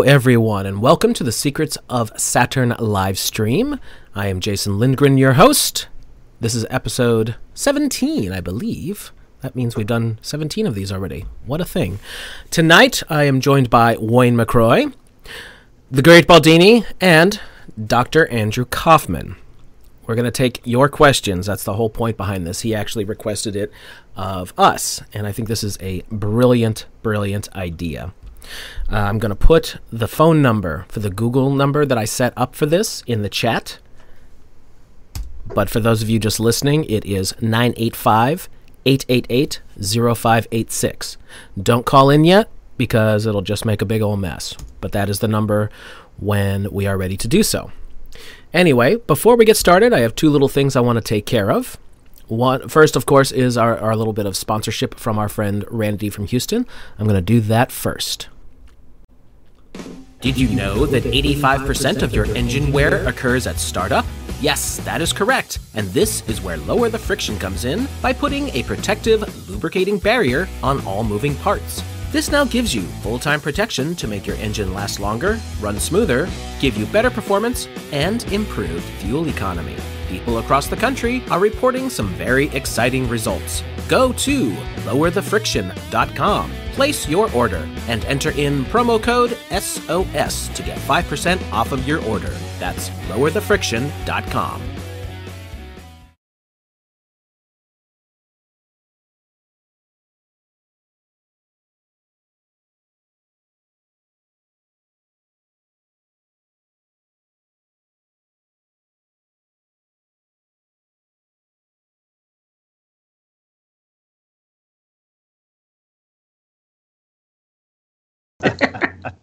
Hello, everyone, and welcome to the Secrets of Saturn live stream. I am Jason Lindgren, your host. This is episode 17, I believe. That means we've done 17 of these already. What a thing. Tonight, I am joined by Wayne McRoy, the Great Baldini, and Dr. Andrew Kaufman. We're going to take your questions. That's the whole point behind this. He actually requested it of us, and I think this is a brilliant, brilliant idea. Uh, I'm going to put the phone number for the Google number that I set up for this in the chat. But for those of you just listening, it is 985 888 0586. Don't call in yet because it'll just make a big old mess. But that is the number when we are ready to do so. Anyway, before we get started, I have two little things I want to take care of. One, first, of course, is our, our little bit of sponsorship from our friend Randy from Houston. I'm going to do that first. Did you know that 85% of your engine wear occurs at startup? Yes, that is correct. And this is where Lower the Friction comes in by putting a protective, lubricating barrier on all moving parts. This now gives you full time protection to make your engine last longer, run smoother, give you better performance, and improved fuel economy. People across the country are reporting some very exciting results. Go to lowerthefriction.com, place your order, and enter in promo code SOS to get 5% off of your order. That's lowerthefriction.com.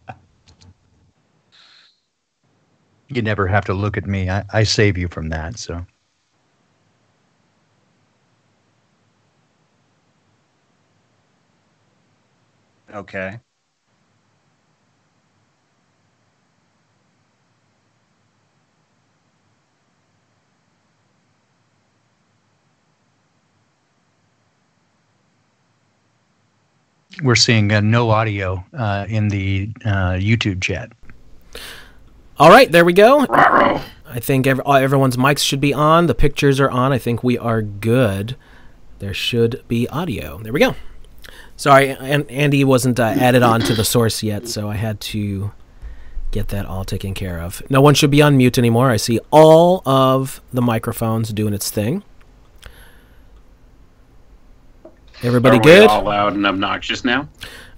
you never have to look at me. I, I save you from that. So. Okay. We're seeing uh, no audio uh, in the uh, YouTube chat. All right, there we go. I think every, everyone's mics should be on. The pictures are on. I think we are good. There should be audio. There we go. Sorry, and Andy wasn't uh, added on to the source yet, so I had to get that all taken care of. No one should be on mute anymore. I see all of the microphones doing its thing. Everybody Are good? all loud and obnoxious now?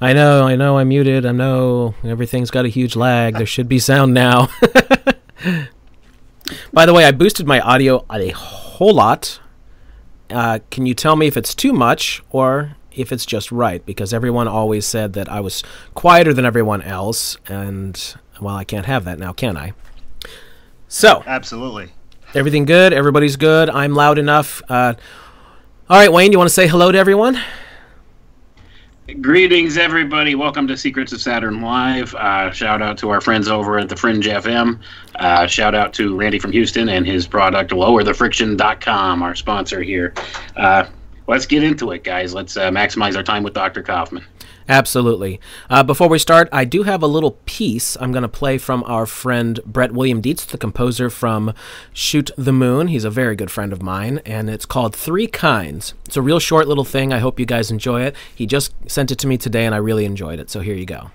I know, I know, I'm muted. I know everything's got a huge lag. There should be sound now. By the way, I boosted my audio a whole lot. Uh, can you tell me if it's too much or if it's just right? Because everyone always said that I was quieter than everyone else, and well, I can't have that now, can I? So, absolutely. Everything good? Everybody's good. I'm loud enough. Uh, all right, Wayne, you want to say hello to everyone? Greetings, everybody. Welcome to Secrets of Saturn Live. Uh, shout out to our friends over at the Fringe FM. Uh, shout out to Randy from Houston and his product, lowerthefriction.com, our sponsor here. Uh, let's get into it, guys. Let's uh, maximize our time with Dr. Kaufman. Absolutely. Uh, before we start, I do have a little piece I'm going to play from our friend Brett William Dietz, the composer from Shoot the Moon. He's a very good friend of mine, and it's called Three Kinds. It's a real short little thing. I hope you guys enjoy it. He just sent it to me today, and I really enjoyed it. So here you go.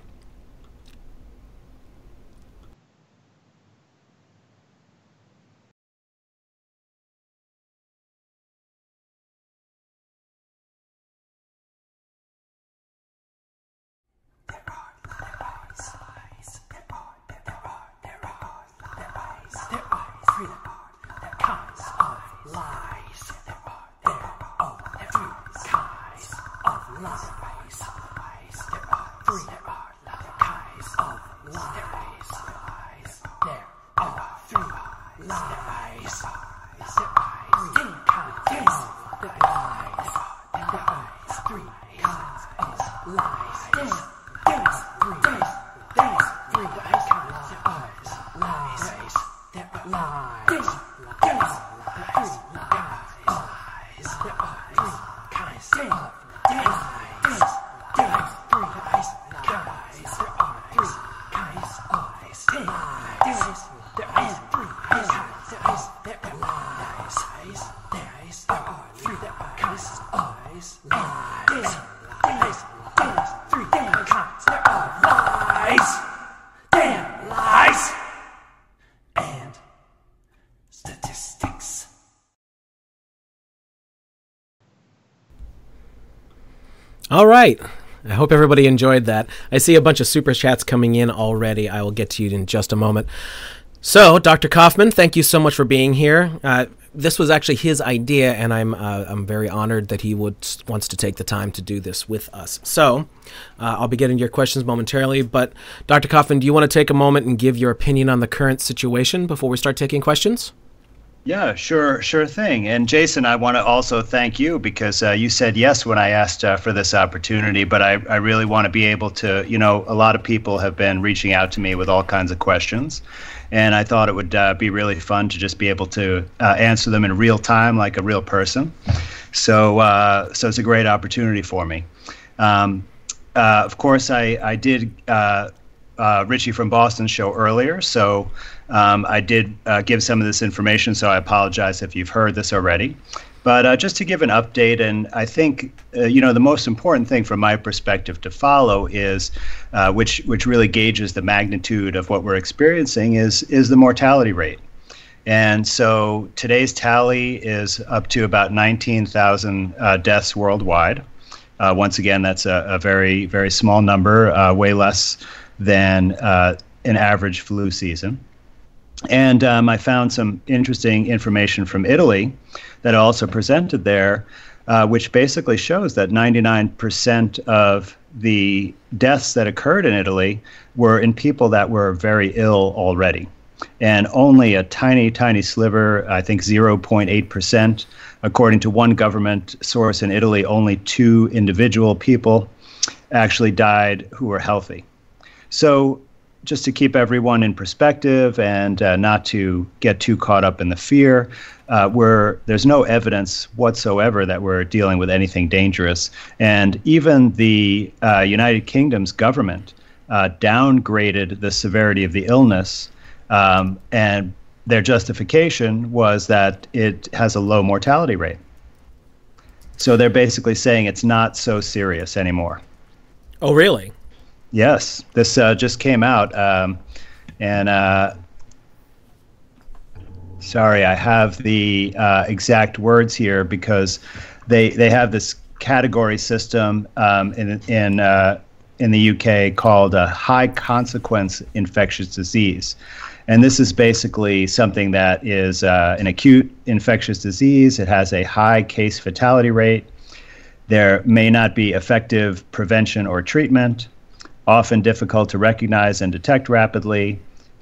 All right. I hope everybody enjoyed that. I see a bunch of super chats coming in already. I will get to you in just a moment. So, Dr. Kaufman, thank you so much for being here. Uh, this was actually his idea, and I'm uh, I'm very honored that he would wants to take the time to do this with us. So, uh, I'll be getting your questions momentarily. But Dr. Kaufman, do you want to take a moment and give your opinion on the current situation before we start taking questions? Yeah, sure, sure thing. And Jason, I want to also thank you because uh, you said yes when I asked uh, for this opportunity. But I, I really want to be able to, you know, a lot of people have been reaching out to me with all kinds of questions. And I thought it would uh, be really fun to just be able to uh, answer them in real time like a real person. So, uh, so it's a great opportunity for me. Um, uh, of course, I, I did Richie from Boston show earlier. So, um, I did uh, give some of this information, so I apologize if you've heard this already. But uh, just to give an update, and I think uh, you know the most important thing from my perspective to follow is, uh, which which really gauges the magnitude of what we're experiencing, is is the mortality rate. And so today's tally is up to about 19,000 uh, deaths worldwide. Uh, once again, that's a, a, very very small number, way less than an average flu season. And um, I found some interesting information from Italy that I also presented there, uh, which basically shows that 99% of the deaths that occurred in Italy were in people that were very ill already. And only a tiny, tiny sliver, I think 0.8%, according to one government source in Italy, only two individual people actually died who were healthy. So just to keep everyone in perspective and uh, not to get too caught up in the fear, uh, where there's no evidence whatsoever that we're dealing with anything dangerous. And even the uh, United Kingdom's government uh, downgraded the severity of the illness, um, and their justification was that it has a low mortality rate. So they're basically saying it's not so serious anymore. Oh, really? Yes, this uh, just came out, um, and uh, sorry, I have the uh, exact words here because they they have this category system um, in in uh, in the UK called a high consequence infectious disease. And this is basically something that is uh, an acute infectious disease. It has a high case fatality rate. There may not be effective prevention or treatment often difficult to recognize and detect rapidly,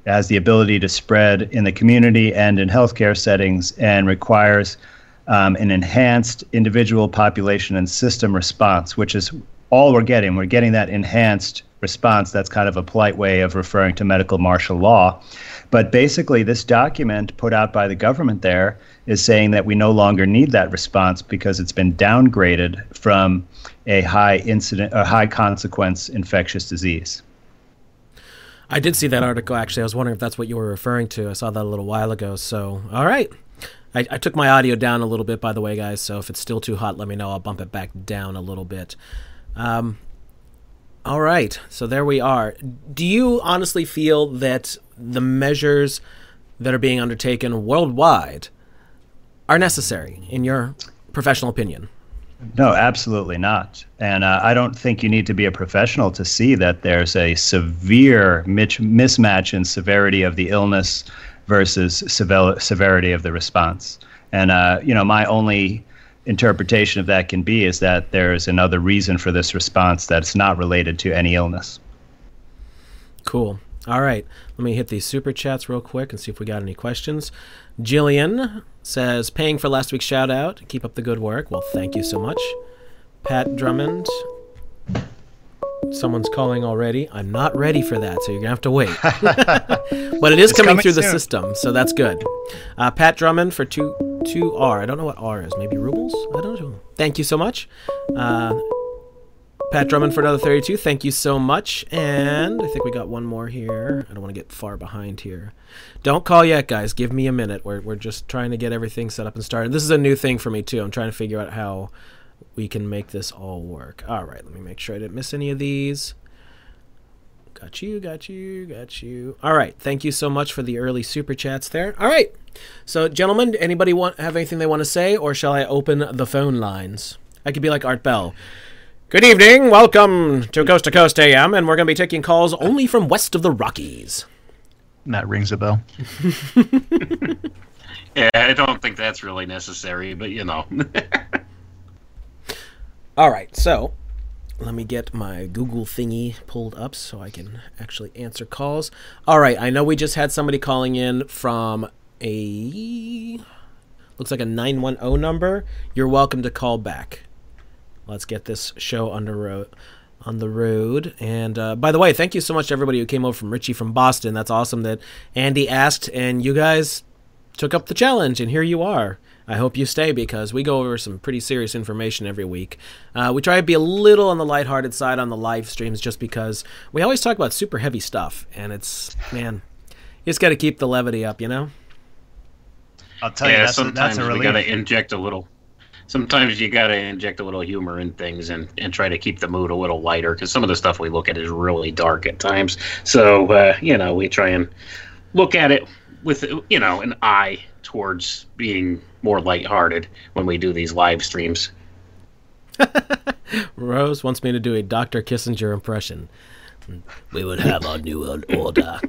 has the ability to spread in the community and in healthcare settings, and requires um, an enhanced individual population and system response, which is all we're getting. We're getting that enhanced response. That's kind of a polite way of referring to medical martial law. But basically, this document put out by the government there is saying that we no longer need that response because it's been downgraded from a high incident, a high consequence infectious disease. I did see that article actually. I was wondering if that's what you were referring to. I saw that a little while ago. So, all right. I, I, took my audio down a little bit, by the way, guys. So if it's still too hot, let me know. I'll bump it back down a little bit. Um, all right. So there we are. Do you honestly feel that the measures that are being undertaken worldwide are necessary, in your professional opinion? No, absolutely not. And uh, I don't think you need to be a professional to see that there's a severe mismatch in severity of the illness versus severity of the response. And, uh, you know, my only interpretation of that can be is that there's another reason for this response that's not related to any illness. Cool. All right. Let me hit these super chats real quick and see if we got any questions. Jillian says, paying for last week's shout out. Keep up the good work. Well, thank you so much. Pat Drummond. Someone's calling already. I'm not ready for that, so you're going to have to wait. but it is coming, coming, through soon. the system, so that's good. Uh, Pat Drummond for 2 2R. I don't know what R is. Maybe rubles? I don't know. Thank you so much. Uh, Pat Drummond for another 32. Thank you so much. And I think we got one more here. I don't want to get far behind here. Don't call yet, guys. Give me a minute. We're, we're just trying to get everything set up and started. This is a new thing for me, too. I'm trying to figure out how we can make this all work. All right, let me make sure I didn't miss any of these. Got you, got you, got you. All right, thank you so much for the early super chats there. All right, so gentlemen, anybody want have anything they want to say, or shall I open the phone lines? I could be like Art Bell. Good evening. Welcome to Coast to Coast AM, and we're going to be taking calls only from west of the Rockies. That rings a bell. Yeah, I don't think that's really necessary, but you know. All right, so let me get my Google thingy pulled up so I can actually answer calls. All right, I know we just had somebody calling in from a looks like a 910 number. You're welcome to call back. Let's get this show on the road. On the road, and uh, by the way, thank you so much to everybody who came over from Richie from Boston. That's awesome that Andy asked, and you guys took up the challenge, and here you are. I hope you stay because we go over some pretty serious information every week. Uh, we try to be a little on the lighthearted side on the live streams just because we always talk about super heavy stuff, and it's man, you just got to keep the levity up, you know. I'll tell you, yeah, that's a, sometimes that's a we gotta inject a little. Sometimes you gotta inject a little humor in things and, and try to keep the mood a little lighter because some of the stuff we look at is really dark at times. So uh, you know we try and look at it with you know an eye towards being more lighthearted when we do these live streams. Rose wants me to do a Dr. Kissinger impression. We would have our new world order.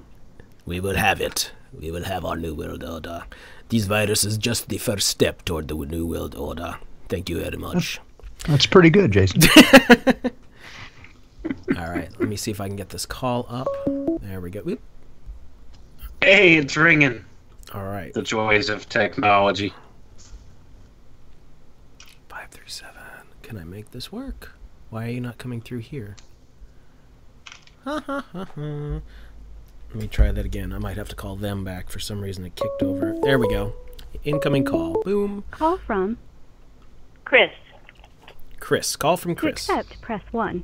We will have it. We will have our new world order. These viruses just the first step toward the new world order. Thank you very much. That's pretty good, Jason. All right, let me see if I can get this call up. There we go. Oop. Hey, it's ringing. All right, The joys of technology. five three seven. Can I make this work? Why are you not coming through here? Ha ha ha ha. Let me try that again. I might have to call them back for some reason. It kicked over. There we go. Incoming call. Boom. Call from. Chris. Chris. Call from To Chris. accept, press 1.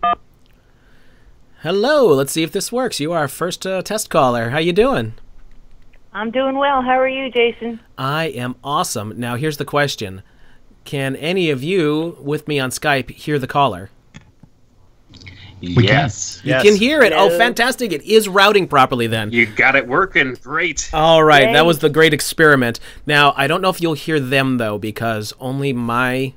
Hello. Let's see if this works. You are our first uh, test caller. How you doing? I'm doing well. How are you, Jason? I am awesome. Now here's the question: Can any of you with me on Skype hear the caller? can. yes. You Yes. can hear it. Oh, fantastic! It is routing properly then. You got it working. Great. All right, that was the great experiment. Now I don't know if you'll hear them though, because only my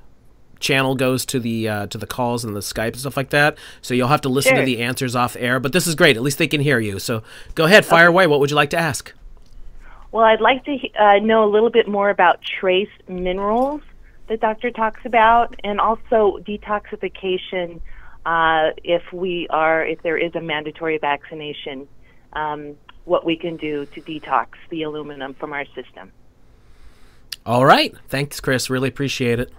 channel goes to the uh, to the calls and the Skype and stuff like that. So you'll have to listen to the answers off air. But this is great. At least they can hear you. So go ahead, fire away. What would you like to ask? Well, I'd like to uh, know a little bit more about trace minerals the doctor talks about, and also detoxification uh, if we are if there is a mandatory vaccination. Um, what we can do to detox the aluminum from our system. All right, thanks, Chris. Really appreciate it.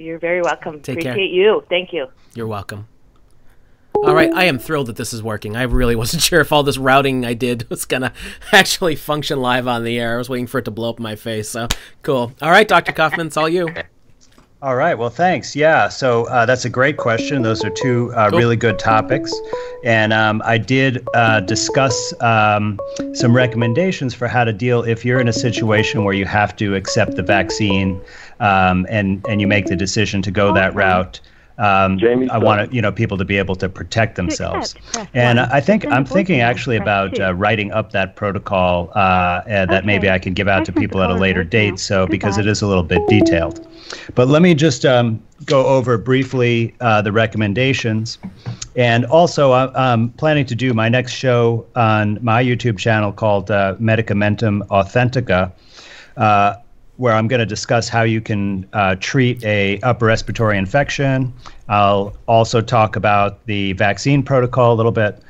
You're very welcome. Take care. Appreciate you. Thank you. You're welcome. All right, I am thrilled that this is working. I really wasn't sure if all this routing I did was gonna actually function live on the air. I was waiting for it to blow up in my face. So cool. All right, Dr. Kaufman, it's all you. All right. Well, thanks. Yeah. So uh, that's a great question. Those are two uh, really good topics. And um, I did uh, discuss um, some recommendations for how to deal if you're in a situation where you have to accept the vaccine um, and, and you make the decision to go that route. Um, I want you know, people to be able to protect themselves. And. I think Send a I'm thinking actually about uh, writing up that protocol uh, uh, that maybe I can give out I to people at a later voicemail. date. So because it is a little bit detailed. But let me just um, go over briefly uh, the recommendations. And also, I- I'm planning to do my next show on my YouTube channel called uh, Medicamentum Authentica, uh, where I'm going to discuss how you can uh, treat a upper respiratory infection. I'll also talk about the vaccine protocol a little bit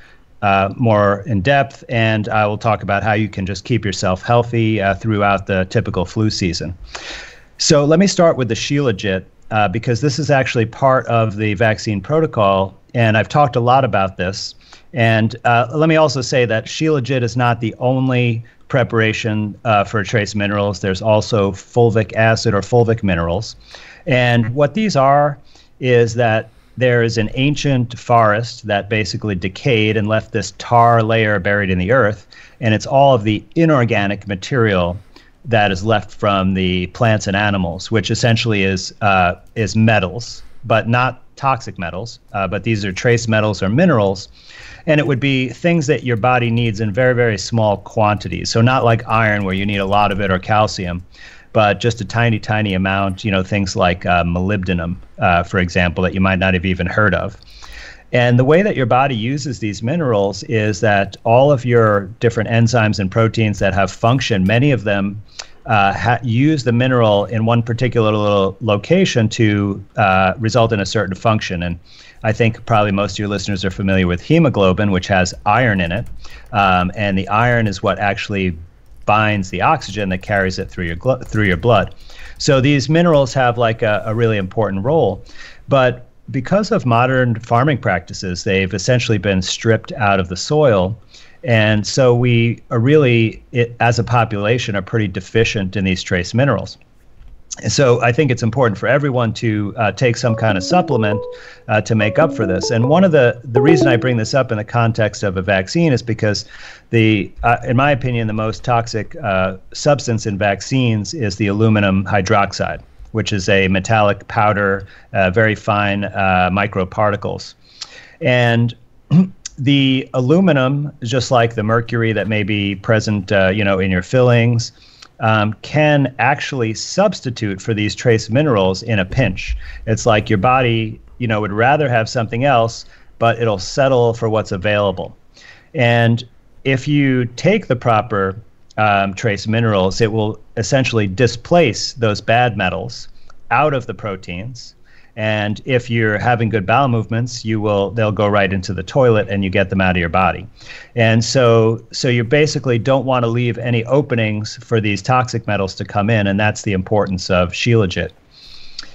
uh, more in depth, and I will talk about how you can just keep yourself healthy uh, throughout the typical flu season. So let me start with the Shilajit uh, because this is actually part of the vaccine protocol, and I've talked a lot about this. And uh, let me also say that Shilajit is not the only preparation uh, for trace minerals. There's also fulvic acid or fulvic minerals. And what these are is that there is an ancient forest that basically decayed and left this tar layer buried in the earth, and it's all of the inorganic material that is left from the plants and animals, which essentially is uh, is metals, but not toxic metals. Uh, but these are trace metals or minerals, and it would be things that your body needs in very very small quantities. So not like iron, where you need a lot of it, or calcium, but just a tiny tiny amount. You know, things like uh, molybdenum, uh, for example, that you might not have even heard of. And the way that your body uses these minerals is that all of your different enzymes and proteins that have function, many of them uh, ha- use the mineral in one particular little location to uh, result in a certain function. And I think probably most of your listeners are familiar with hemoglobin, which has iron in it. Um, and the iron is what actually binds the oxygen that carries it through your gl- through your blood. So these minerals have like a, a really important role, but because of modern farming practices, they've essentially been stripped out of the soil. And so we are really, it, as a population, are pretty deficient in these trace minerals. And so I think it's important for everyone to uh, take some kind of supplement uh, to make up for this. And one of the the reason I bring this up in the context of a vaccine is because the, uh, in my opinion, the most toxic uh, substance in vaccines is the aluminum hydroxide, which is a metallic powder, uh, very fine uh, microparticles, and the aluminum, just like the mercury that may be present, you know, in your fillings um, can actually substitute for these trace minerals in a pinch. It's like your body, you know, would rather have something else, but it'll settle for what's available. And if you take the proper um, trace minerals, it will essentially displace those bad metals out of the proteins and if you're having good bowel movements you will they'll go right into the toilet and you get them out of your body and so so you basically don't want to leave any openings for these toxic metals to come in and that's the importance of shilajit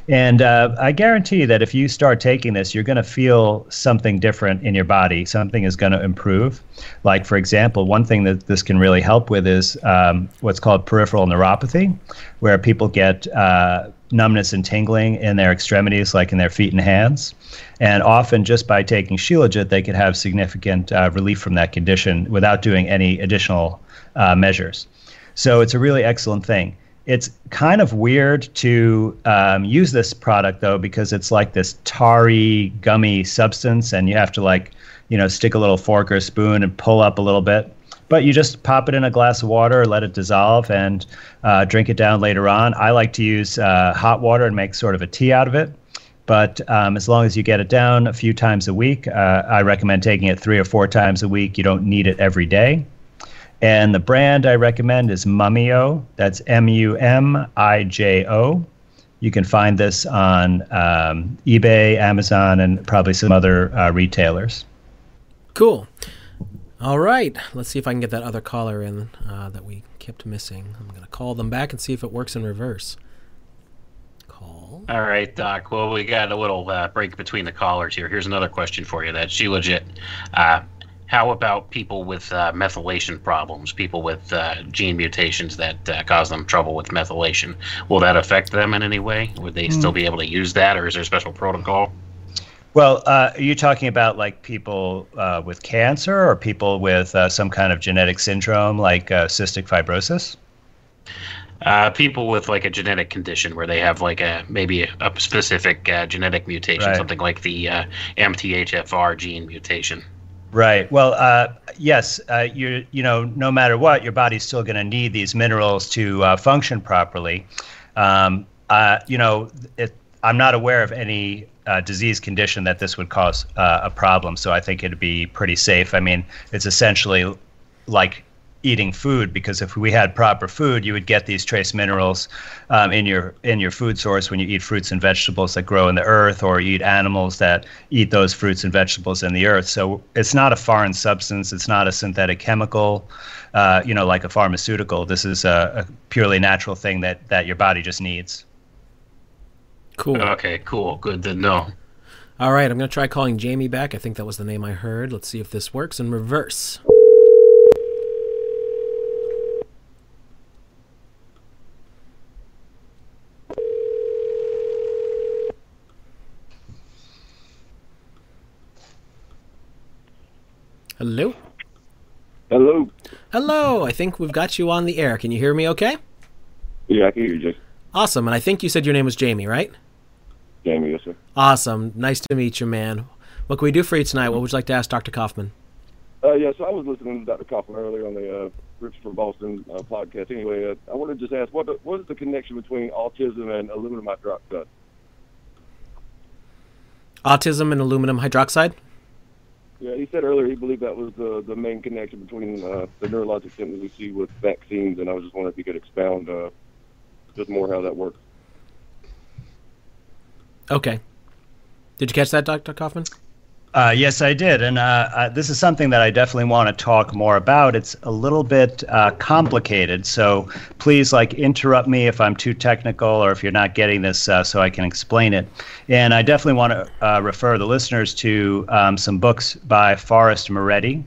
and uh, I guarantee that if you start taking this, you're going to feel something different in your body. Something is going to improve. Like, for example, one thing that this can really help with is um, what's called peripheral neuropathy, where people get uh, numbness and tingling in their extremities, like in their feet and hands. And often, just by taking Shilajit, they could have significant uh, relief from that condition without doing any additional uh, measures. So, it's a really excellent thing. It's kind of weird to um, use this product though because it's like this tarry, gummy substance, and you have to like, you know, stick a little fork or spoon and pull up a little bit. But you just pop it in a glass of water, let it dissolve, and uh, drink it down later on. I like to use uh, hot water and make sort of a tea out of it. But um, as long as you get it down a few times a week, uh, I recommend taking it three or four times a week. You don't need it every day. And the brand I recommend is Mumijo. That's M U M I J O. You can find this on um, eBay, Amazon, and probably some other uh, retailers. Cool. All right. Let's see if I can get that other caller in uh, that we kept missing. I'm going to call them back and see if it works in reverse. Call. All right, Doc. Well, we got a little uh, break between the callers here. Here's another question for you. That Shilajit. Uh, how about people with uh, methylation problems, people with uh, gene mutations that uh, cause them trouble with methylation? Will that affect them in any way? Would they still be able to use that, or is there a special protocol? Well, uh, are you talking about like people uh, with cancer or people with uh, some kind of genetic syndrome like cystic fibrosis? Uh, people with like a genetic condition where they have like a maybe a, specific uh, genetic mutation, Right. something like the uh, MTHFR gene mutation. Right. Well, uh, yes. Uh, you you know, no matter what, your body's still going to need these minerals to uh, function properly. Um, uh, you know, it, I'm not aware of any uh, disease condition that this would cause uh, a problem. So I think it'd be pretty safe. I mean, it's essentially like eating food because if we had proper food, you would get these trace minerals um, in your in your food source when you eat fruits and vegetables that grow in the earth, or eat animals that eat those fruits and vegetables in the earth. So it's not a foreign substance. It's not a synthetic chemical, uh, you know, like a pharmaceutical. This is a, a purely natural thing that that your body just needs. Cool. Okay, cool. Good to know. All right. I'm going to try calling Jamie back. I think that was the name I heard. Let's see if this works in reverse. Hello? Hello. Hello. I think we've got you on the air. Can you hear me okay? Yeah, I can hear you, Jason. Awesome. And I think you said your name was Jamie, right? Jamie, yes, sir. Awesome. Nice to meet you, man. What can we do for you tonight? What would you like to ask Dr. Kaufman? Uh, yeah, so I was listening to Dr. Kaufman earlier on the uh, Rich from Boston uh, podcast. Anyway, uh, I wanted to just ask what the, what is the connection between autism and aluminum hydroxide? Autism and aluminum hydroxide? Yeah, he said earlier he believed that was the the main connection between uh, the neurologic symptoms we see with vaccines, and I was just wondering if you could expound uh, just more how that works. Okay. Did you catch that, Dr. Kaufman? Uh, yes, I did, and uh, this is something that I definitely want to talk more about. It's a little bit uh, complicated, so please, like, interrupt me if I'm too technical or if you're not getting this, uh, so I can explain it. And I definitely want to uh, refer the listeners to um, some books by Forrest Maready.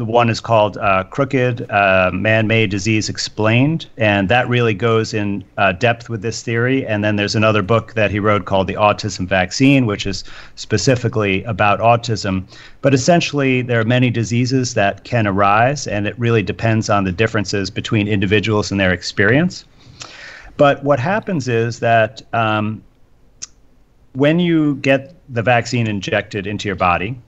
The one is called uh, Crooked uh, Man Made Disease Explained, and that really goes in uh, depth with this theory. And then there's another book that he wrote called The Autism Vaccine, which is specifically about autism. But essentially, there are many diseases that can arise, and it really depends on the differences between individuals and their experience. But what happens is that um, when you get the vaccine injected into your body,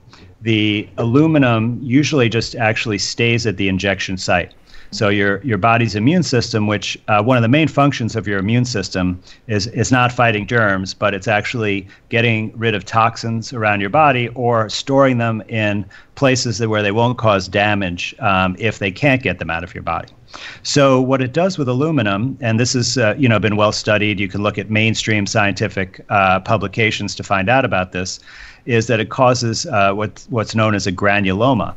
the aluminum usually just actually stays at the injection site. So your your body's immune system, which uh, one of the main functions of your immune system is is not fighting germs, but it's actually getting rid of toxins around your body or storing them in places that, where they won't cause damage um, if they can't get them out of your body. So what it does with aluminum, and this has uh, you know been well studied. You can look at mainstream scientific uh, publications to find out about this is that it causes uh, what, what's known as a granuloma.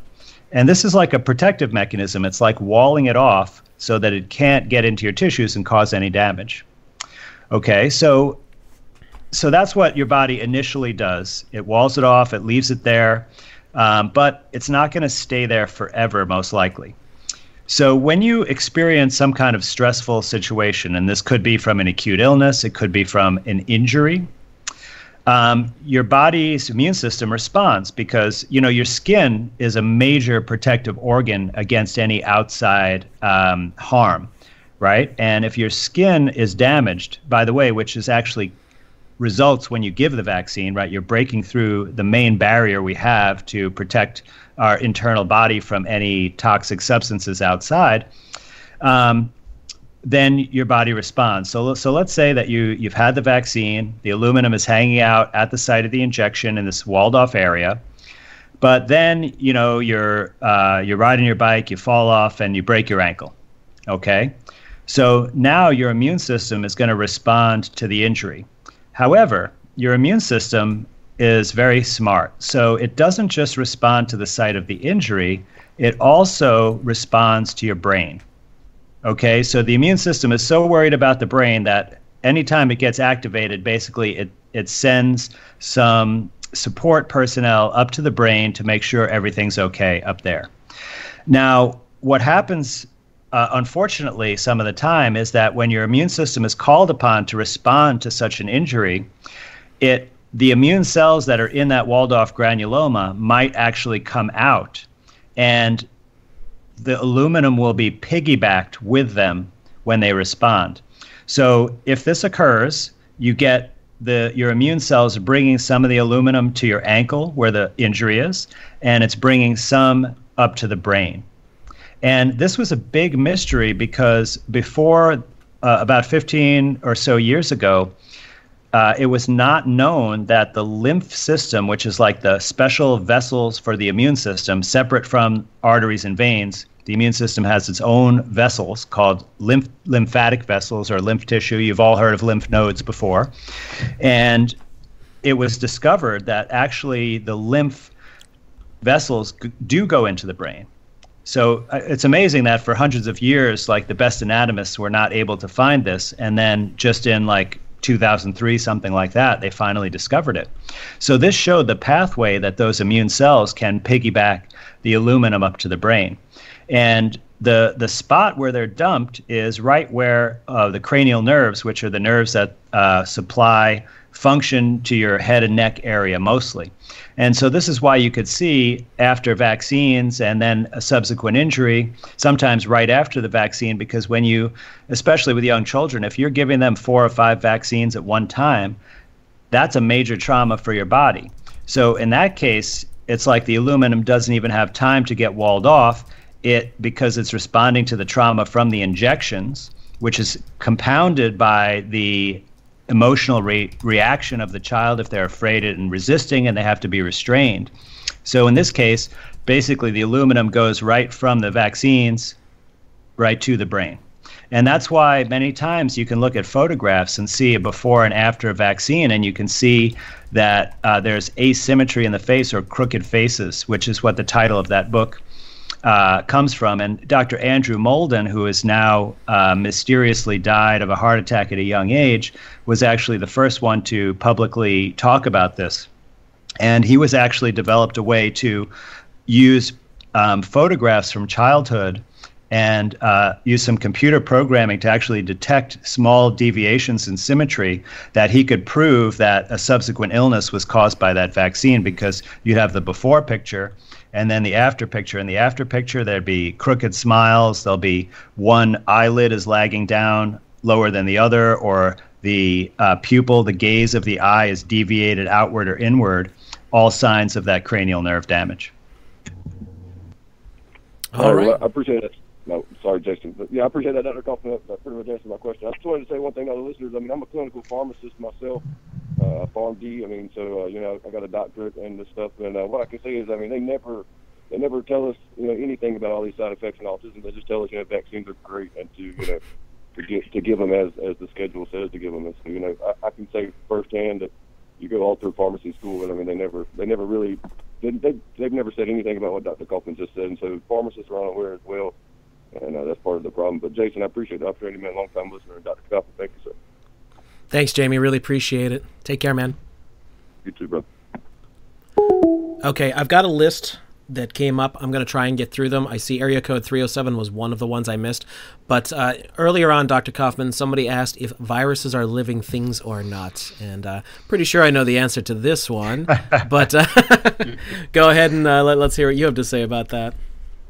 And this is like a protective mechanism. It's like walling it off so that it can't get into your tissues and cause any damage. Okay, so so that's what your body initially does. It walls it off, it leaves it there, um, but it's not going to stay there forever, most likely. So when you experience some kind of stressful situation, and this could be from an acute illness, it could be from an injury, um, your body's immune system responds because you know your skin is a major protective organ against any outside um, harm, right? And if your skin is damaged, by the way, which is actually results when you give the vaccine, right? You're breaking through the main barrier we have to protect our internal body from any toxic substances outside. Um, then your body responds. So, so let's say that you you've had the vaccine, the aluminum is hanging out at the site of the injection in this walled off area, but then you know you're uh, you're riding your bike, you fall off, and you break your ankle. Okay, so now your immune system is going to respond to the injury. However, your immune system is very smart, so it doesn't just respond to the site of the injury; it also responds to your brain. Okay, so the immune system is so worried about the brain that anytime it gets activated, basically it, it sends some support personnel up to the brain to make sure everything's okay up there. Now, what happens, uh, unfortunately, some of the time is that when your immune system is called upon to respond to such an injury, it the immune cells that are in that walled off granuloma might actually come out and the aluminum will be piggybacked with them when they respond. So if this occurs, you get the your immune cells bringing some of the aluminum to your ankle where the injury is, and it's bringing some up to the brain. And this was a big mystery because before uh, about 15 or so years ago, uh, it was not known that the lymph system, which is like the special vessels for the immune system, separate from arteries and veins, the immune system has its own vessels called lymph, lymphatic vessels or lymph tissue. You've all heard of lymph nodes before. And it was discovered that actually the lymph vessels g- do go into the brain. So uh, it's amazing that for hundreds of years, like the best anatomists were not able to find this. And then just in like 2003, something like that, they finally discovered it. So this showed the pathway that those immune cells can piggyback the aluminum up to the brain. And the the spot where they're dumped is right where uh, the cranial nerves, which are the nerves that uh, supply function to your head and neck area mostly. And so this is why you could see after vaccines and then a subsequent injury, sometimes right after the vaccine, because when you, especially with young children, if you're giving them four or five vaccines at one time, that's a major trauma for your body. So in that case, it's like the aluminum doesn't even have time to get walled off it because it's responding to the trauma from the injections, which is compounded by the emotional re- reaction of the child if they're afraid and resisting, and they have to be restrained. So in this case, basically the aluminum goes right from the vaccines right to the brain. And that's why many times you can look at photographs and see a before and after vaccine, and you can see that uh, there's asymmetry in the face or crooked faces, which is what the title of that book uh, comes from. And Dr. Andrew Moulden, who has now uh, mysteriously died of a heart attack at a young age, was actually the first one to publicly talk about this. And he was actually developed a way to use um, photographs from childhood and uh, use some computer programming to actually detect small deviations in symmetry that he could prove that a subsequent illness was caused by that vaccine because you'd have the before picture and then the after picture. In the after picture, there'd be crooked smiles, there'll be one eyelid is lagging down lower than the other, or the uh, pupil, the gaze of the eye is deviated outward or inward, all signs of that cranial nerve damage. All right. Well, I appreciate it. No, sorry, Jason. But yeah, I appreciate that, Dr. Kaufman. That, pretty much answered my question. I just wanted to say one thing to the listeners. I mean, I'm a clinical pharmacist myself, uh, PharmD. I mean, so uh, you know, I got a doctorate and this stuff. And uh, what I can say is, I mean, they never, they never tell us, you know, anything about all these side effects and autism. They just tell us, you know, vaccines are great and to, you know, to give to give them as as the schedule says to give them. And so, you know, I, I can say firsthand that you go all through pharmacy school, and I mean, they never, they never really, they, they they've never said anything about what Dr. Kaufman just said. And so, pharmacists are unaware as well and uh, that's part of the problem. But Jason, I appreciate the opportunity, man. Long time listener, and Dr. Kaufman, thank you, sir. Thanks, Jamie. Really appreciate it. Take care, man. You too, bro. Okay, I've got a list that came up. I'm going to try and get through them. I see area code 307 was one of the ones I missed. But uh, earlier on, Dr. Kaufman, somebody asked if viruses are living things or not. And uh, pretty sure I know the answer to this one. but uh, go ahead and uh, let, let's hear what you have to say about that.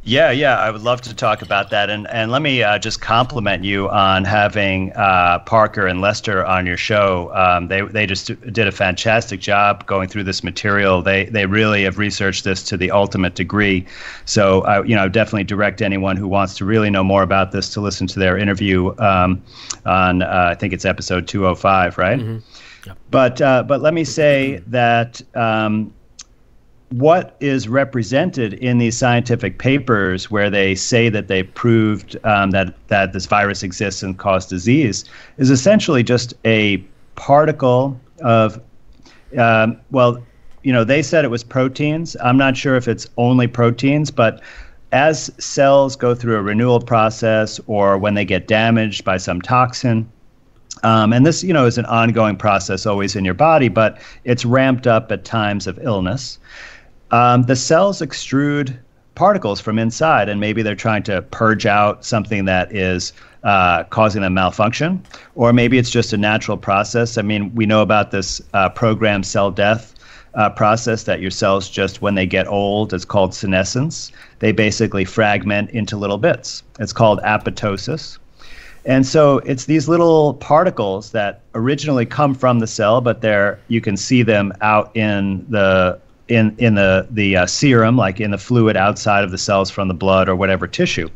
Yeah, yeah, I would love to talk about that, and and let me uh, just compliment you on having uh, Parker and Lester on your show. Um, they they just did a fantastic job going through this material. They they really have researched this to the ultimate degree. So I you know definitely direct anyone who wants to really know more about this to listen to their interview um, on uh, I think it's episode two hundred five, right? Mm-hmm. But uh, but let me say that. Um, what is represented in these scientific papers where they say that they proved um, that that this virus exists and causes disease is essentially just a particle of um, well you know they said it was proteins i'm not sure if it's only proteins but as cells go through a renewal process or when they get damaged by some toxin um, and this, you know, is an ongoing process always in your body, but it's ramped up at times of illness. Um, the cells extrude particles from inside, and maybe they're trying to purge out something that is uh, causing a malfunction, or maybe it's just a natural process. I mean, we know about this uh, programmed cell death uh, process that your cells just, when they get old, it's called senescence. They basically fragment into little bits. It's called apoptosis. And so it's these little particles that originally come from the cell, but they're you can see them out in the in in the the uh, serum, like in the fluid outside of the cells from the blood or whatever tissue,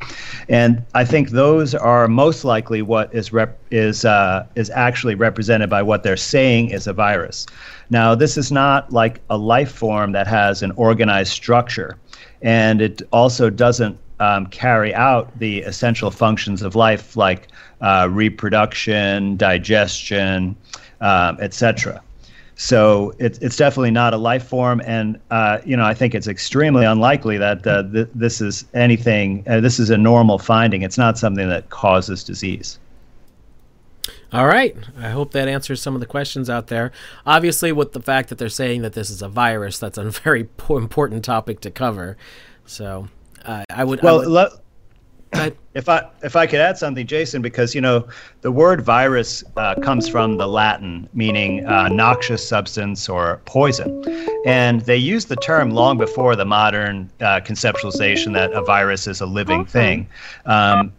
and I think those are most likely what is rep is uh, is actually represented by what they're saying is a virus. Now, this is not like a life form that has an organized structure, and it also doesn't um, carry out the essential functions of life like uh, reproduction, digestion, um, etc. So it's it's definitely not a life form, and uh, you know I think it's extremely unlikely that uh, th- this is anything. Uh, this is a normal finding. It's not something that causes disease. All right. I hope that answers some of the questions out there. Obviously, with the fact that they're saying that this is a virus, that's a very important topic to cover. So uh, I would. Well, I would, le- if I if I could add something, Jason, because you know the word virus uh, comes from the Latin meaning uh, noxious substance or poison, and they used the term long before the modern uh, conceptualization that a virus is a living thing. Um,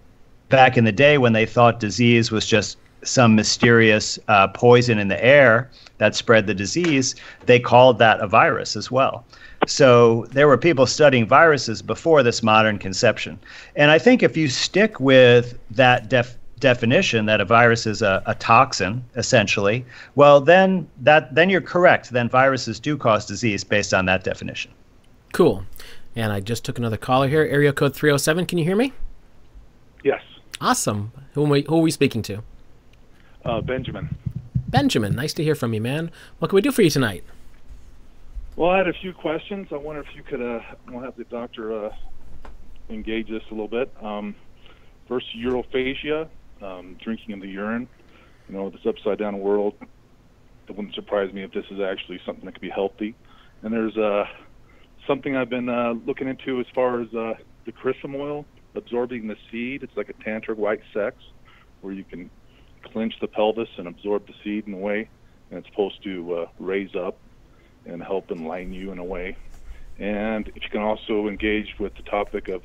back in the day, when they thought disease was just some mysterious uh, poison in the air that spread the disease, they called that a virus as well. So there were people studying viruses before this modern conception. And I think if you stick with that def- definition that a virus is a, a toxin, essentially, well, then that then you're correct. Then viruses do cause disease based on that definition. Cool. And I just took another caller here, area code 307. Can you hear me? Yes, Awesome. Who are we, who are we speaking to? uh, Benjamin. Benjamin, nice to hear from you, man. What can we do for you tonight? Well, I had a few questions. I wonder if you could, uh, we'll have the doctor uh, engage this a little bit. Um, first, urophagia, um, drinking in the urine. You know, this upside down world, it wouldn't surprise me if this is actually something that could be healthy. And there's uh, something I've been uh, looking into as far as uh, the chrism oil absorbing the seed. It's like a tantric white sex where you can clench the pelvis and absorb the seed in a way, and it's supposed to uh, raise up and help enlighten you in a way. And if you can also engage with the topic of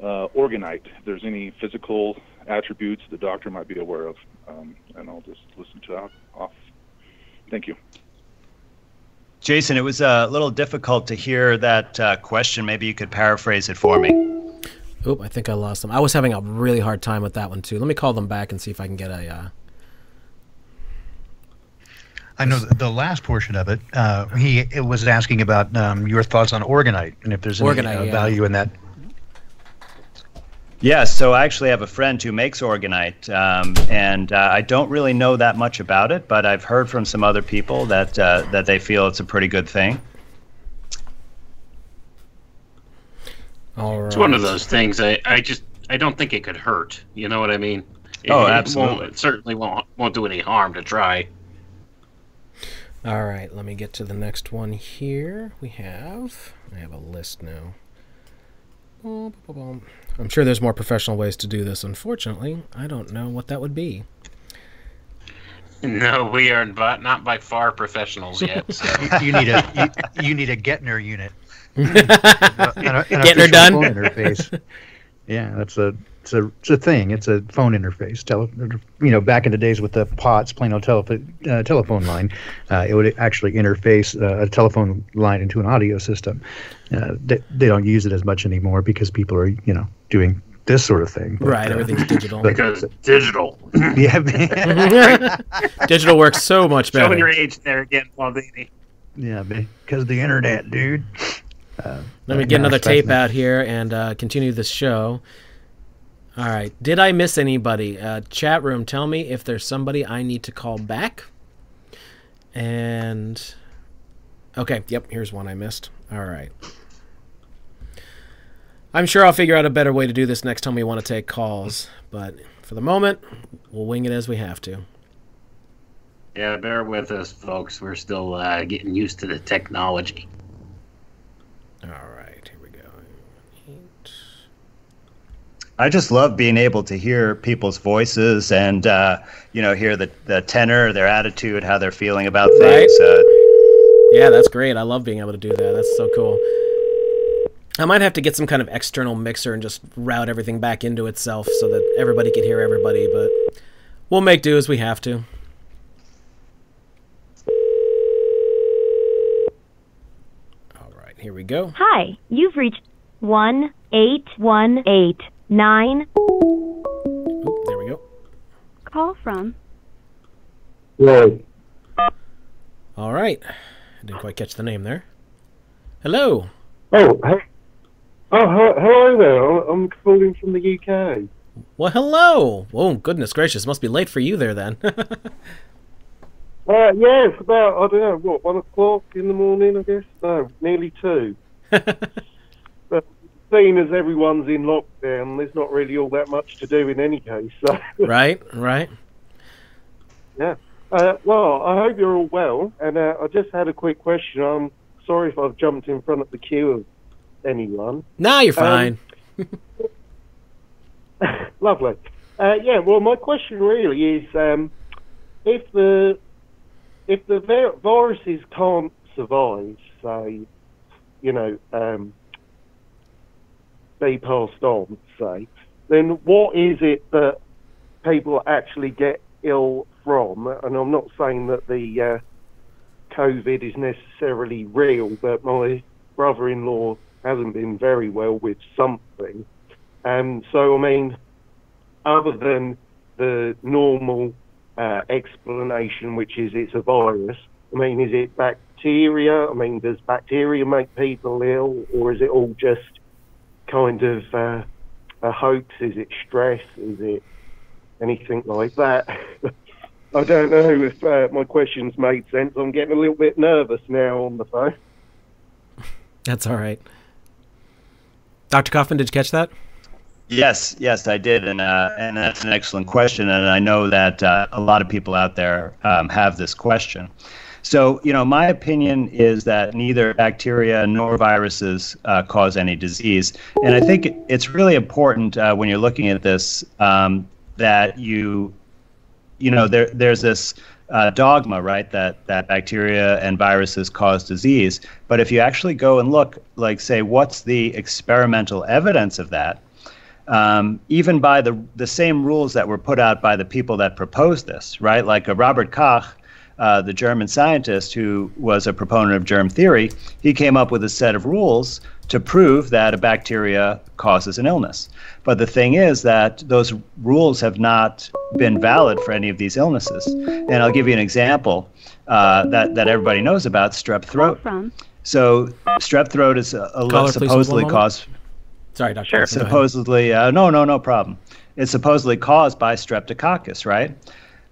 uh, orgonite, if there's any physical attributes the doctor might be aware of, um, and I'll just listen to that off. Thank you. Jason, it was a little difficult to hear that uh, question. Maybe you could paraphrase it for me. Oop, I think I lost them. I was having a really hard time with that one too. Let me call them back and see if I can get a. Uh... I know the, the last portion of it. Uh, he it was asking about um, your thoughts on orgonite and if there's any Orgonite, uh, yeah. value in that. Yes, so I actually have a friend who makes orgonite, um, and uh, I don't really know that much about it, but I've heard from some other people that uh, that they feel it's a pretty good thing. All right. It's one of those things. I, I just I don't think it could hurt. You know what I mean? It, Oh, it absolutely. won't- It certainly won't won't do any harm to try. All right, let me get to the next one here. We have. I have a list now. I'm sure there's more professional ways to do this. Unfortunately, I don't know what that would be. No, we are not, not by far professionals yet. So. You, you need a you, you need a Gentner unit. Getting her done? Interface. Yeah, that's a it's a it's a thing. It's a phone interface. Tele, you know, back in the days with the POTS, plain old telephone uh, telephone line, uh, it would actually interface uh, a telephone line into an audio system. Uh, they, they don't use it as much anymore because people are you know doing this sort of thing. But, Right, uh, everything's digital. but- because digital. yeah, digital works so much better. Showing your age there again, Baldini. yeah, because the internet, dude. Uh, Let me get another tape out here and uh, continue this show. All right. Did I miss anybody? Uh, chat room, tell me if there's somebody I need to call back. And. Okay, yep, here's one I missed. All right. I'm sure I'll figure out a better way to do this next time we want to take calls. But for the moment, we'll wing it as we have to. Yeah, bear with us, folks. We're still uh, getting used to the technology. All right, here we go. Eight. I just love being able to hear people's voices and uh, you know hear the, the tenor, their attitude, how they're feeling about things. Uh, Yeah, that's great. I love being able to do that. That's so cool. I might have to get some kind of external mixer and just route everything back into itself so that everybody can hear everybody, but we'll make do as we have to. All right, here we go. Hi, you've reached one eight one eight nine. Oop, there we go. Call from All right. I didn't quite catch the name there. Hello. Oh, hey. Oh, he- hello there. I'm calling from the UK. Well, hello. Oh, goodness gracious. Must be late for you there then. Uh, yeah, it's about, I don't know, what, one o'clock in the morning, I guess? No, nearly two. seeing as everyone's in lockdown, there's not really all that much to do in any case. So, right, right. yeah. Uh, well, I hope you're all well. And uh, I just had a quick question. I'm sorry if I've jumped in front of the queue of anyone. No, you're fine. Lovely. Uh, yeah, well, my question really is um, if the if the vi- viruses can't survive, say, you know, um, be passed on, say, then what is it that people actually get ill from? And I'm not saying that the uh, COVID is necessarily real, but my brother-in-law hasn't been very well with something. Um, so, I mean, other than the normal uh, explanation, which is it's a virus? I mean, is it bacteria? I mean, does bacteria make people ill, or is it all just kind of uh, a hoax? Is it stress? Is it anything like that? I don't know if uh, my questions made sense. I'm getting a little bit nervous now on the phone. That's all right. Dr. Kaufman, did you catch that? Yes, yes, I did, and uh, and that's an excellent question, and I know that uh, a lot of people out there um, have this question. So, you know, my opinion is that neither bacteria nor viruses uh, cause any disease, and I think it's really important uh, when you're looking at this um, that you, you know, there there's this uh, dogma, right, that, that bacteria and viruses cause disease. But if you actually go and look, like, say, what's the experimental evidence of that, um, even by the, the same rules that were put out by the people that proposed this, right? Like Robert Koch, uh, the German scientist who was a proponent of germ theory, he came up with a set of rules to prove that a bacteria causes an illness. But the thing is that those rules have not been valid for any of these illnesses. And I'll give you an example uh, that, that everybody knows about strep throat. So, strep throat is a, a Caller, supposedly one caused. Sorry, Dr. Sure. Kaufman, go ahead. Supposedly, uh, no, no, no problem. It's supposedly caused by streptococcus, right?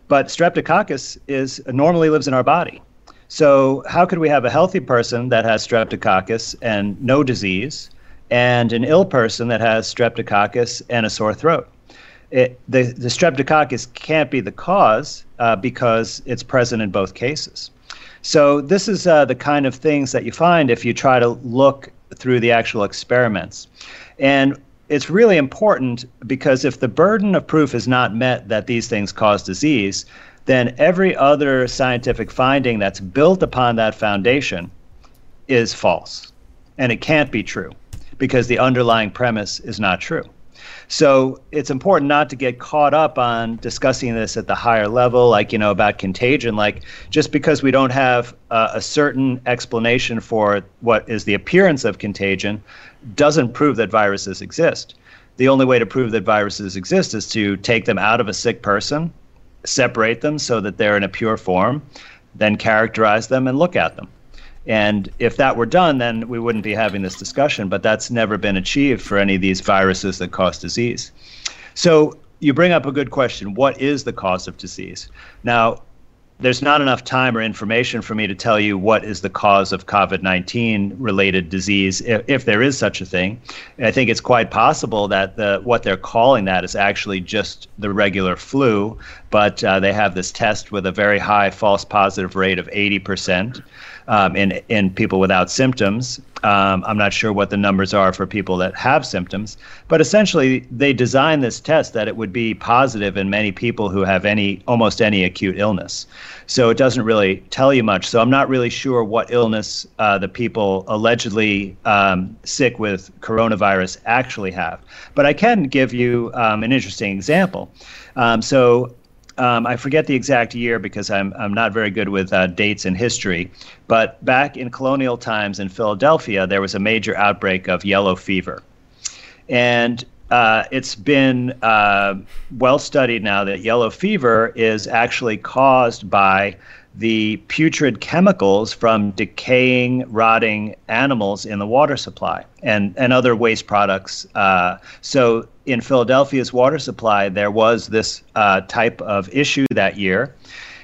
But streptococcus is normally lives in our body. So how could we have a healthy person that has streptococcus and no disease, and an ill person that has streptococcus and a sore throat? It, the, the streptococcus can't be the cause uh, because it's present in both cases. So this is uh, the kind of things that you find if you try to look through the actual experiments. And it's really important because if the burden of proof is not met that these things cause disease, then every other scientific finding that's built upon that foundation is false. And it can't be true because the underlying premise is not true. So it's important not to get caught up on discussing this at the higher level, like, you know, about contagion. Like, just because we don't have uh, a certain explanation for what is the appearance of contagion doesn't prove that viruses exist. The only way to prove that viruses exist is to take them out of a sick person, separate them so that they're in a pure form, then characterize them and look at them. And if that were done, then we wouldn't be having this discussion, but that's never been achieved for any of these viruses that cause disease. So you bring up a good question. What is the cause of disease? Now, there's not enough time or information for me to tell you what is the cause of COVID 19 related disease, if, if there is such a thing. And I think it's quite possible that the, what they're calling that is actually just the regular flu, but uh, they have this test with a very high false positive rate of 80% um, in, in people without symptoms. Um, I'm not sure what the numbers are for people that have symptoms, but essentially they designed this test that it would be positive in many people who have any almost any acute illness. So it doesn't really tell you much. So I'm not really sure what illness uh, the people allegedly um, sick with coronavirus actually have. But I can give you um, an interesting example. Um, so um, I forget the exact year because I'm I'm not very good with uh, dates and history. But back in colonial times in Philadelphia, there was a major outbreak of yellow fever, and uh, it's been uh, well studied now that yellow fever is actually caused by the putrid chemicals from decaying, rotting animals in the water supply and, and other waste products. Uh, so, in Philadelphia's water supply, there was this uh, type of issue that year.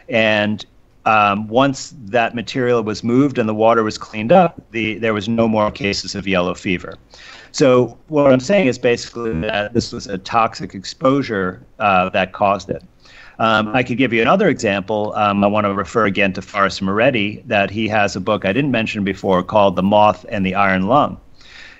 And um, once that material was moved and the water was cleaned up, the, there was no more cases of yellow fever. So, what I'm saying is basically that this was a toxic exposure uh, that caused it. Um, I could give you another example. Um, I want to refer again to Forrest Maready, that he has a book I didn't mention before called The Moth and the Iron Lung.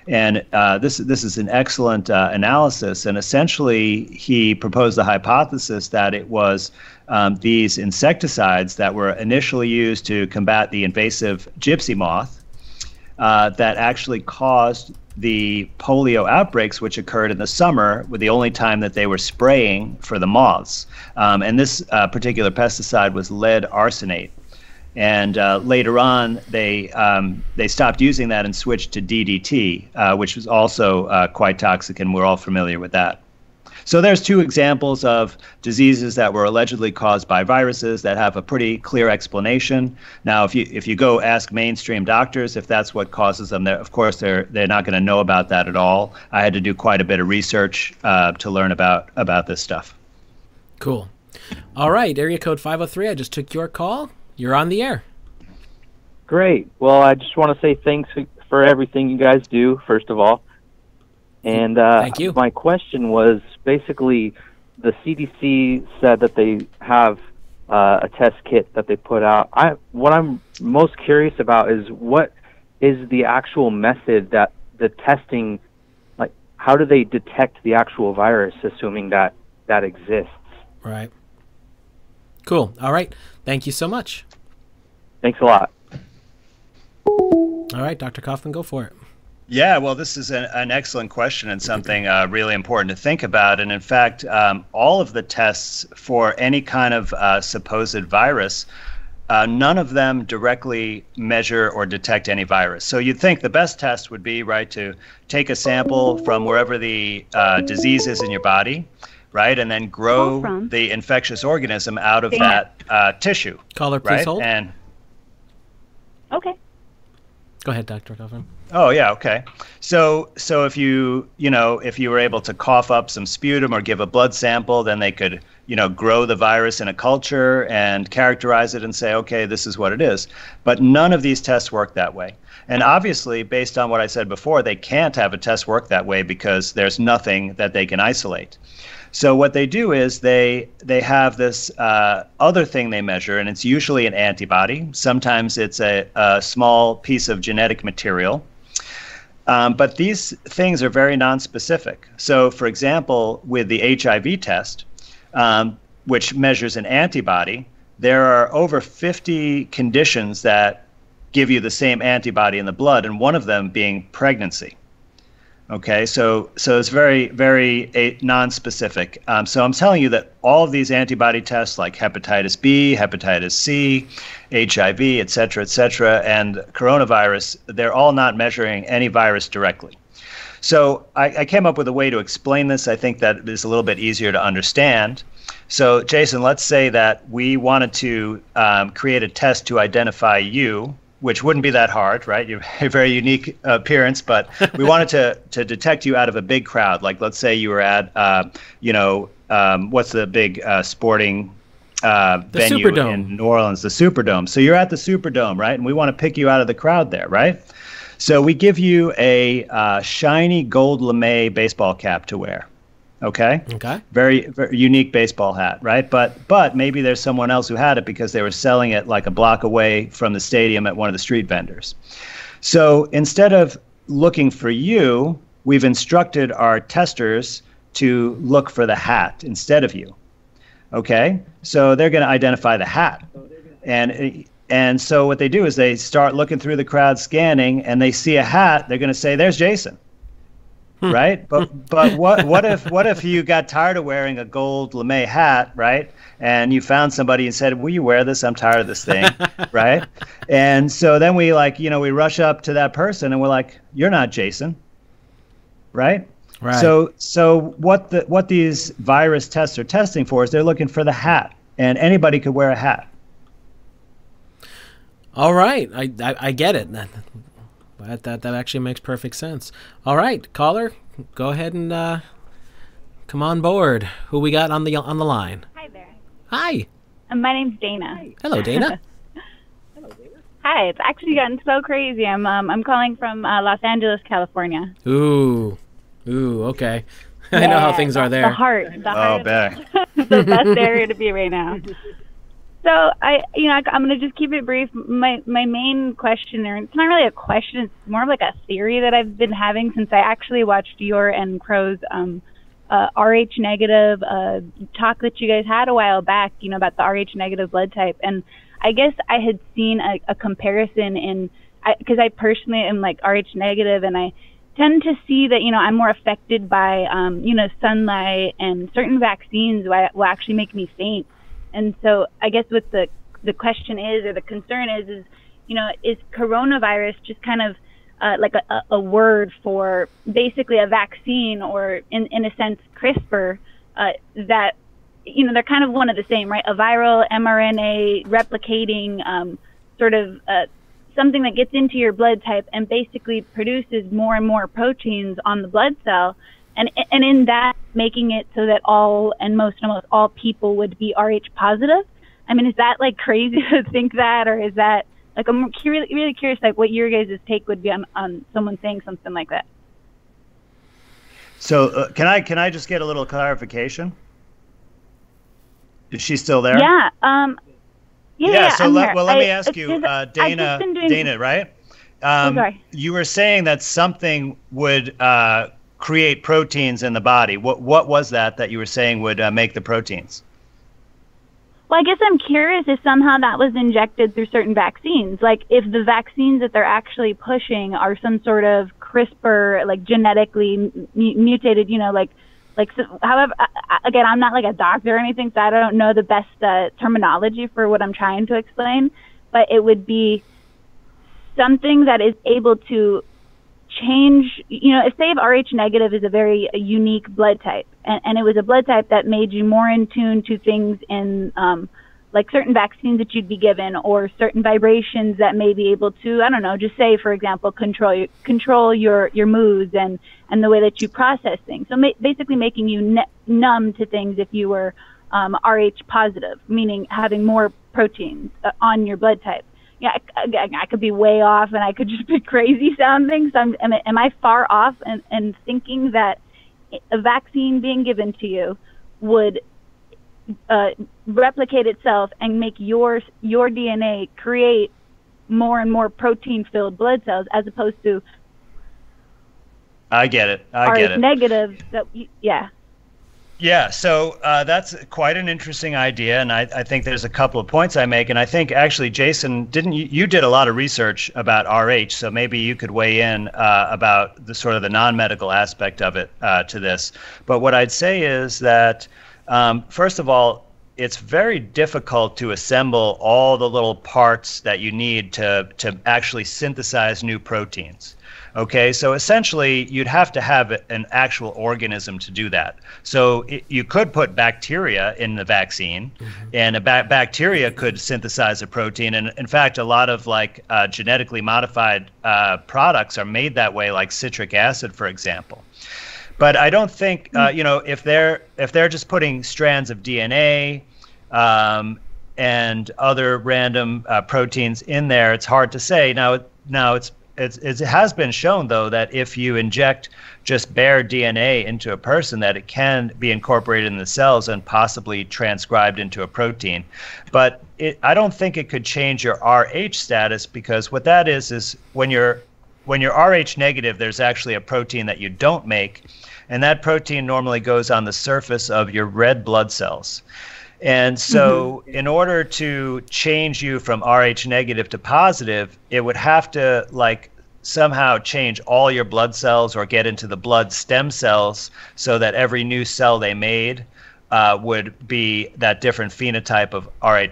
And uh, this, this is an excellent uh, analysis. And essentially, he proposed the hypothesis that it was um, these insecticides that were initially used to combat the invasive gypsy moth uh, that actually caused the polio outbreaks, which occurred in the summer, were the only time that they were spraying for the moths. Um, and this uh, particular pesticide was lead arsenate. And uh, later on, they um, they stopped using that and switched to DDT, uh, which was also uh, quite toxic, and we're all familiar with that. So there's two examples of diseases that were allegedly caused by viruses that have a pretty clear explanation. Now, if you if you go ask mainstream doctors if that's what causes them, of course they're they're not going to know about that at all. I had to do quite a bit of research uh, to learn about about this stuff. Cool. All right, area code 503. I just took your call. You're on the air. Great. Well, I just want to say thanks for everything you guys do, first of all. And uh, Thank you. my question was basically the CDC said that they have uh, a test kit that they put out. I what I'm most curious about is what is the actual method that the testing like how do they detect the actual virus assuming that that exists? Right. Cool. All right. Thank you so much. Thanks a lot. All right, Dr. Kaufman, go for it. Yeah, well, this is an, an excellent question and something uh, really important to think about. And in fact, um, all of the tests for any kind of uh, supposed virus, uh, none of them directly measure or detect any virus. So you'd think the best test would be, right, to take a sample from wherever the uh, disease is in your body, right, and then grow the infectious organism out of Dana. that uh, tissue. Caller, please right? hold. And Okay. Go ahead, Dr. Kaufman. Oh yeah, okay. So so if you you know if you were able to cough up some sputum or give a blood sample, then they could you know grow the virus in a culture and characterize it and say okay this is what it is. But none of these tests work that way. And obviously, based on what I said before, they can't have a test work that way because there's nothing that they can isolate. So what they do is they they have this uh, other thing they measure, and it's usually an antibody. Sometimes it's a, a small piece of genetic material. Um, but these things are very nonspecific. So, for example, with the HIV test, um, which measures an antibody, there are over 50 conditions that give you the same antibody in the blood, and one of them being pregnancy. Okay, so so it's very very a, non-specific. Um, so I'm telling you that all of these antibody tests, like hepatitis B, hepatitis C, HIV, et cetera, et cetera, and coronavirus, they're all not measuring any virus directly. So I, I came up with a way to explain this. I think that is a little bit easier to understand. So Jason, let's say that we wanted to um, create a test to identify you which wouldn't be that hard, right? You have a very unique appearance, but we wanted to to detect you out of a big crowd. Like, let's say you were at, uh, you know, um, what's the big uh, sporting uh, venue Superdome. in New Orleans, the Superdome. So you're at the Superdome, right? And we want to pick you out of the crowd there, right? So we give you a uh, shiny gold lame baseball cap to wear. Okay. Okay. Very, very unique baseball hat, right? But but maybe there's someone else who had it because they were selling it like a block away from the stadium at one of the street vendors. So instead of looking for you, we've instructed our testers to look for the hat instead of you. Okay? So they're going to identify the hat. And and so what they do is they start looking through the crowd scanning and they see a hat, they're going to say there's Jason right? But but what what if what if you got tired of wearing a gold lame hat, right? And you found somebody and said, "Will you wear this? I'm tired of this thing," right? And so then we like you know we rush up to that person and we're like, "You're not Jason," right? Right. So so what the what these virus tests are testing for is they're looking for the hat, and anybody could wear a hat. All right. I, I, I get it. That, that, that, that actually makes perfect sense. All right, caller, go ahead and uh, come on board. Who we got on the on the line? Hi there. Hi. Um, my name's Dana. Hello, Dana. Hello, Dana. Hi. It's actually gotten so crazy. I'm um, I'm calling from uh, Los Angeles, California. Ooh. Ooh, okay. I know how things are The there. heart. The heart. Oh, bet. the best area to be right now. So I, you know, I, I'm going to just keep it brief. My my main question, or it's not really a question, it's more of like a theory that I've been having since I actually watched your and Crrow's um, uh, Rh negative uh, talk that you guys had a while back. You know about the Rh negative blood type, and I guess I had seen a, a comparison in because I, personally am like Rh negative, and I tend to see that you know I'm more affected by um, you know sunlight and certain vaccines will actually make me faint. And so I guess what the the question is or the concern is is you know is coronavirus just kind of uh, like a, a word for basically a vaccine or in in a sense CRISPR uh, that you know they're kind of one of the same, right? A viral mRNA replicating um, sort of uh, something that gets into your blood type and basically produces more and more proteins on the blood cell, and and in that making it so that all and most almost all people would be Rh positive. I mean, is that like crazy to think that, or is that like I'm really really curious like what your guys' take would be on on someone saying something like that. So uh, can I can I just get a little clarification? Is she still there? Yeah. Um. Yeah. yeah so I'm let, here. well, let me ask you, just- uh, Dana. doing- Dana, right? Um, sorry. You were saying that something would uh, create proteins in the body. What what was that that you were saying would uh, make the proteins? Well, I guess I'm curious if somehow that was injected through certain vaccines. Like if the vaccines that they're actually pushing are some sort of CRISPR, like genetically m- mutated, you know, like like so, however again i'm not like a doctor or anything so i don't know the best uh, terminology for what i'm trying to explain but it would be something that is able to change you know if say if rh negative is a very unique blood type. And, and it was a blood type that made you more in tune to things in um like certain vaccines that you'd be given or certain vibrations that may be able to i don't know just say for example control control your your moods and and the way that you process things. So ma- basically making you n- numb to things if you were um, rh positive meaning having more proteins uh, on your blood type yeah I, I, could be way off and i could just be crazy sounding so I'm, am, I- am i far off and and thinking that a vaccine being given to you would uh, replicate itself and make your your DNA create more and more protein filled blood cells as opposed to I get it. I get it. negative that yeah Yeah, so uh, that's quite an interesting idea, and I, I think there's a couple of points I make, and I think actually, Jason, didn't you, you did a lot of research about RH, so maybe you could weigh in uh, about the sort of the non-medical aspect of it uh, to this. But what I'd say is that um, first of all, it's very difficult to assemble all the little parts that you need to to actually synthesize new proteins. Okay, so essentially, you'd have to have an actual organism to do that. So it, you could put bacteria in the vaccine, and a ba- bacteria could synthesize a protein. And in fact, a lot of like uh, genetically modified uh, products are made that way, like citric acid, for example. But I don't think uh, you know if they're if they're just putting strands of DNA um, and other random uh, proteins in there. It's hard to say. Now, now it's, it's it has been shown though that if you inject just bare DNA into a person, that it can be incorporated in the cells and possibly transcribed into a protein. But it, I don't think it could change your Rh status because what that is is when you're when you're Rh negative, there's actually a protein that you don't make, and that protein normally goes on the surface of your red blood cells. And so, in order to change you from Rh negative to positive, it would have to like somehow change all your blood cells or get into the blood stem cells so that every new cell they made uh, would be that different phenotype of Rh,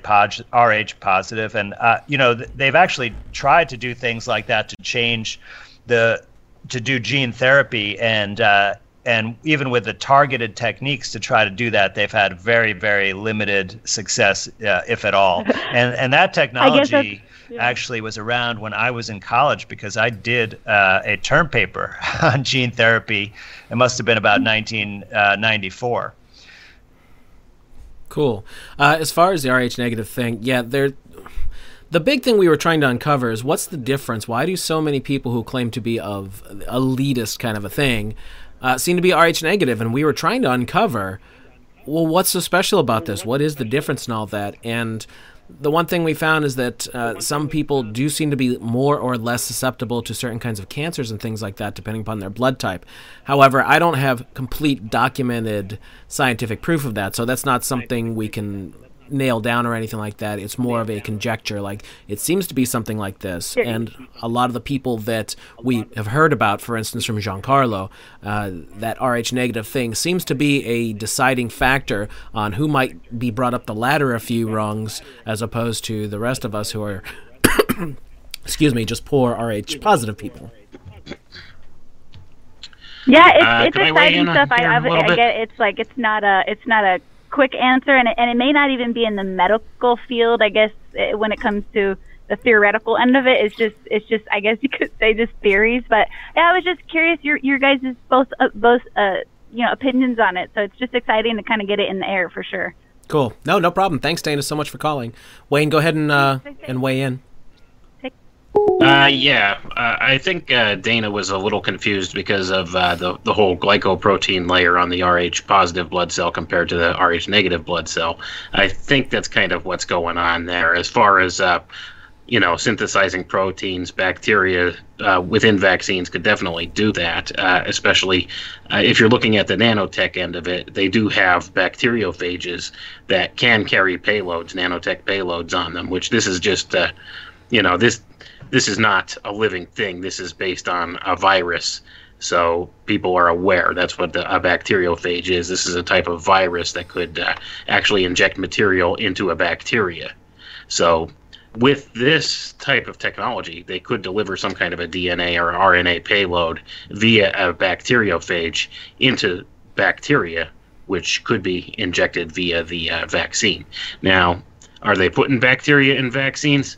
Rh positive. And, uh, you know, th- they've actually tried to do things like that to change the, to do gene therapy and, uh, and even with the targeted techniques to try to do that, they've had very, very limited success, uh, if at all. And and that technology actually was around when I was in college because I did uh, a term paper on gene therapy. It must have been about 1994. Cool. Uh, as far as the Rh negative thing, yeah, there. The big thing we were trying to uncover is what's the difference? Why do so many people who claim to be of elitist kind of a thing uh, seem to be Rh? And we were trying to uncover, well, what's so special about this? What is the difference in all that? And the one thing we found is that uh, some people do seem to be more or less susceptible to certain kinds of cancers and things like that, depending upon their blood type. However, I don't have complete documented scientific proof of that, so that's not something we can nail down or anything like that. It's more of a conjecture. Like it seems to be something like this, and a lot of the people that we have heard about, for instance, from Giancarlo, uh, that Rh negative thing seems to be a deciding factor on who might be brought up the ladder a few rungs, as opposed to the rest of us who are, excuse me, just poor Rh positive people. Yeah, it's, Uh, it's can I weigh exciting stuff. I, here I, a I get it's like it's not a it's not a quick answer, and it, and it may not even be in the medical field. I guess eh, when it comes to the theoretical end of it, it's just it's just I guess you could say just theories. But yeah, I was just curious your your guys' both uh, both uh you know opinions on it. So it's just exciting to kind of get it in the air for sure. Cool. No, no problem. Thanks, Dana, so much for calling. Wayne, go ahead and uh, and weigh in. Uh, yeah, uh, I think uh, Dana was a little confused because of uh, the the whole glycoprotein layer on the Rh positive blood cell compared to the Rh negative blood cell. I think that's kind of what's going on there. As far as uh, you know, synthesizing proteins, bacteria uh, within vaccines could definitely do that. Especially if you're looking at the nanotech end of it, they do have bacteriophages that can carry payloads, nanotech payloads on them. Which this is just, you know, this this is not a living thing. This is based on a virus. So people are aware that's what the, a bacteriophage is. This is a type of virus that could uh, actually inject material into a bacteria. So with this type of technology, they could deliver some kind of a DNA or RNA payload via a bacteriophage into bacteria, which could be injected via the uh, vaccine. Now, are they putting bacteria in vaccines?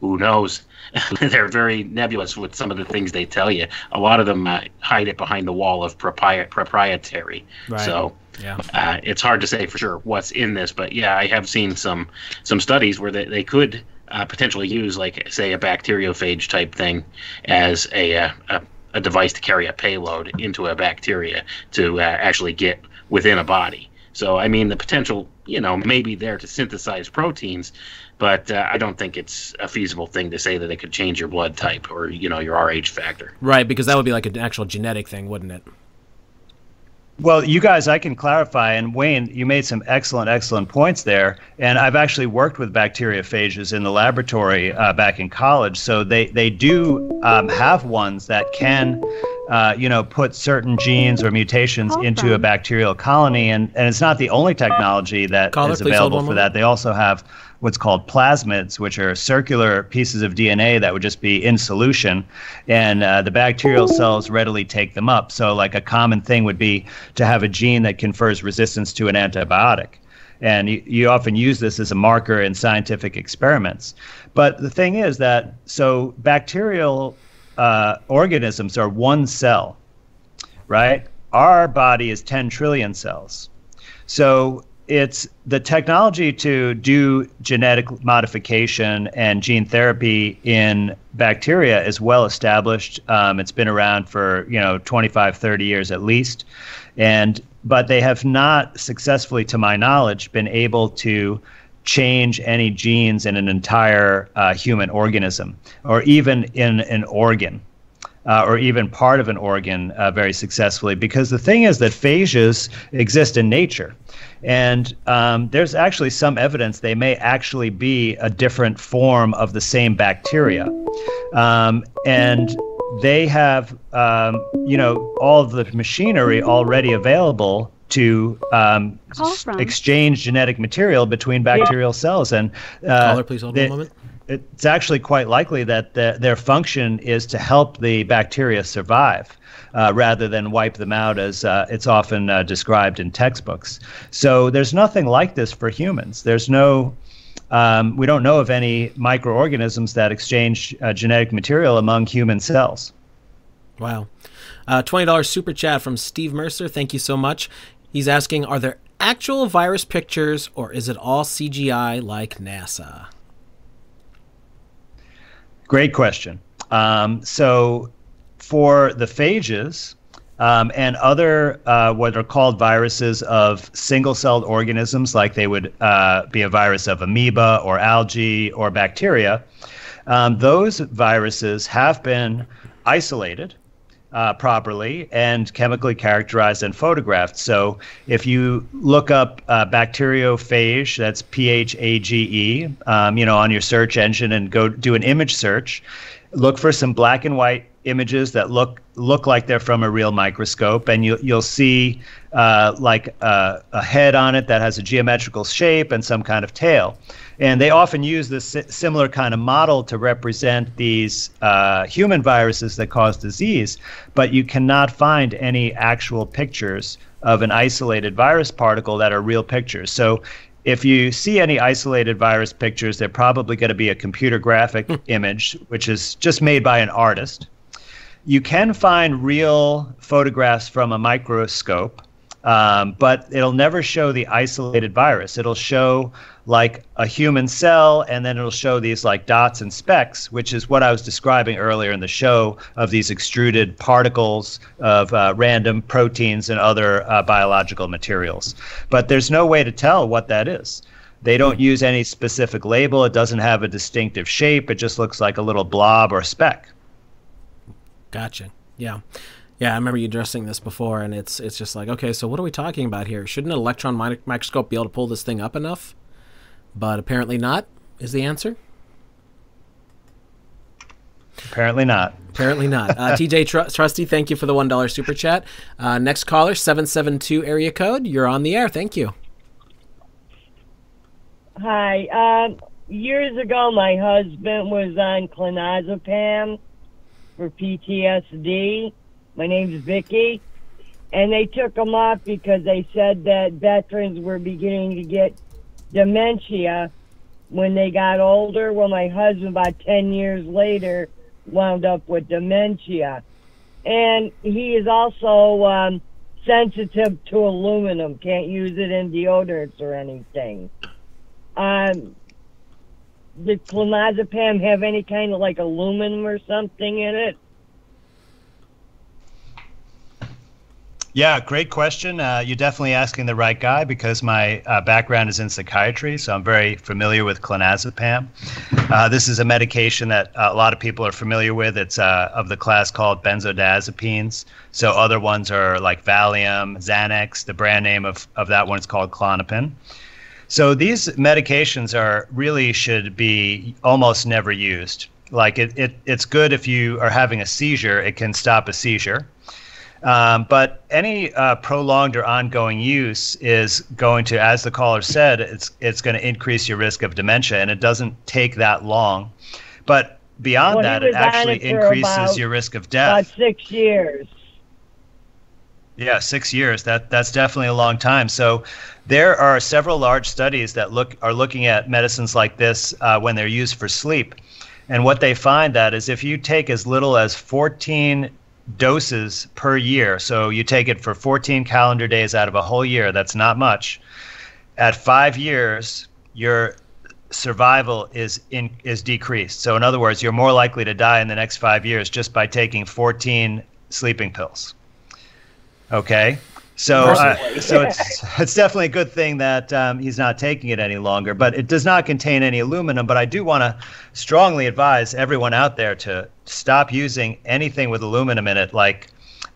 Who knows? They're very nebulous with some of the things they tell you. A lot of them uh, hide it behind the wall of propri- proprietary. Right. So Yeah. uh, it's hard to say for sure what's in this, but yeah, I have seen some some studies where they, they could uh, potentially use, like, say, a bacteriophage type thing as a, uh, a a device to carry a payload into a bacteria to uh, actually get within a body. So, I mean, the potential, you know, may be there to synthesize proteins, but uh, I don't think it's a feasible thing to say that it could change your blood type or, you know, your RH factor. Right, because that would be like an actual genetic thing, wouldn't it? Well, you guys, I can clarify. And Wayne, you made some excellent, excellent points there. And I've actually worked with bacteriophages in the laboratory uh, back in college. So they, they do um, have ones that can, uh, you know, put certain genes or mutations into a bacterial colony. And, and it's not the only technology that is Caller, please hold available for that. They also have what's called plasmids, which are circular pieces of DNA that would just be in solution, and uh, the bacterial cells readily take them up. So, like a common thing would be to have a gene that confers resistance to an antibiotic. And you, you often use this as a marker in scientific experiments. But the thing is that so bacterial uh, organisms are one cell, right? Our body is 10 trillion cells. So it's the technology to do genetic modification and gene therapy in bacteria is well established. Um, it's been around for you know 25, 30 years at least, and but they have not successfully, to my knowledge, been able to change any genes in an entire uh, human organism or even in an organ uh, or even part of an organ uh, very successfully. Because the thing is that phages exist in nature. And um, there's actually some evidence they may actually be a different form of the same bacteria. Um, and they have, um, you know, all of the machinery already available to um, s- exchange genetic material between bacterial cells. And uh, Caller, please hold they- one moment. It's actually quite likely that the, their function is to help the bacteria survive. Uh, rather than wipe them out, as uh, it's often uh, described in textbooks. So there's nothing like this for humans. There's no, um, we don't know of any microorganisms that exchange uh, genetic material among human cells. Wow. Uh, $20 super chat from Steve Mercer. Thank you so much. He's asking Are there actual virus pictures or is it all CGI like NASA? Great question. Um, so, for the phages um, and other uh, what are called viruses of single-celled organisms, like they would uh, be a virus of amoeba or algae or bacteria, um, those viruses have been isolated uh, properly and chemically characterized and photographed. So if you look up uh, bacteriophage, that's P H A G E, um, you know, on your search engine and go do an image search, look for some black and white images that look look like they're from a real microscope, and you you'll see uh, like a, a head on it that has a geometrical shape and some kind of tail. And they often use this similar kind of model to represent these uh, human viruses that cause disease, but you cannot find any actual pictures of an isolated virus particle that are real pictures. So if you see any isolated virus pictures, they're probably going to be a computer graphic image, which is just made by an artist. You can find real photographs from a microscope, um, but it'll never show the isolated virus. It'll show like a human cell, and then it'll show these like dots and specks, which is what I was describing earlier in the show of these extruded particles of uh, random proteins and other uh, biological materials. But there's no way to tell what that is. They don't use any specific label. It doesn't have a distinctive shape. It just looks like a little blob or speck. Gotcha. Yeah. Yeah, I remember you addressing this before, and it's it's just like, okay, so what are we talking about here? Shouldn't an electron mi- microscope be able to pull this thing up enough? But apparently not. Is the answer? Apparently not. Apparently not. Uh, TJ Tr- Trusty, thank you for the one dollar super chat. Uh, next caller, seven seven two area code. You're on the air. Thank you. Hi. Um, years ago, my husband was on clonazepam for PTSD. My name's Vicky. And they took him off because they said that veterans were beginning to get dementia when they got older. Well, my husband, about 10 years later, wound up with dementia. And he is also um, sensitive to aluminum, can't use it in deodorants or anything. Um, did clonazepam have any kind of like aluminum or something in it? Yeah, great question. Uh, you're definitely asking the right guy because my uh, background is in psychiatry, so I'm very familiar with clonazepam. Uh, this is a medication that a lot of people are familiar with. It's uh, of the class called benzodiazepines. So other ones are like Valium, Xanax. The brand name of, of that one is called Klonopin. So these medications are really should be almost never used. Like it, it, it's good if you are having a seizure, it can stop a seizure. Um, but any uh, prolonged or ongoing use is going to, as the caller said, it's it's going to increase your risk of dementia, and it doesn't take that long. But beyond Well, that, it actually increases your risk of About death. six years. Yeah, six years. That that's definitely a long time. So there are several large studies that look are looking at medicines like this uh, when they're used for sleep, and what they find that is if you take as little as 14 doses per year, so you take it for 14 calendar days out of a whole year, that's not much. At five years, your survival is in is decreased. So in other words, you're more likely to die in the next five years just by taking 14 sleeping pills. Okay. So, uh, so it's it's definitely a good thing that um, he's not taking it any longer. But it does not contain any aluminum. But I do want to strongly advise everyone out there to stop using anything with aluminum in it, like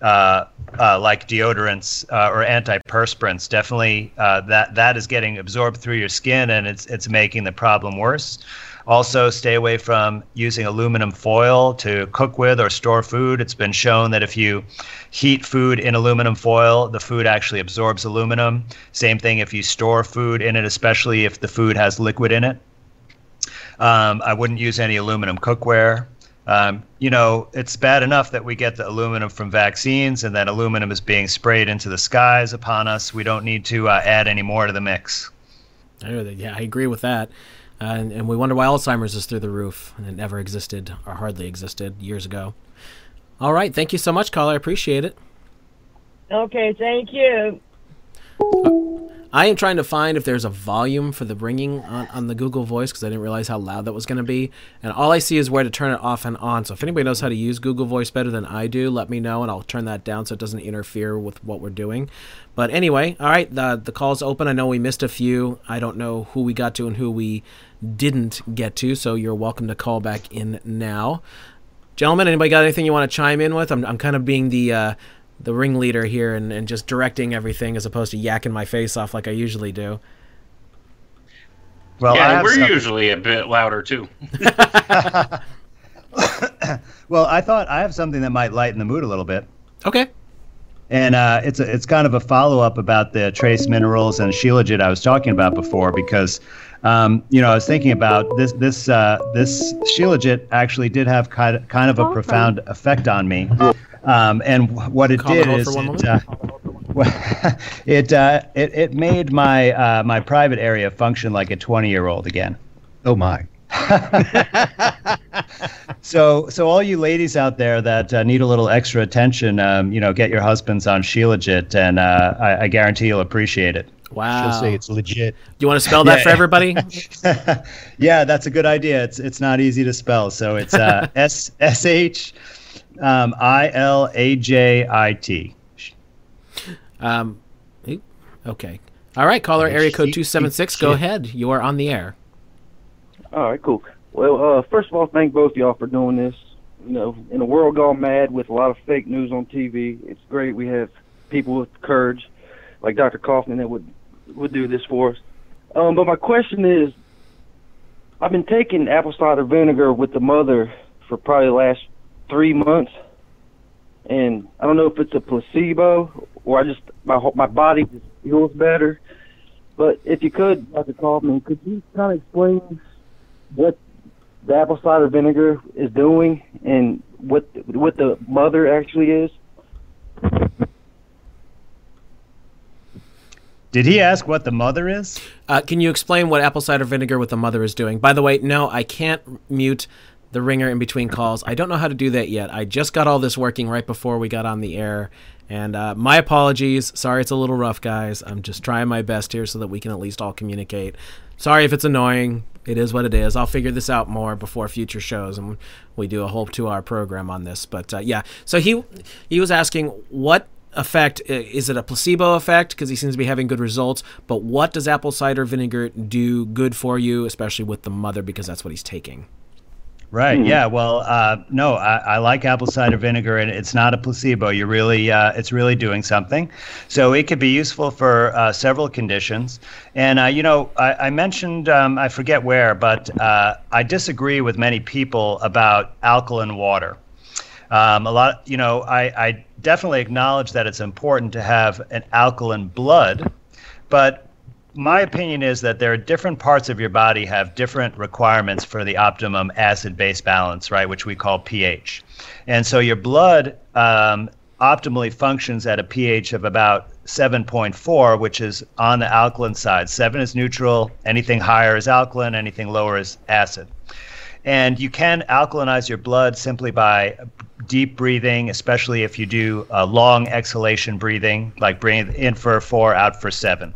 uh, uh, like deodorants uh, or antiperspirants. Definitely, uh, that that is getting absorbed through your skin, and it's it's making the problem worse. Also, stay away from using aluminum foil to cook with or store food. It's been shown that if you heat food in aluminum foil, the food actually absorbs aluminum. Same thing if you store food in it, especially if the food has liquid in it. Um, I wouldn't use any aluminum cookware. Um, you know, it's bad enough that we get the aluminum from vaccines and that aluminum is being sprayed into the skies upon us. We don't need to uh, add any more to the mix. Yeah, I agree with that. Uh, and, and we wonder why Alzheimer's is through the roof and it never existed or hardly existed years ago. All right. Thank you so much, caller. I appreciate it. Okay, thank you. I am trying to find if there's a volume for the ringing on, on the Google Voice because I didn't realize how loud that was going to be. And all I see is where to turn it off and on. So if anybody knows how to use Google Voice better than I do, let me know and I'll turn that down so it doesn't interfere with what we're doing. But anyway, all right, the, the call's open. I know we missed a few. I don't know who we got to and who we didn't get to. So you're welcome to call back in now. Gentlemen, anybody got anything you want to chime in with? I'm, I'm kind of being the. Uh, the ringleader here and, and just directing everything as opposed to yakking my face off like I usually do. Well, yeah, have we're some- usually a bit louder too. well, I thought I have something that might lighten the mood a little bit. Okay. And uh, it's a, it's kind of a follow up about the trace minerals and shilajit I was talking about before because um, you know I was thinking about this this uh, this shilajit actually did have kind of, kind of a profound effect on me. Um, and what it Call did is it, uh, it, uh, it it made my uh, my private area function like a 20 year old again. Oh my. So, so all you ladies out there that uh, need a little extra attention, um, you know, get your husbands on Shilajit, and uh, I, I guarantee you'll appreciate it. Wow. She'll say it's legit. You want to spell that Yeah. for everybody? yeah, that's a good idea. It's it's not easy to spell, so it's uh, S S H um, I L A J I T. Um, okay. All right, caller area code 276. Go ahead. You are on the air. All right, cool. Well, uh, first of all, thank both of y'all for doing this. You know, in a world gone mad with a lot of fake news on TV, it's great we have people with courage, like Dr. Kaufman, that would would do this for us. Um, but my question is, I've been taking apple cider vinegar with the mother for probably the last three months, and I don't know if it's a placebo or I just my my body just feels better. But if you could, Dr. Kaufman, could you kind of explain what the apple cider vinegar is doing and what what the mother actually is? Did he ask what the mother is? Uh, can you explain what apple cider vinegar with the mother is doing? By the way, no, I can't mute the ringer in between calls. I don't know how to do that yet. I just got all this working right before we got on the air. And uh, my apologies. Sorry it's a little rough, guys. I'm just trying my best here so that we can at least all communicate. Sorry if it's annoying. It is what it is. I'll figure this out more before future shows, and we do a whole two-hour program on this. But uh, yeah, so he he was asking what effect is it a placebo effect because he seems to be having good results but what does apple cider vinegar do good for you especially with the mother because that's what he's taking Right. Yeah. Well, uh, no, I, I like apple cider vinegar, and it's not a placebo. You're really, uh, it's really doing something. So it could be useful for uh, several conditions. And uh, you know, I, I mentioned, um, I forget where, but uh, I disagree with many people about alkaline water. Um, a lot, you know, I, I definitely acknowledge that it's important to have an alkaline blood, but my opinion is that there are different parts of your body have different requirements for the optimum acid base balance, right, which we call pH. And so your blood um, optimally functions at a pH of about 7.4, which is on the alkaline side. 7 is neutral, anything higher is alkaline, anything lower is acid. And you can alkalinize your blood simply by deep breathing, especially if you do uh, long exhalation breathing, like breathe in for four, out for seven.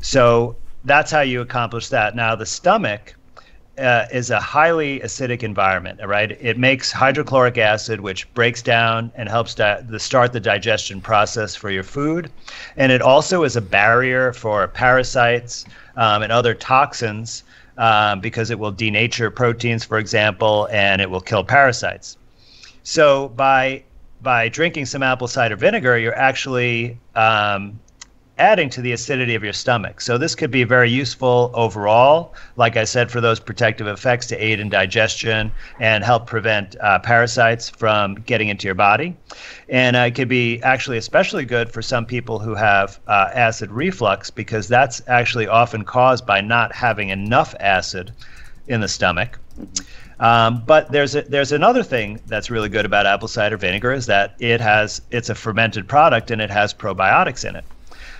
So that's how you accomplish that. Now, the stomach uh, is a highly acidic environment, right? It makes hydrochloric acid, which breaks down and helps di- the start the digestion process for your food. And it also is a barrier for parasites um, and other toxins um, because it will denature proteins, for example, and it will kill parasites. So by by drinking some apple cider vinegar, you're actually um, adding to the acidity of your stomach. So this could be very useful overall, like I said, for those protective effects to aid in digestion and help prevent uh, parasites from getting into your body. And uh, it could be actually especially good for some people who have uh, acid reflux because that's actually often caused by not having enough acid in the stomach. Um, but there's a, there's another thing that's really good about apple cider vinegar is that it has it's a fermented product and it has probiotics in it.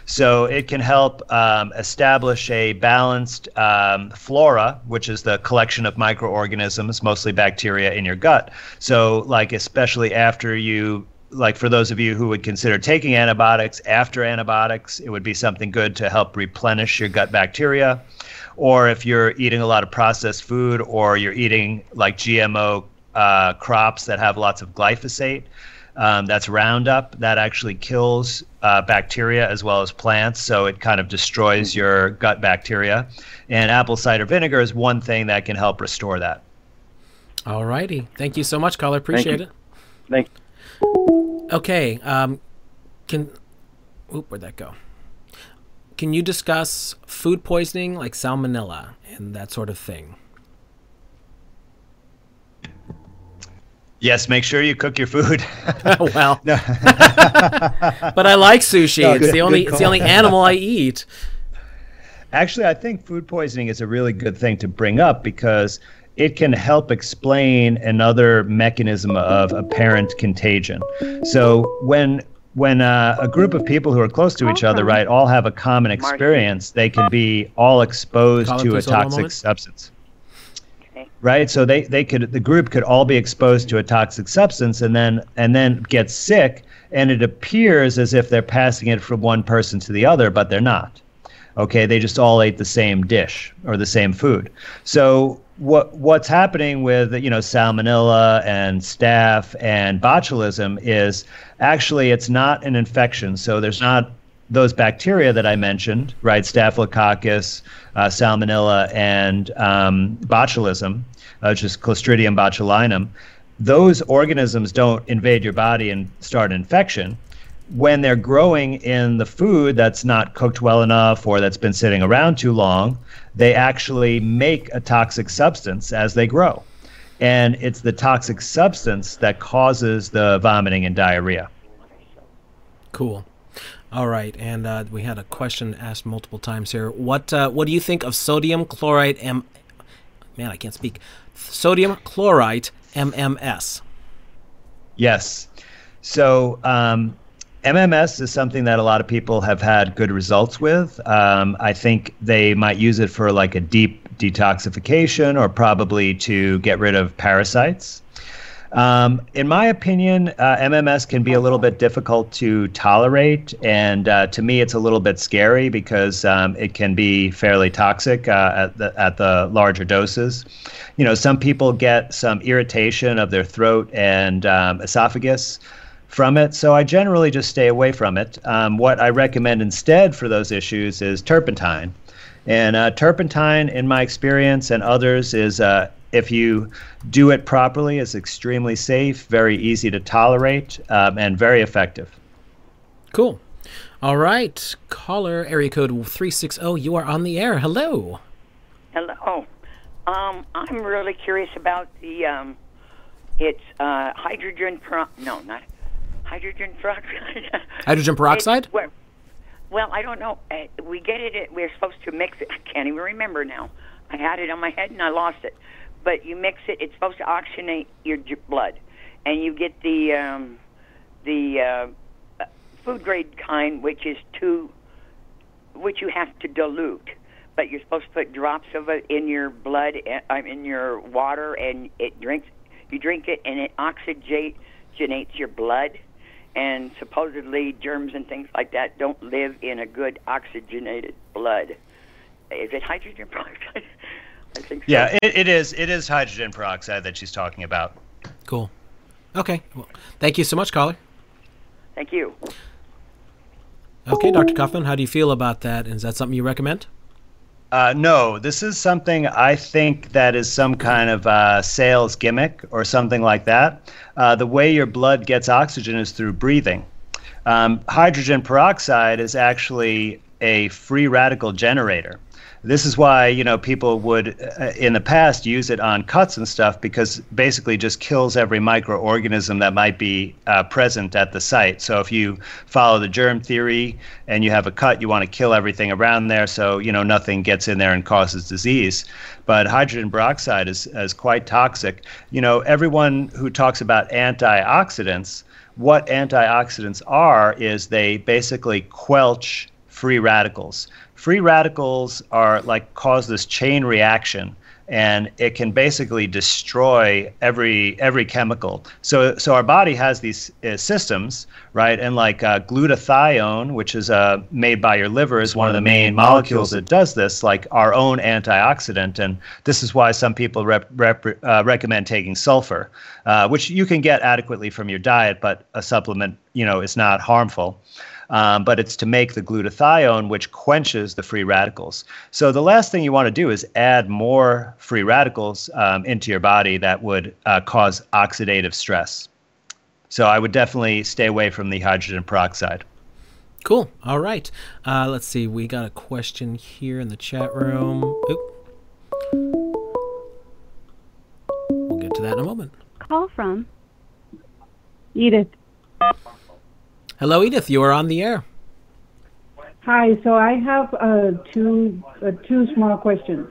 So it can help um, establish a balanced um, flora, which is the collection of microorganisms, mostly bacteria, in your gut. So, like, especially after you, like, for those of you who would consider taking antibiotics, after antibiotics, it would be something good to help replenish your gut bacteria. Or if you're eating a lot of processed food or you're eating like GMO uh, crops that have lots of glyphosate, um, that's Roundup. That actually kills uh, bacteria as well as plants, so it kind of destroys your gut bacteria. And apple cider vinegar is one thing that can help restore that. all righty thank you so much caller appreciate you. it Thank you. okay um can oop where'd that go can you discuss food poisoning like salmonella and that sort of thing Yes, make sure you cook your food. well, but I like sushi. No, it's good- the only it's the only animal I eat. Actually, I think food poisoning is a really good thing to bring up because it can help explain another mechanism of apparent contagion. So when when uh, a group of people who are close to each other, right, all have a common experience, they can be all exposed to a please hold on a toxic substance. Right, so they, they could the group could all be exposed to a toxic substance and then and then get sick, and it appears as if they're passing it from one person to the other, but they're not. Okay they just all ate the same dish or the same food. So what what's happening with you know salmonella and staph and botulism is actually it's not an infection. So there's not those bacteria that I mentioned, right? Staphylococcus, uh, Salmonella, and um, botulism, uh, which is Clostridium botulinum. Those organisms don't invade your body and start infection when they're growing in the food that's not cooked well enough or that's been sitting around too long, they actually make a toxic substance as they grow. And it's the toxic substance that causes the vomiting and diarrhea. Cool. All right, and uh, we had a question asked multiple times here. What uh, what do you think of sodium chloride M? Man, I can't speak. Sodium chloride MMS. Yes. So um, MMS is something that a lot of people have had good results with. Um, I think they might use it for like a deep detoxification or probably to get rid of parasites. Um, in my opinion, uh, MMS can be a little bit difficult to tolerate, and uh, to me, it's a little bit scary because um, it can be fairly toxic uh, at the at the larger doses. You know, some people get some irritation of their throat and um, esophagus from it, so I generally just stay away from it. Um, what I recommend instead for those issues is turpentine. And uh, turpentine, in my experience and others, is uh, if you do it properly, is extremely safe, very easy to tolerate, um, and very effective. Cool. All right, caller area code three six zero. You are on the air. Hello. Hello. Um, I'm really curious about the um, it's uh, hydrogen pro no not hydrogen peroxide. Hydrogen peroxide? It's where- well, I don't know. Uh, we get it. at- We're supposed to mix it. I can't even remember now. I had it on my head and I lost it. But you mix it. It's supposed to oxygenate your j- blood, and you get the um, the uh, food grade kind, which is two, which you have to dilute. But you're supposed to put drops of it in your blood, uh, in your water, and it drinks. You drink it, and it oxygenates your blood. And supposedly, germs and things like that don't live in a good oxygenated blood. Is it hydrogen peroxide? I think so. Yeah, it, it is. It is hydrogen peroxide that she's talking about. Cool. Okay. Well, thank you so much, caller. Thank you. Okay, Dr. Kaufman, how do you feel about that? Is that something you recommend? Uh, no, this is something I think that is some kind of uh, sales gimmick or something like that. Uh, the way your blood gets oxygen is through breathing. Um, hydrogen peroxide is actually a free radical generator. This is why you know people would uh, in the past use it on cuts and stuff because basically just kills every microorganism that might be uh, present at the site. So if you follow the germ theory and you have a cut, you want to kill everything around there so you know nothing gets in there and causes disease. But hydrogen peroxide is is quite toxic. You know everyone who talks about antioxidants, what antioxidants are is they basically quelch free radicals. Free radicals are like cause this chain reaction and it can basically destroy every every chemical. So so our body has these uh, systems, right? And like uh, glutathione, which is uh, made by your liver, is one of the main molecules that does this, like our own antioxidant. And this is why some people rep, rep, uh, recommend taking sulfur, uh, which you can get adequately from your diet, but a supplement, you know, is not harmful um, but it's to make the glutathione, which quenches the free radicals. So the last thing you want to do is add more free radicals um, into your body that would uh, cause oxidative stress. So I would definitely stay away from the hydrogen peroxide. Cool. All right. Uh, let's see. We got a question here in the chat room. Oop. We'll get to that in a moment. Call from Edith. Hello, Edith. You are on the air. Hi. So I have uh, two uh, two small questions.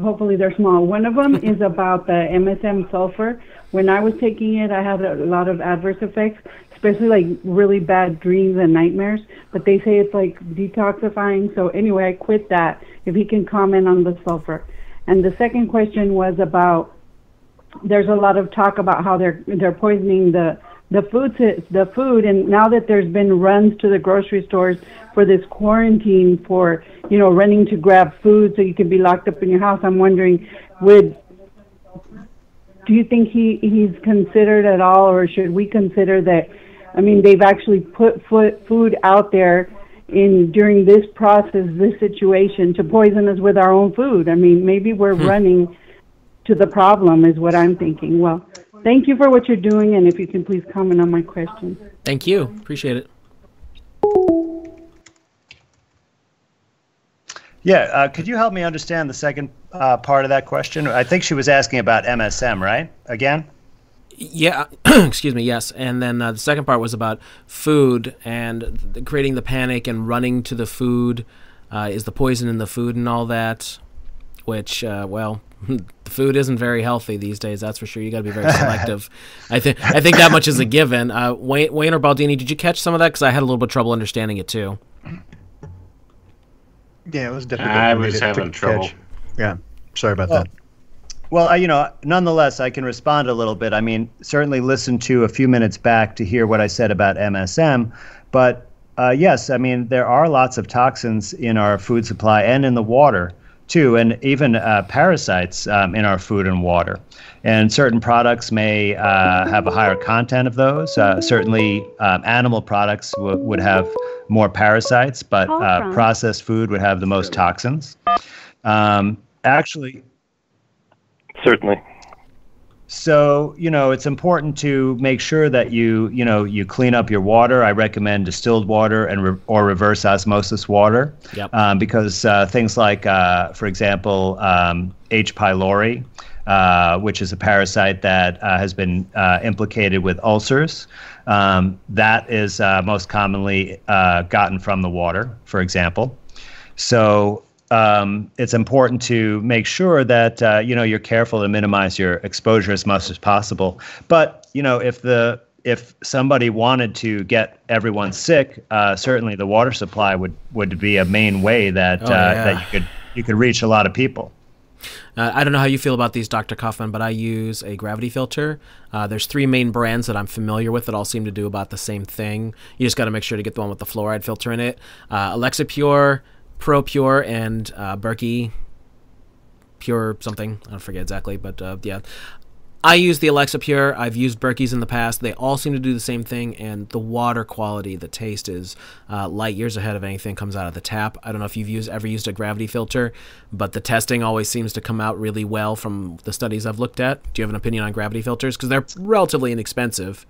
Hopefully they're small. One of them is about the MSM sulfur. When I was taking it, I had a lot of adverse effects, especially like really bad dreams and nightmares. But they say it's like detoxifying. So anyway, I quit that. If he can comment on the sulfur. And the second question was about there's a lot of talk about how they're they're poisoning the the food the food and now that there's been runs to the grocery stores for this quarantine for you know running to grab food so you can be locked up in your house i'm wondering would do you think he he's considered at all or should we consider that i mean they've actually put foot, food out there in during this process this situation to poison us with our own food i mean maybe we're Hmm. running to the problem is what i'm thinking well thank you for what you're doing and if you can please comment on my question Thank you. Appreciate it. Yeah, uh, could you help me understand the second uh, part of that question? I think she was asking about MSM, right? Again? Yeah, excuse me. Yes, and then uh, the second part was about food and th- creating the panic and running to the food. Uh, is the poison in the food and all that? Which, uh, well, the food isn't very healthy these days. That's for sure. You got to be very selective. I think I think that much is a given. Uh, Wayne, Wayne or Baldini, did you catch some of that? Because I had a little bit of trouble understanding it too. Yeah, it was difficult. I for was to- to having trouble. catch. Yeah, sorry about Well, that. Well, uh, you know, nonetheless, I can respond a little bit. I mean, certainly listen to a few minutes back to hear what I said about MSM, but uh, yes, I mean, there are lots of toxins in our food supply and in the water too, and even uh, parasites um, in our food and water. And certain products may uh, have a higher content of those. Uh, certainly, um, animal products w- would have more parasites, but uh, processed food would have the most toxins. Um, actually, Certainly. So, you know, it's important to make sure that you, you know, you clean up your water. I recommend distilled water and re- or reverse osmosis water. Yep. Um, because uh, things like, uh, for example, um, H. pylori, uh, which is a parasite that uh, has been uh, implicated with ulcers, um, that is uh, most commonly uh, gotten from the water, for example. So um, it's important to make sure that uh, you know you're careful to minimize your exposure as much as possible. But you know if the if somebody wanted to get everyone sick, uh, certainly the water supply would would be a main way that Oh, uh, yeah. that you could you could reach a lot of people. Uh, I don't know how you feel about these, Dr. Kaufman, but I use a gravity filter. Uh, there's three main brands that I'm familiar with that all seem to do about the same thing. You just got to make sure to get the one with the fluoride filter in it. Uh, Alexa Pure, Pro Pure, and uh, Berkey Pure something. I don't forget exactly, but uh, yeah. I use the Alexa Pure. I've used Berkey's in the past. They all seem to do the same thing, and the water quality, the taste is uh, light years ahead of anything comes out of the tap. I don't know if you've used ever used a gravity filter, but the testing always seems to come out really well from the studies I've looked at. Do you have an opinion on gravity filters? Because they're relatively inexpensive.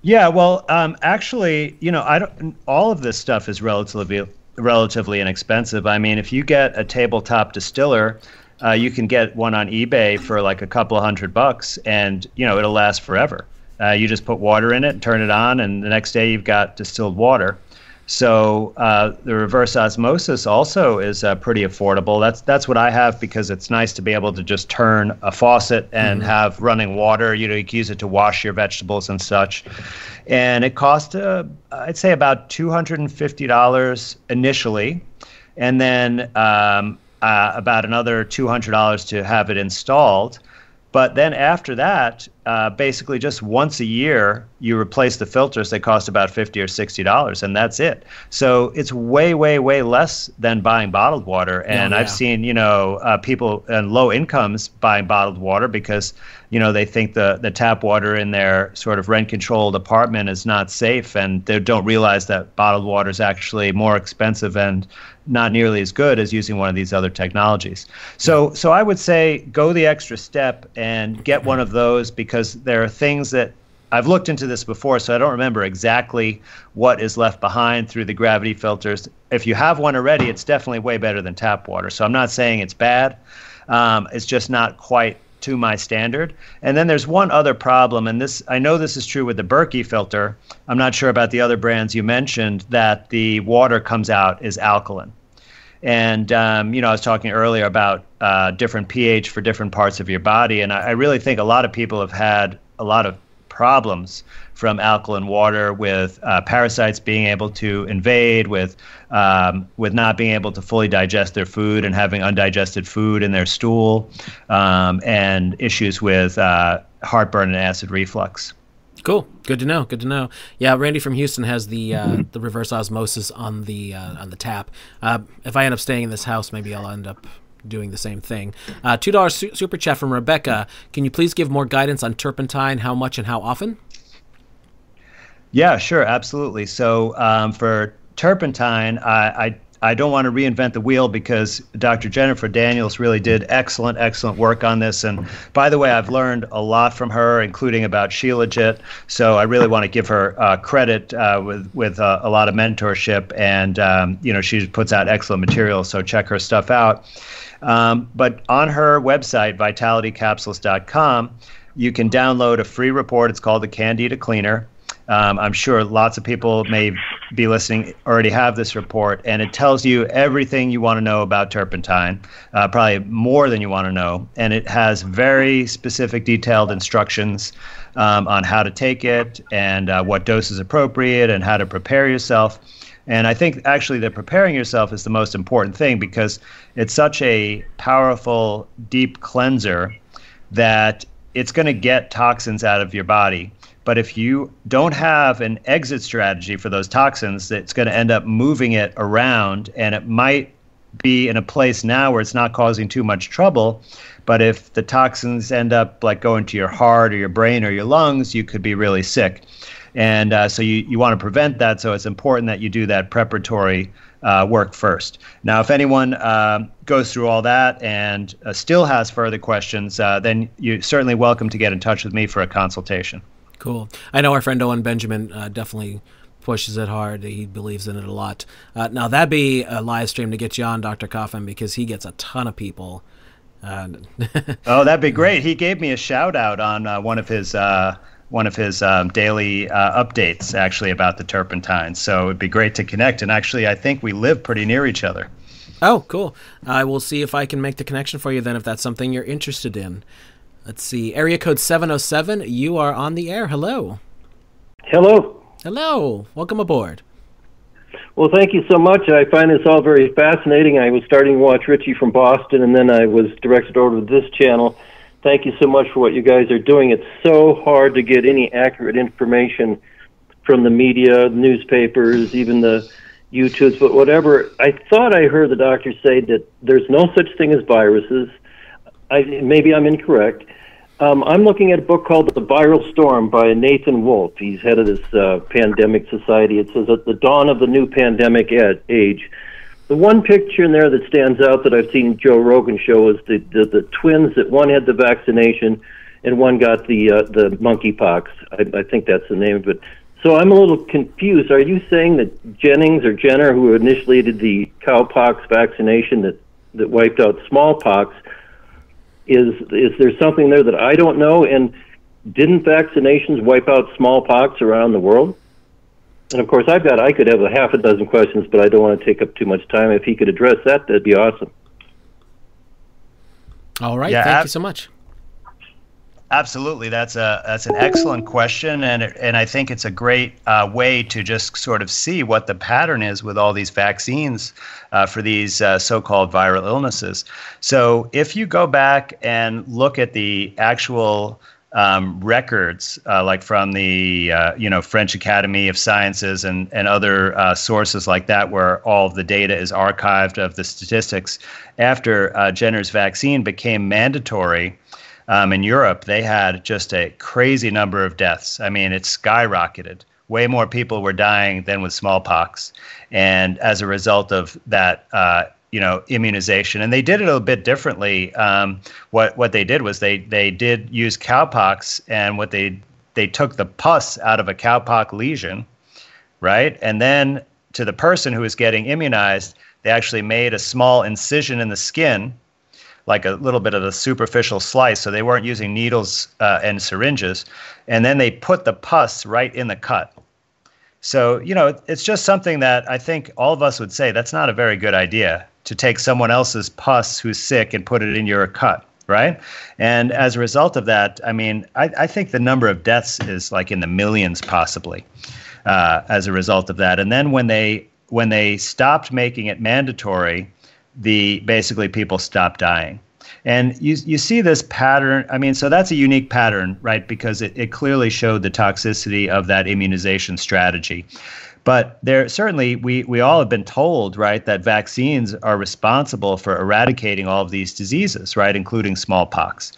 Yeah, well, um, actually, you know, I don't. All of this stuff is relatively relatively inexpensive. I mean, if you get a tabletop distiller, uh, you can get one on eBay for like a couple of hundred bucks, and you know it'll last forever. Uh, you just put water in it and turn it on, and the next day you've got distilled water. So uh, the reverse osmosis also is uh, pretty affordable. That's that's what I have because it's nice to be able to just turn a faucet and Mhm. have running water. You know, you can use it to wash your vegetables and such. And it cost, uh, I'd say, about two hundred and fifty dollars initially, and then um, uh, about another two hundred dollars to have it installed. But then after that, uh, basically just once a year, you replace the filters. They cost about fifty or sixty dollars, and that's it. So it's way, way, way less than buying bottled water. And yeah. I've seen, you know, uh, people in low incomes buying bottled water because, you know, they think the the tap water in their sort of rent-controlled apartment is not safe, and they don't realize that bottled water is actually more expensive and not nearly as good as using one of these other technologies. So, so I would say go the extra step and get one of those because there are things that I've looked into this before, so I don't remember exactly what is left behind through the gravity filters. If you have one already, it's definitely way better than tap water. So I'm not saying it's bad. Um, it's just not quite to my standard. And then there's one other problem, and this I know this is true with the Berkey filter. I'm not sure about the other brands you mentioned that the water comes out is alkaline. And um, you know, I was talking earlier about uh, different pH for different parts of your body, and I, I really think a lot of people have had a lot of problems from alkaline water with uh, parasites being able to invade, with um, with not being able to fully digest their food and having undigested food in their stool, um, and issues with uh, heartburn and acid reflux. Cool. Good to know. Good to know. Yeah, Randy from Houston has the uh, the reverse osmosis on the uh, on the tap. Uh, if I end up staying in this house, maybe I'll end up doing the same thing. Uh, Two dollars su- super chat from Rebecca. Can you please give more guidance on turpentine? How much and how often? Yeah, sure, absolutely. So um, for turpentine, I, I I don't want to reinvent the wheel because Dr. Jennifer Daniels really did excellent, excellent work on this. And by the way, I've learned a lot from her, including about Shilajit. So I really want to give her uh, credit uh, with with uh, a lot of mentorship. And um, you know, she puts out excellent material. So check her stuff out. Um, but on her website, vitalitycapsules.com, you can download a free report. It's called the Candida Cleaner. Um, I'm sure lots of people may be listening already have this report, and it tells you everything you want to know about turpentine, uh, probably more than you want to know. And it has very specific, detailed instructions um, on how to take it and uh, what dose is appropriate and how to prepare yourself. And I think actually that preparing yourself is the most important thing because it's such a powerful, deep cleanser that it's going to get toxins out of your body. But if you don't have an exit strategy for those toxins, it's going to end up moving it around and it might be in a place now where it's not causing too much trouble. But if the toxins end up like going to your heart or your brain or your lungs, you could be really sick. And uh, so you, you want to prevent that. So it's important that you do that preparatory uh, work first. Now, if anyone uh, goes through all that and uh, still has further questions, uh, then you're certainly welcome to get in touch with me for a consultation. Cool. I know our friend Owen Benjamin uh, definitely pushes it hard. He believes in it a lot. Uh, now that'd be a live stream to get you on, Doctor Coffin, because he gets a ton of people. Uh, oh, that'd be great. He gave me a shout out on uh, one of his uh, one of his um, daily uh, updates, actually about the turpentine. So it'd be great to connect. And actually, I think we live pretty near each other. Oh, cool. I will see if I can make the connection for you then, if that's something you're interested in. Let's see. Area code 707. You are on the air. Hello. Hello. Hello. Welcome aboard. Well, thank you so much. I find this all very fascinating. I was starting to watch Richie from Boston, and then I was directed over to this channel. Thank you so much for what you guys are doing. It's so hard to get any accurate information from the media, newspapers, even the YouTubes, but whatever. I thought I heard the doctor say that there's no such thing as viruses. I, maybe I'm incorrect. Um, I'm looking at a book called The Viral Storm by Nathan Wolfe. He's head of this uh, pandemic society. It says at the dawn of the new pandemic ed- age. The one picture in there that stands out that I've seen Joe Rogan show is the, the, the twins that one had the vaccination and one got the uh, the monkeypox. I, I think that's the name of it. So I'm a little confused. Are you saying that Jennings or Jenner, who initiated the cowpox vaccination that that wiped out smallpox, is is there something there that I don't know? And didn't vaccinations wipe out smallpox around the world? And of course, I've got I could have a half a dozen questions, but I don't want to take up too much time. If he could address that, that'd be awesome. All right. Yeah, Thank ab- you so much. Absolutely, that's a that's an excellent question, and it, and I think it's a great uh, way to just sort of see what the pattern is with all these vaccines uh, for these uh, so-called viral illnesses. So if you go back and look at the actual um, records, uh, like from the uh, you know French Academy of Sciences and and other uh, sources like that, where all of the data is archived of the statistics, after Jenner's vaccine became mandatory um, in Europe, they had just a crazy number of deaths. I mean, it skyrocketed. Way more people were dying than with smallpox, and as a result of that, uh, you know, immunization. And they did it a bit differently. Um, what what they did was they they did use cowpox, and what they they took the pus out of a cowpox lesion, right, and then to the person who was getting immunized, they actually made a small incision in the skin like a little bit of a superficial slice, so they weren't using needles uh, and syringes. And then they put the pus right in the cut. So, you know, it's just something that I think all of us would say that's not a very good idea to take someone else's pus who's sick and put it in your cut, right? And as a result of that, I mean, I, I think the number of deaths is like in the millions possibly uh, as a result of that. And then when they when they stopped making it mandatory, the basically people stop dying. And you, you see this pattern. I mean, so that's a unique pattern, right? Because it, it clearly showed the toxicity of that immunization strategy. But there certainly we, we all have been told, right, that vaccines are responsible for eradicating all of these diseases, right, including smallpox.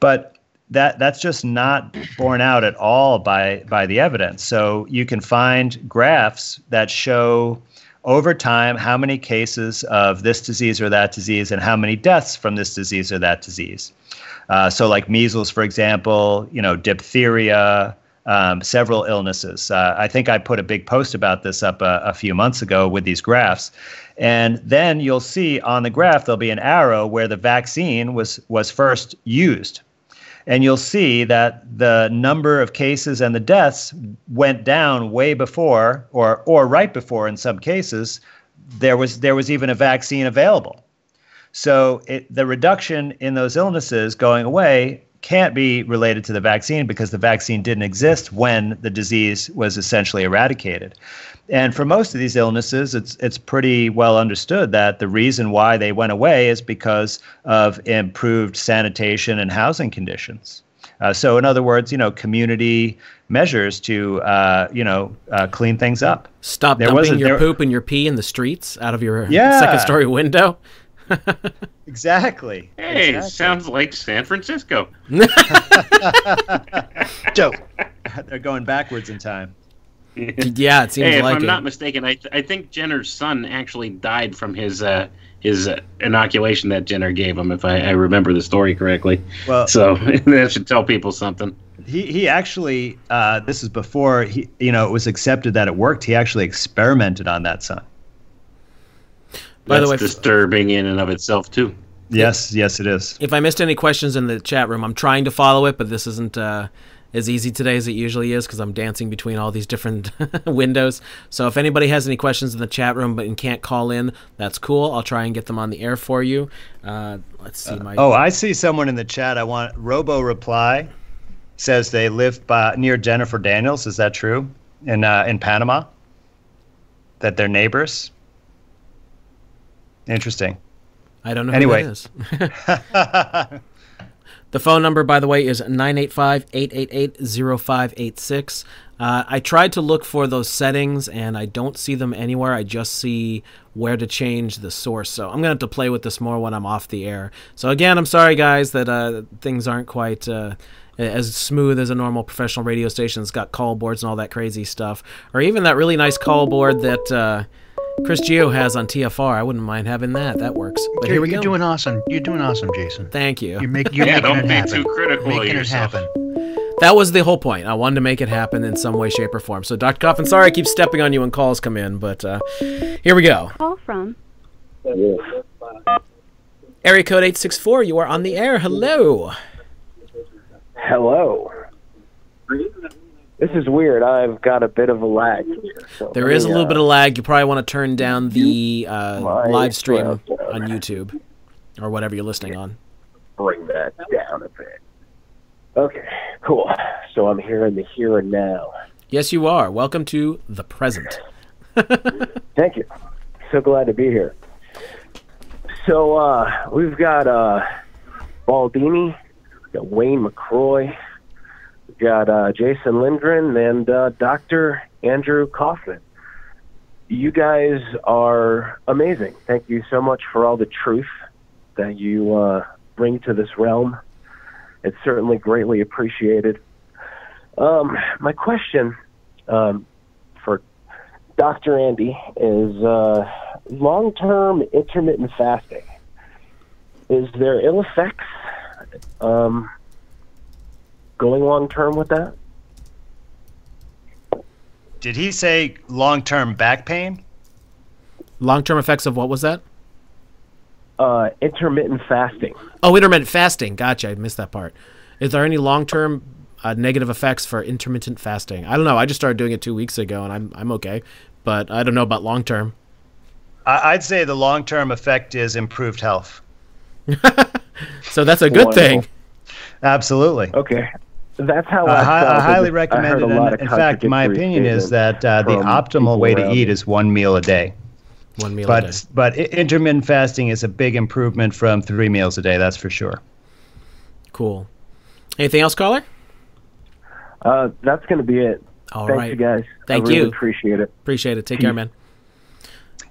But that that's just not borne out at all by by the evidence. So you can find graphs that show over time how many cases of this disease or that disease and how many deaths from this disease or that disease. Uh, so, like measles, for example, you know, diphtheria, um, several illnesses. Uh, I think I put a big post about this up a, a few months ago with these graphs. And then you'll see on the graph there'll be an arrow where the vaccine was was first used and you'll see that the number of cases and the deaths went down way before or or right before in some cases there was there was even a vaccine available. So it, the reduction in those illnesses going away can't be related to the vaccine because the vaccine didn't exist when the disease was essentially eradicated. And for most of these illnesses, it's it's pretty well understood that the reason why they went away is because of improved sanitation and housing conditions. Uh, so, in other words, you know, community measures to uh, you know uh, clean things up. Stop There dumping your there- poop and your pee in the streets out of your Yeah. second story window. Exactly. Hey, Exactly. sounds like San Francisco. Dope. They're going backwards in time. yeah, it seems hey, if I'm it. not mistaken, I, I think Jenner's son actually died from his uh, his uh, inoculation that Jenner gave him, if I, I remember the story correctly. Well- so that should tell people something. He he actually uh, this is before he you know it was accepted that it worked. He actually experimented on that son. By the way, disturbing in and of itself too. Yes, yes, it is. If I missed any questions in the chat room, I'm trying to follow it, but this isn't uh, as easy today as it usually is because I'm dancing between all these different windows. So if anybody has any questions in the chat room but can't call in, that's cool. I'll try and get them on the air for you. Uh, let's see my. Oh, I see someone in the chat. I want Robo reply says they live by near Jennifer Daniels. Is that true? In uh, in Panama. That they're neighbors. Interesting. I don't know Anyway. who that is. The phone number, by the way, is 985 888 0586. Uh, I tried to look for those settings and I don't see them anywhere. I just see where to change the source. So I'm going to have to play with this more when I'm off the air. So, again, I'm sorry, guys, that uh, things aren't quite. Uh, as smooth as a normal professional radio station It's got call boards and all that crazy stuff, or even that really nice call board that uh, Chris Geo has on TFR. I wouldn't mind having that. That works. But you're, here we you're go. doing awesome. You're doing awesome, Jason. Thank you. You're, make, you're Yeah, making don't it be happen. too critical of making it happen. That was the whole point. I wanted to make it happen in some way, shape, or form. So, Dr. Coffin, sorry I keep stepping on you when calls come in, but uh, here we go. Call from. Area code 864, you are on the air. Hello. Hello. This is weird. I've got a bit of a lag here. So There let a little uh, bit of lag. You probably want to turn down the uh, live stream on YouTube or whatever you're listening on. bring that down a bit. Okay, cool. So I'm here in the here and now. Yes, you are. Welcome to the present. Thank you. So glad to be here. So uh, we've got uh, Baldini, we've got Wayne McRoy, got uh, Jason Lindgren, and uh, Dr. Andrew Kaufman. You guys are amazing. Thank you so much for all the truth that you uh, bring to this realm. It's certainly greatly appreciated. Um, my question um, for Dr. Andy is uh, long term intermittent fasting. Is there ill effects um, going long term with that? Did he say long term back pain? Long term effects of what was that? uh, intermittent fasting. Oh, intermittent fasting. Gotcha. I missed that part. Is there any long term uh, negative effects for intermittent fasting? I don't know. I just started doing it two weeks ago, and I'm I'm okay, but I don't know about long term. I- I'd say the long term effect is improved health. So that's a good thing. Absolutely. Okay. That's how Uh, I. I I highly just- recommend I it. And in fact, my opinion is that uh, the optimal way to eat is one meal a day. One meal but a day. but i- intermittent fasting is a big improvement from three meals a day. That's for sure. Cool. Anything else, caller? Uh, that's going to be it. All Thanks, right. you guys. Thank I really you. Appreciate it. Appreciate it. Take care, man.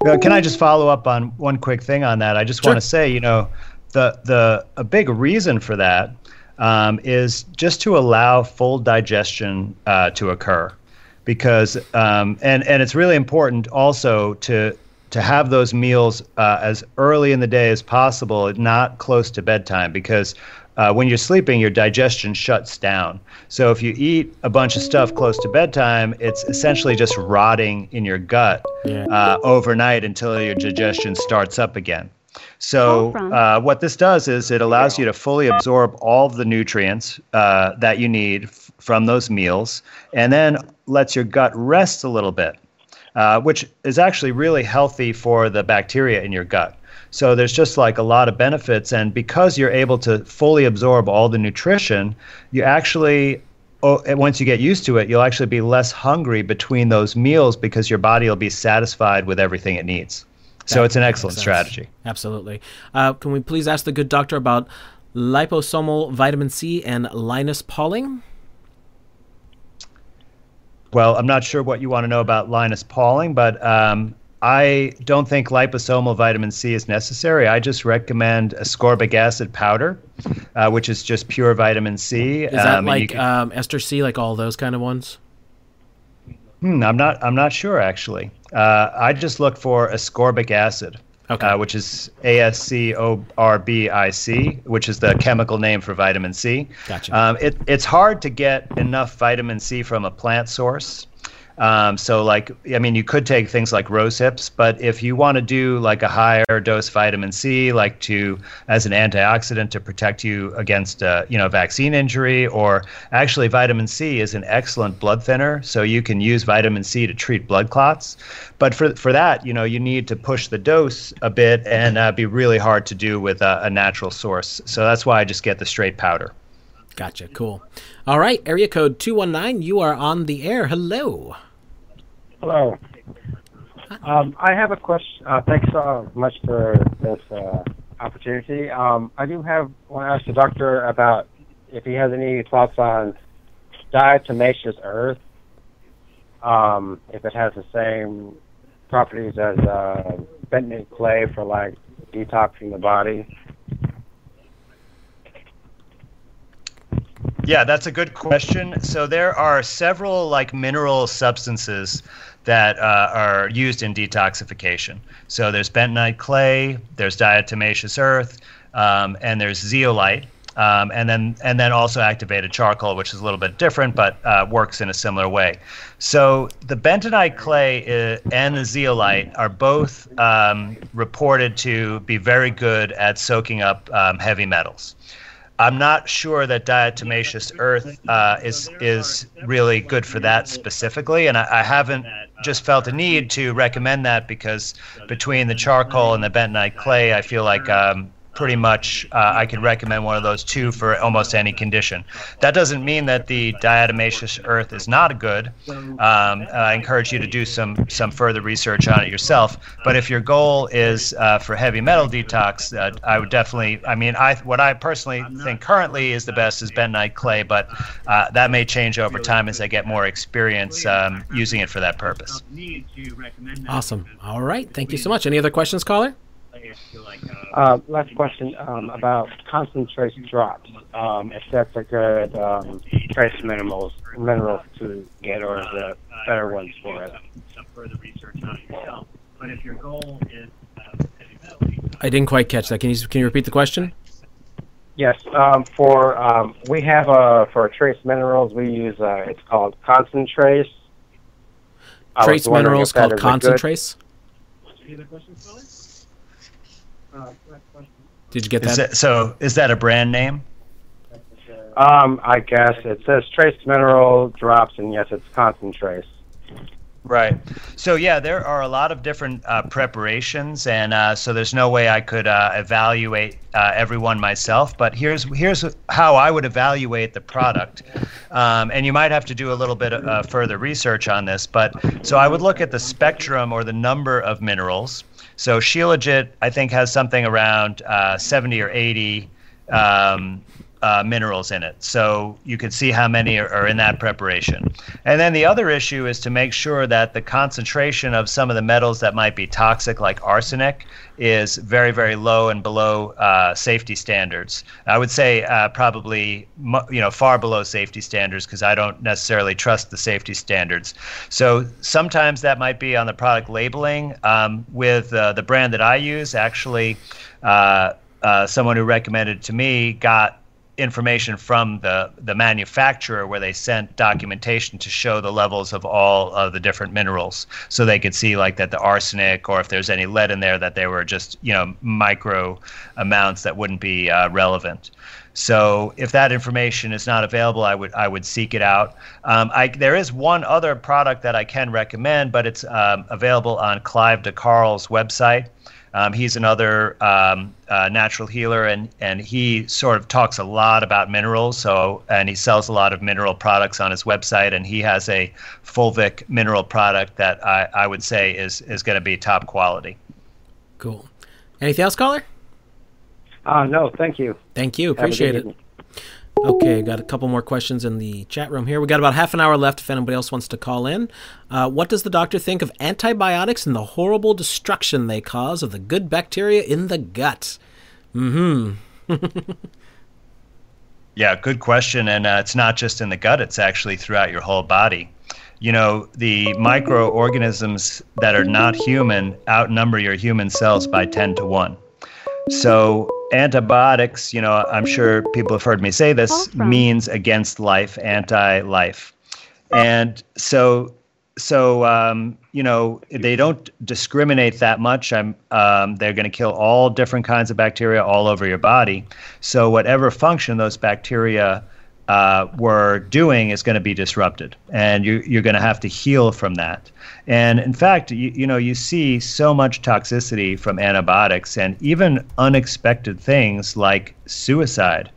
Uh, can I just follow up on one quick thing on that? I just want to say, you know, the the a big reason for that um, is just to allow full digestion uh, to occur, because um, and and it's really important also to to have those meals uh, as early in the day as possible, not close to bedtime, because uh, when you're sleeping, your digestion shuts down. So if you eat a bunch of stuff close to bedtime, it's essentially just rotting in your gut uh, overnight until your digestion starts up again. So uh, what this does is it allows you to fully absorb all of the nutrients uh, that you need f- from those meals, and then lets your gut rest a little bit, uh, which is actually really healthy for the bacteria in your gut. So there's just like a lot of benefits, and because you're able to fully absorb all the nutrition, you actually oh, once you get used to it, you'll actually be less hungry between those meals because your body will be satisfied with everything it needs. So it's an excellent strategy. Absolutely. Uh, can we please ask the good doctor about liposomal vitamin C and Linus Pauling? Well, I'm not sure what you want to know about Linus Pauling, but um, I don't think liposomal vitamin C is necessary. I just recommend ascorbic acid powder, uh, which is just pure vitamin C. Is that Um, like can- um, ester C, like all those kind of ones? Hmm, I'm not. I'm not sure actually. Uh, I just look for ascorbic acid, uh, which is A S C O R B I C, which is the chemical name for vitamin C. Gotcha. Um, it, it's hard to get enough vitamin C from a plant source. Um, so, like, I mean, you could take things like rose hips, but if you want to do like a higher dose vitamin C, like to as an antioxidant to protect you against, uh, you know, vaccine injury, or actually, vitamin C is an excellent blood thinner, so you can use vitamin C to treat blood clots. But for for that, you know, you need to push the dose a bit and uh, be really hard to do with a, a natural source. So that's why I just get the straight powder. Gotcha. Cool. All right. Area code 219. You are on the air. Hello. Hello. Um, I have a question. Uh, thanks so much for this uh, opportunity. Um, I do have want to ask the doctor about if he has any thoughts on diatomaceous earth. Um, if it has the same properties as uh, bentonite clay for like detoxing the body. Yeah, that's a good question. So there are several like mineral substances that uh, are used in detoxification. So there's bentonite clay, there's diatomaceous earth, um, and there's zeolite. Um, and then and then also activated charcoal, which is a little bit different, but uh, works in a similar way. So the bentonite clay uh, and the zeolite are both um, reported to be very good at soaking up um, heavy metals. I'm not sure that diatomaceous earth uh, is is really good for that specifically, and I, I haven't just felt a need to recommend that because between the charcoal and the bentonite clay, I feel like um, pretty much uh, I could recommend one of those two for almost any condition. That doesn't mean that the diatomaceous earth is not good. Um, I encourage you to do some some further research on it yourself. But if your goal is uh, for heavy metal detox, uh, I would definitely. I mean, I what I personally think currently is the best is bentonite clay, but uh, that may change over time as I get more experience um, using it for that purpose. Awesome. All right. Thank you so much. Any other questions, caller? Uh, last question um, about concentrate drops. Um, if that's a good um, trace minerals minerals to get, or is there better ones for it? Some further research on yourself. But if your goal is I didn't quite catch that. Can you can you repeat the question? Yes. Um, for um, we have a for trace minerals we use uh, it's called concentrace. I was Trace minerals called is a good- concentrace. Did you get Is that? so is that a brand name? Um, I guess it says trace mineral drops, and yes, it's constant trace. Right. So yeah, there are a lot of different uh, preparations, and uh, so there's no way I could uh, evaluate uh, everyone myself. But here's here's how I would evaluate the product, um, and you might have to do a little bit uh, further research on this. But so I would look at the spectrum or the number of minerals. So Shilajit, I think, has something around uh, 70 or 80 um, uh, minerals in it. So you can see how many are, are in that preparation. And then the other issue is to make sure that the concentration of some of the metals that might be toxic, like arsenic, is very, very low and below uh, safety standards. I would say uh, probably you know far below safety standards because I don't necessarily trust the safety standards. So sometimes that might be on the product labeling. Um, with uh, the brand that I use, actually, uh, uh, someone who recommended to me got information from the the manufacturer where they sent documentation to show the levels of all of the different minerals so they could see like that the arsenic or if there's any lead in there that they were just you know micro amounts that wouldn't be uh, relevant so if that information is not available, I would I would seek it out. Um, I, there is one other product that I can recommend, but it's um, available on Clive de Carle's website. Um, he's another um, uh, natural healer, and and he sort of talks a lot about minerals. So and he sells a lot of mineral products on his website, and he has a Fulvic mineral product that I, I would say is is going to be top quality. Cool. Anything else, caller? Uh, no, thank you. Thank you. Have a good Appreciate it. evening. Okay, got a couple more questions in the chat room here. We got about half an hour left if anybody else wants to call in. Uh, what does the doctor think of antibiotics and the horrible destruction they cause of the good bacteria in the gut? Mm hmm. Yeah, good question. And uh, it's not just in the gut, it's actually throughout your whole body. You know, the microorganisms that are not human outnumber your human cells by 10 to 1. So, antibiotics, you know, I'm sure people have heard me say this, means against life, anti life. And so, so um, you know, they don't discriminate that much. I'm, um, they're going to kill all different kinds of bacteria all over your body. So, whatever function those bacteria uh, were doing is going to be disrupted, and you, you're going to have to heal from that. And in fact, you, you know, you see so much toxicity from antibiotics, and even unexpected things like suicide.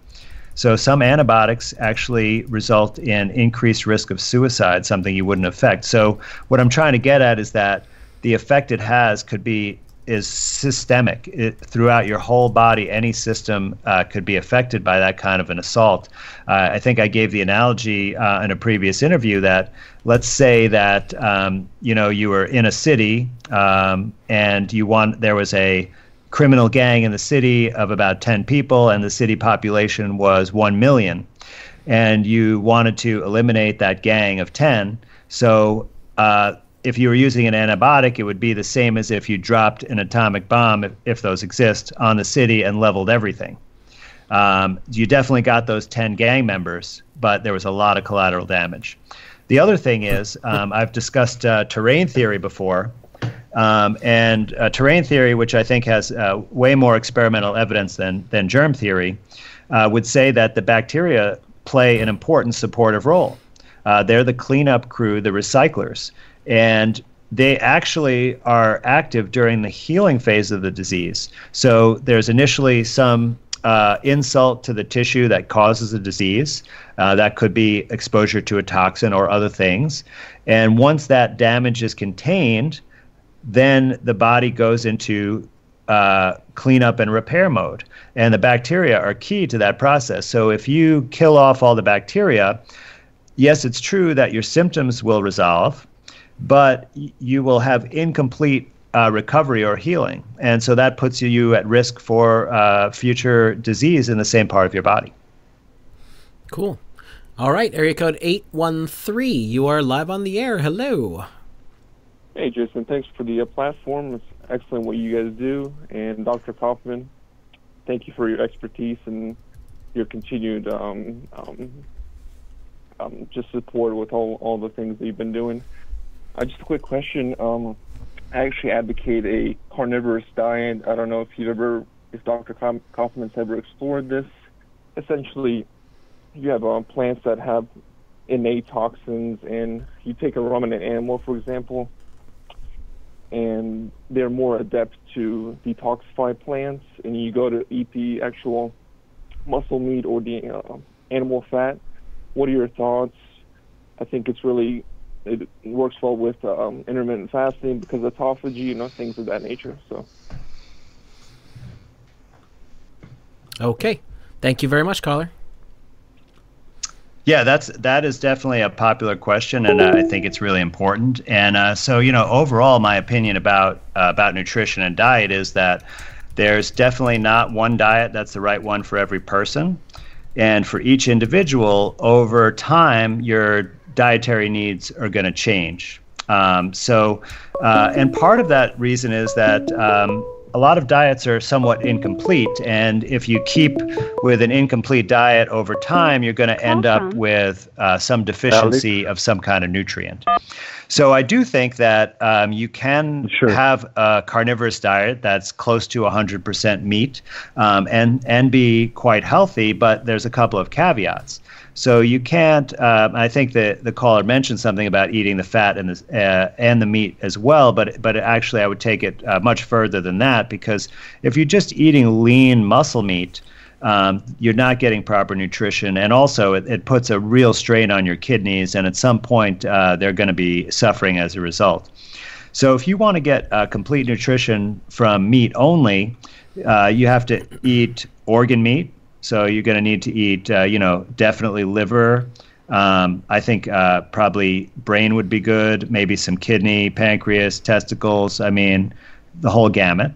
So some antibiotics actually result in increased risk of suicide, something you wouldn't affect. So what I'm trying to get at is that the effect it has could be is systemic it, throughout your whole body. Any system uh, could be affected by that kind of an assault. Uh, I think I gave the analogy uh, in a previous interview that let's say that um, you know you were in a city um, and you want there was a criminal gang in the city of about 10 people and the city population was 1 million and you wanted to eliminate that gang of 10 so uh, if you were using an antibiotic, it would be the same as if you dropped an atomic bomb, if, if those exist, on the city and leveled everything. Um, you definitely got those 10 gang members, but there was a lot of collateral damage. The other thing is, um, I've discussed uh, terrain theory before, um, and uh, terrain theory, which I think has uh, way more experimental evidence than, than germ theory, uh, would say that the bacteria play an important supportive role. Uh, they're the cleanup crew, the recyclers and they actually are active during the healing phase of the disease. So there's initially some uh, insult to the tissue that causes the disease. Uh, that could be exposure to a toxin or other things. And once that damage is contained, then the body goes into uh, cleanup and repair mode. And the bacteria are key to that process. So if you kill off all the bacteria, yes, it's true that your symptoms will resolve, but you will have incomplete uh, recovery or healing. And so that puts you at risk for uh, future disease in the same part of your body. Cool. All right, area code 813. You are live on the air. Hello. Hey, Jason. Thanks for the uh, platform. It's excellent what you guys do. And Dr. Kaufman, thank you for your expertise and your continued um, um, um, just support with all, all the things that you've been doing. Uh, just a quick question. Um, actually advocate a carnivorous diet. I don't know if you've ever, if Dr. Kauf- Kaufman's ever explored this. Essentially, you have um, plants that have innate toxins, and you take a ruminant animal, for example, and they're more adept to detoxify plants, and you go to eat the actual muscle meat or the uh, animal fat. What are your thoughts? I think it's really it works well with um, intermittent fasting because autophagy, you know, things of that nature. So. Okay. Thank you very much, caller. Yeah, that's that is definitely a popular question, and uh, I think it's really important. And uh, so, you know, overall, my opinion about uh, about nutrition and diet is that there's definitely not one diet that's the right one for every person, and for each individual, over time, your dietary needs are going to change. Um, so, uh, and part of that reason is that. Um, a lot of diets are somewhat incomplete, and if you keep with an incomplete diet over time, you're going to end up with uh, some deficiency of some kind of nutrient. So I do think that um, you can have a carnivorous diet that's close to 100% meat um, and and be quite healthy, but there's a couple of caveats. So you can't. Uh, I think that the caller mentioned something about eating the fat and the uh, and the meat as well, but but actually I would take it uh, much further than that because if you're just eating lean muscle meat, um, you're not getting proper nutrition, and also it, it puts a real strain on your kidneys, and at some point uh, they're going to be suffering as a result. So if you want to get uh, complete nutrition from meat only, uh, you have to eat organ meat. So you're going to need to eat, uh, you know, definitely liver. Um, I think uh, probably brain would be good. Maybe some kidney, pancreas, testicles. I mean, the whole gamut.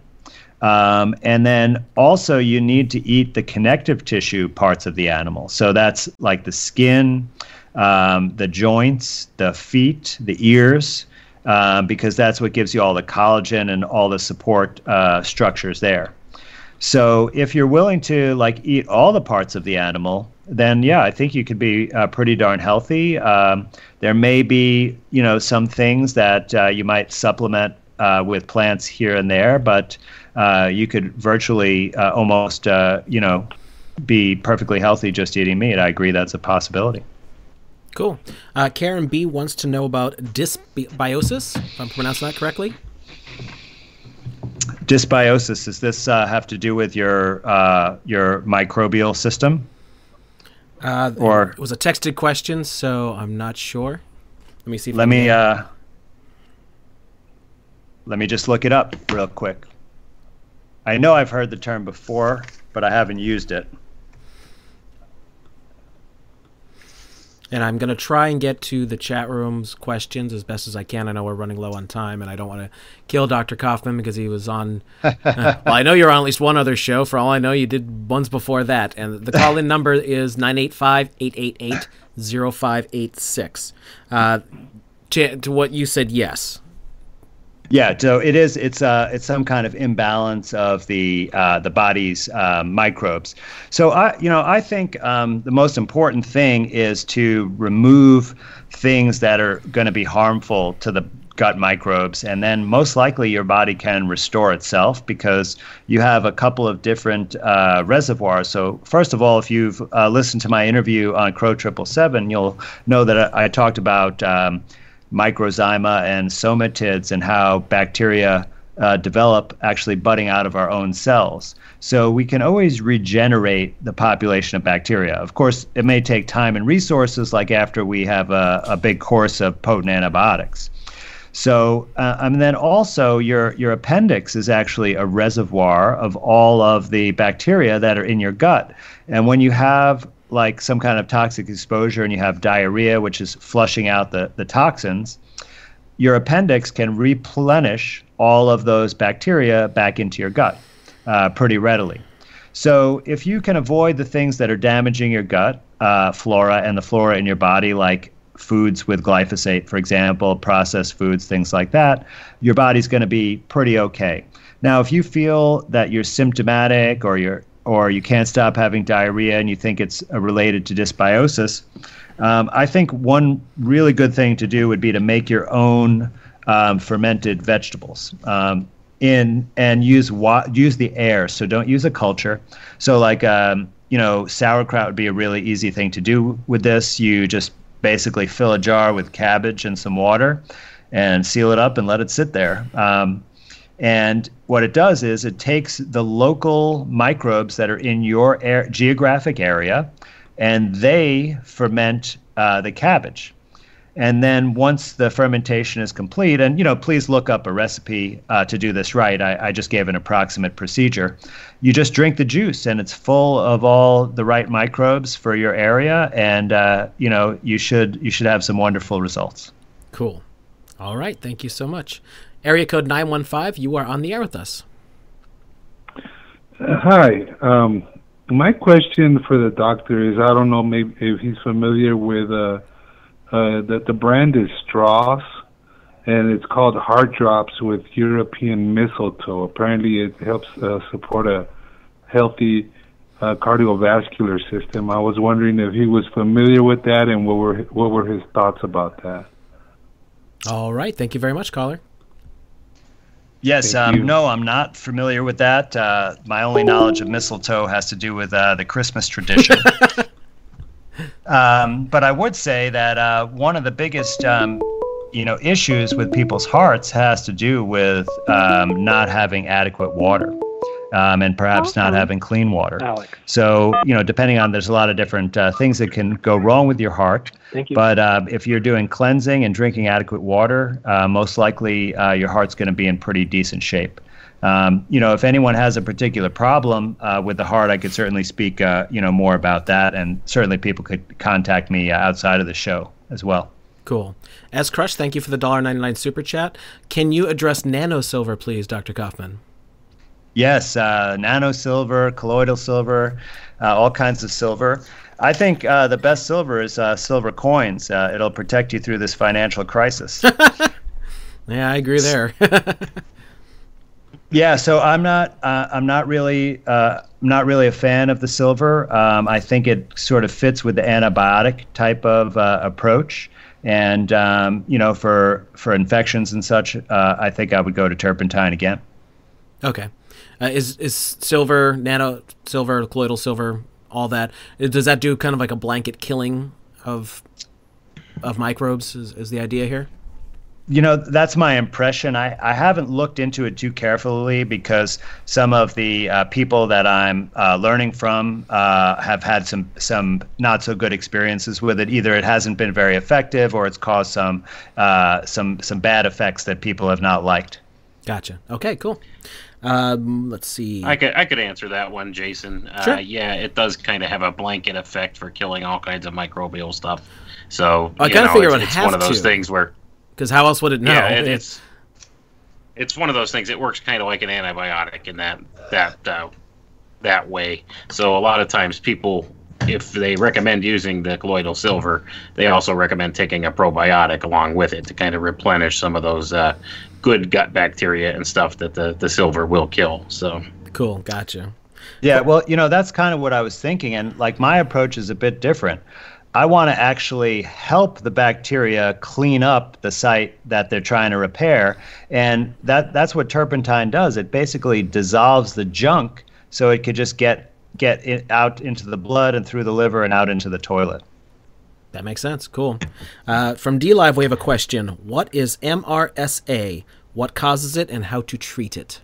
Um, and then also, you need to eat the connective tissue parts of the animal. So that's like the skin, um, the joints, the feet, the ears, uh, because that's what gives you all the collagen and all the support uh, structures there. So if you're willing to like eat all the parts of the animal, then yeah, I think you could be uh, pretty darn healthy. Um, there may be you know some things that uh, you might supplement uh, with plants here and there, but uh, you could virtually uh, almost uh, you know be perfectly healthy just eating meat. I agree that's a possibility. Cool. Karen B wants to know about dysbiosis, if I'm pronouncing that correctly. Dysbiosis does this uh, have to do with your uh, your microbial system? Uh, Or- it was a texted question, so I'm not sure. Let me see. If Let me uh, let me just look it up real quick. I know I've heard the term before, but I haven't used it. And I'm going to try and get to the chat room's questions as best as I can. I know we're running low on time, and I don't want to kill Dr. Kaufman because he was on. uh, well, I know you're on at least one other show. For all I know, you did ones before that. And the call in number is 985 888 0586. Uh, To to what you said, yes. Yeah, so it is. It's uh, it's some kind of imbalance of the uh, the body's uh, microbes. So I, you know, I think um, the most important thing is to remove things that are going to be harmful to the gut microbes, and then most likely your body can restore itself because you have a couple of different uh, reservoirs. So first of all, if you've uh, listened to my interview on Crrow Triple Seven, you'll know that I, I talked about. Um, microzyma and somatids and how bacteria uh, develop actually budding out of our own cells. So we can always regenerate the population of bacteria. Of course, it may take time and resources, like after we have a, a big course of potent antibiotics. So, uh, and then also your your appendix is actually a reservoir of all of the bacteria that are in your gut. And when you have like some kind of toxic exposure and you have diarrhea, which is flushing out the, the toxins, your appendix can replenish all of those bacteria back into your gut uh, pretty readily. So if you can avoid the things that are damaging your gut uh, flora and the flora in your body, like foods with glyphosate, for example, processed foods, things like that, your body's going to be pretty okay. Now, if you feel that you're symptomatic or you're or you can't stop having diarrhea and you think it's uh, related to dysbiosis, um, I think one really good thing to do would be to make your own um, fermented vegetables. Um, in and use wa- use the air, so don't use a culture. So like um, you know, sauerkraut would be a really easy thing to do with this. You just basically fill a jar with cabbage and some water, and seal it up and let it sit there. Um, and what it does is it takes the local microbes that are in your air, geographic area, and they ferment uh, the cabbage. And then once the fermentation is complete, and you know, please look up a recipe uh, to do this right. I, I just gave an approximate procedure. You just drink the juice, and it's full of all the right microbes for your area, and uh, you know, you should you should have some wonderful results. Cool. All right. Thank you so much. Area code nine one five. You are on the air with us. Uh, hi. Um, my question for the doctor is I don't know maybe if he's familiar with uh, uh, that the brand is Strauss and it's called Heart Drops with European mistletoe. Apparently, it helps uh, support a healthy uh, cardiovascular system. I was wondering if he was familiar with that and what were what were his thoughts about that. All right. Thank you very much, caller. Yes, um, no, I'm not familiar with that. Uh, my only knowledge of mistletoe has to do with uh, the Christmas tradition. um, but I would say that uh, one of the biggest, um, you know, issues with people's hearts has to do with um, not having adequate water. Um, and perhaps not having clean water. So, you know, depending on, there's a lot of different uh, things that can go wrong with your heart. Thank you. But uh, if you're doing cleansing and drinking adequate water, uh, most likely uh, your heart's going to be in pretty decent shape. Um, you know, if anyone has a particular problem uh, with the heart, I could certainly speak, uh, you know, more about that, and certainly people could contact me uh, outside of the show as well. Cool. S Crush, thank you for the $1.99 super chat. Can you address nano silver, please, Dr. Kaufman? Yes, uh, nano silver, colloidal silver, uh, all kinds of silver. I think uh, the best silver is uh, silver coins. Uh, it'll protect you through this financial crisis. Yeah, I agree there. Yeah, so I'm not uh, I'm not really uh, I'm not really a fan of the silver. Um, I think it sort of fits with the antibiotic type of uh, approach, and um, you know for for infections and such, uh, I think I would go to turpentine again. okay. Uh, is is silver, nano silver, colloidal silver, all that? uh, Does that do kind of like a blanket killing of of microbes? Is, is the idea here? You know, that's my impression. I, I haven't looked into it too carefully because some of the uh, people that I'm uh, learning from uh, have had some some not so good experiences with it. Either it hasn't been very effective, or it's caused some uh, some some bad effects that people have not liked. Gotcha. Okay, cool. Um, let's see. I could I could answer that one, Jason. Sure. Uh, yeah, it does kind of have a blanket effect for killing all kinds of microbial stuff. So I kind of figure it's, it's have one of those to. things where Because how else would it know? yeah, it, it's it's one of those things. It works kind of like an antibiotic in that that uh, that way. So a lot of times people, if they recommend using the colloidal silver, they also recommend taking a probiotic along with it to kind of replenish some of those uh, good gut bacteria and stuff that the the silver will kill. So cool. Gotcha. Yeah, well, you know, that's kind of what I was thinking. And like my approach is a bit different. I want to actually help the bacteria clean up the site that they're trying to repair. And that, that's what turpentine does. It basically dissolves the junk so it could just get, get it out into the blood and through the liver and out into the toilet. That makes sense. Cool. Uh, from DLive, we have a question. What is MRSA? What causes it, and how to treat it?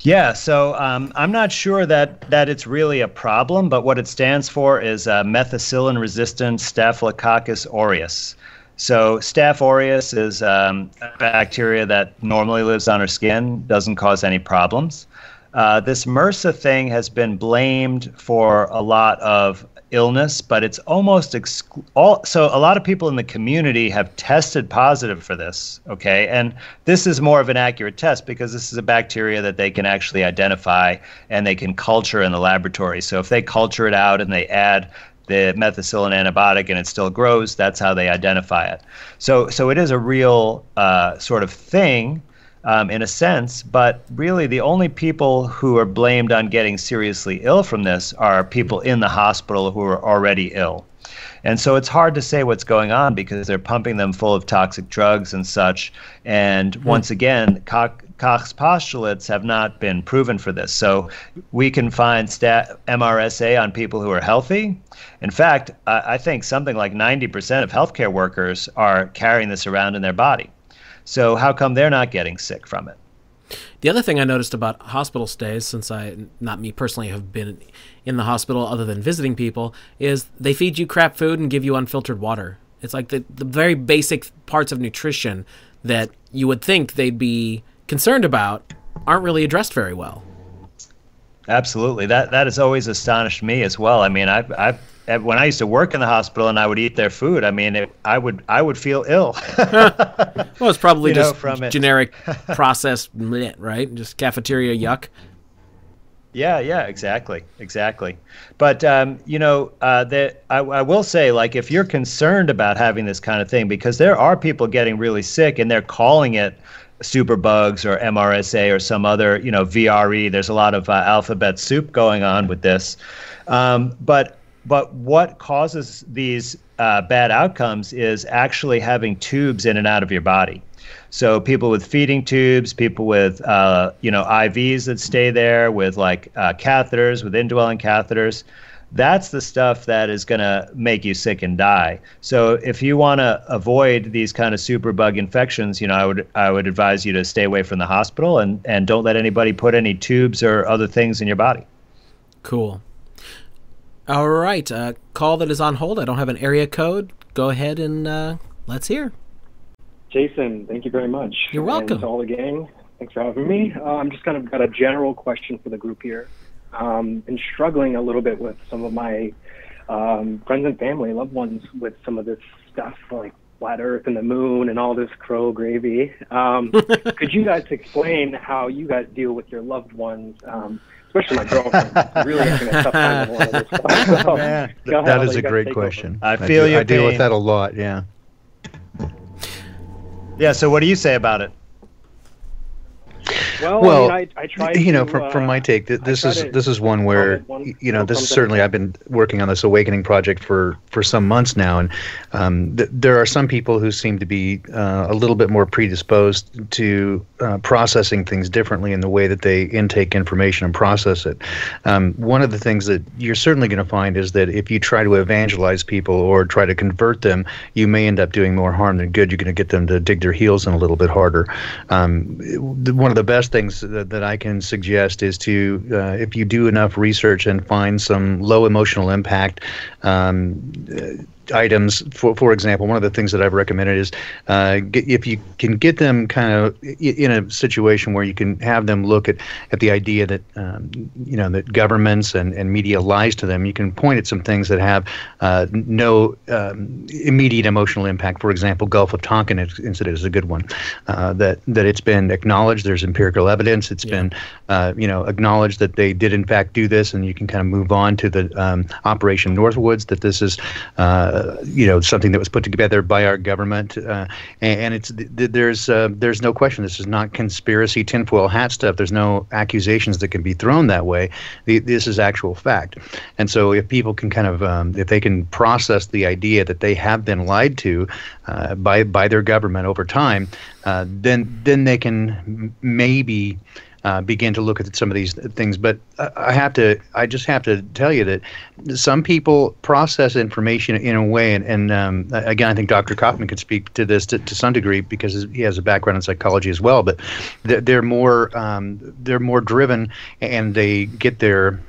Yeah, so um, I'm not sure that, that it's really a problem, but what it stands for is uh, methicillin resistant Staphylococcus aureus. So, Staph aureus is um, a bacteria that normally lives on our skin, doesn't cause any problems. Uh, this MRSA thing has been blamed for a lot of illness, but it's almost exclu- all. So a lot of people in the community have tested positive for this. Okay, and this is more of an accurate test because this is a bacteria that they can actually identify and they can culture in the laboratory. So if they culture it out and they add the methicillin antibiotic and it still grows, that's how they identify it. So so it is a real uh, sort of thing um, in a sense, but really the only people who are blamed on getting seriously ill from this are people in the hospital who are already ill. And so it's hard to say what's going on because they're pumping them full of toxic drugs and such. And once again, Koch, Koch's postulates have not been proven for this. So we can find stat- MRSA on people who are healthy. In fact, I, I think something like 90% of healthcare workers are carrying this around in their body. So how come they're not getting sick from it? The other thing I noticed about hospital stays, since I, not me personally, have been in the hospital other than visiting people, is they feed you crap food and give you unfiltered water. It's like the, the very basic parts of nutrition that you would think they'd be concerned about aren't really addressed very well. Absolutely. That that has always astonished me as well. I mean, I've, I've when I used to work in the hospital and I would eat their food, I mean, it, I would I would feel ill. well, it's probably You know, just from it. generic processed, right? Just cafeteria yuck. Yeah, yeah, exactly, exactly. But um, you know, uh, that I, I will say, like, if you're concerned about having this kind of thing, because there are people getting really sick and they're calling it superbugs or MRSA or some other, you know, VRE. There's a lot of uh, alphabet soup going on with this. Um, but but what causes these uh, bad outcomes is actually having tubes in and out of your body. So people with feeding tubes, people with uh, you know IVs that stay there, with like uh, catheters, with indwelling catheters. That's the stuff that is going to make you sick and die. So if you want to avoid these kind of superbug infections, you know, I would I would advise you to stay away from the hospital and and don't let anybody put any tubes or other things in your body. Cool. All right. Uh, call that is on hold. I don't have an area code. Go ahead and uh, let's hear. Jason, thank you very much. You're welcome. And to all the gang, thanks for having me. Uh, I'm just kind of got a general question for the group here. Um, been struggling a little bit with some of my um, friends and family, loved ones, with some of this stuff like flat Earth and the moon and all this crow gravy. Um, could you guys explain how you guys deal with your loved ones? Um, especially my girlfriend. really having a tough time with all of this stuff. So, Man, go that I'll is let a great question. I feel do, your I deal with that a lot. Yeah. Yeah. So what do you say about it? Well, well, I mean, I, I try you know, to, from, from uh, my take, th- this is this is one where one you know this is certainly I've been working on this awakening project for for some months now, and um, th- there are some people who seem to be uh, a little bit more predisposed to uh, processing things differently in the way that they intake information and process it. Um, one of the things that you're certainly going to find is that if you try to evangelize people or try to convert them, you may end up doing more harm than good. You're going to get them to dig their heels in a little bit harder. Um, one of the best things that, that I can suggest is to, uh, if you do enough research and find some low emotional impact um, items, for for example, one of the things that I've recommended is uh, get, if you can get them kind of in a situation where you can have them look at, at the idea that um, you know that governments and, and media lies to them, you can point at some things that have uh, no um, immediate emotional impact. For example, Gulf of Tonkin incident is a good one. Uh, that that it's been acknowledged. There's empirical evidence. It's been uh, you know acknowledged that they did in fact do this, and you can kind of move on to the um, Operation Northwoods. That this is uh, you know something that was put together by our government, uh, and, and it's th- th- there's uh, there's no question this is not conspiracy tinfoil hat stuff. There's no accusations that can be thrown that way. This is actual fact, and so if people can kind of um, if they can process the idea that they have been lied to uh, by by their government over time, uh, then then they can maybe uh, begin to look at some of these things. But I have to, I just have to tell you that some people process information in a way, and, and um, again, I think Dr. Kaufman could speak to this to, to some degree because he has a background in psychology as well. But they're more, um, they're more driven, and they get their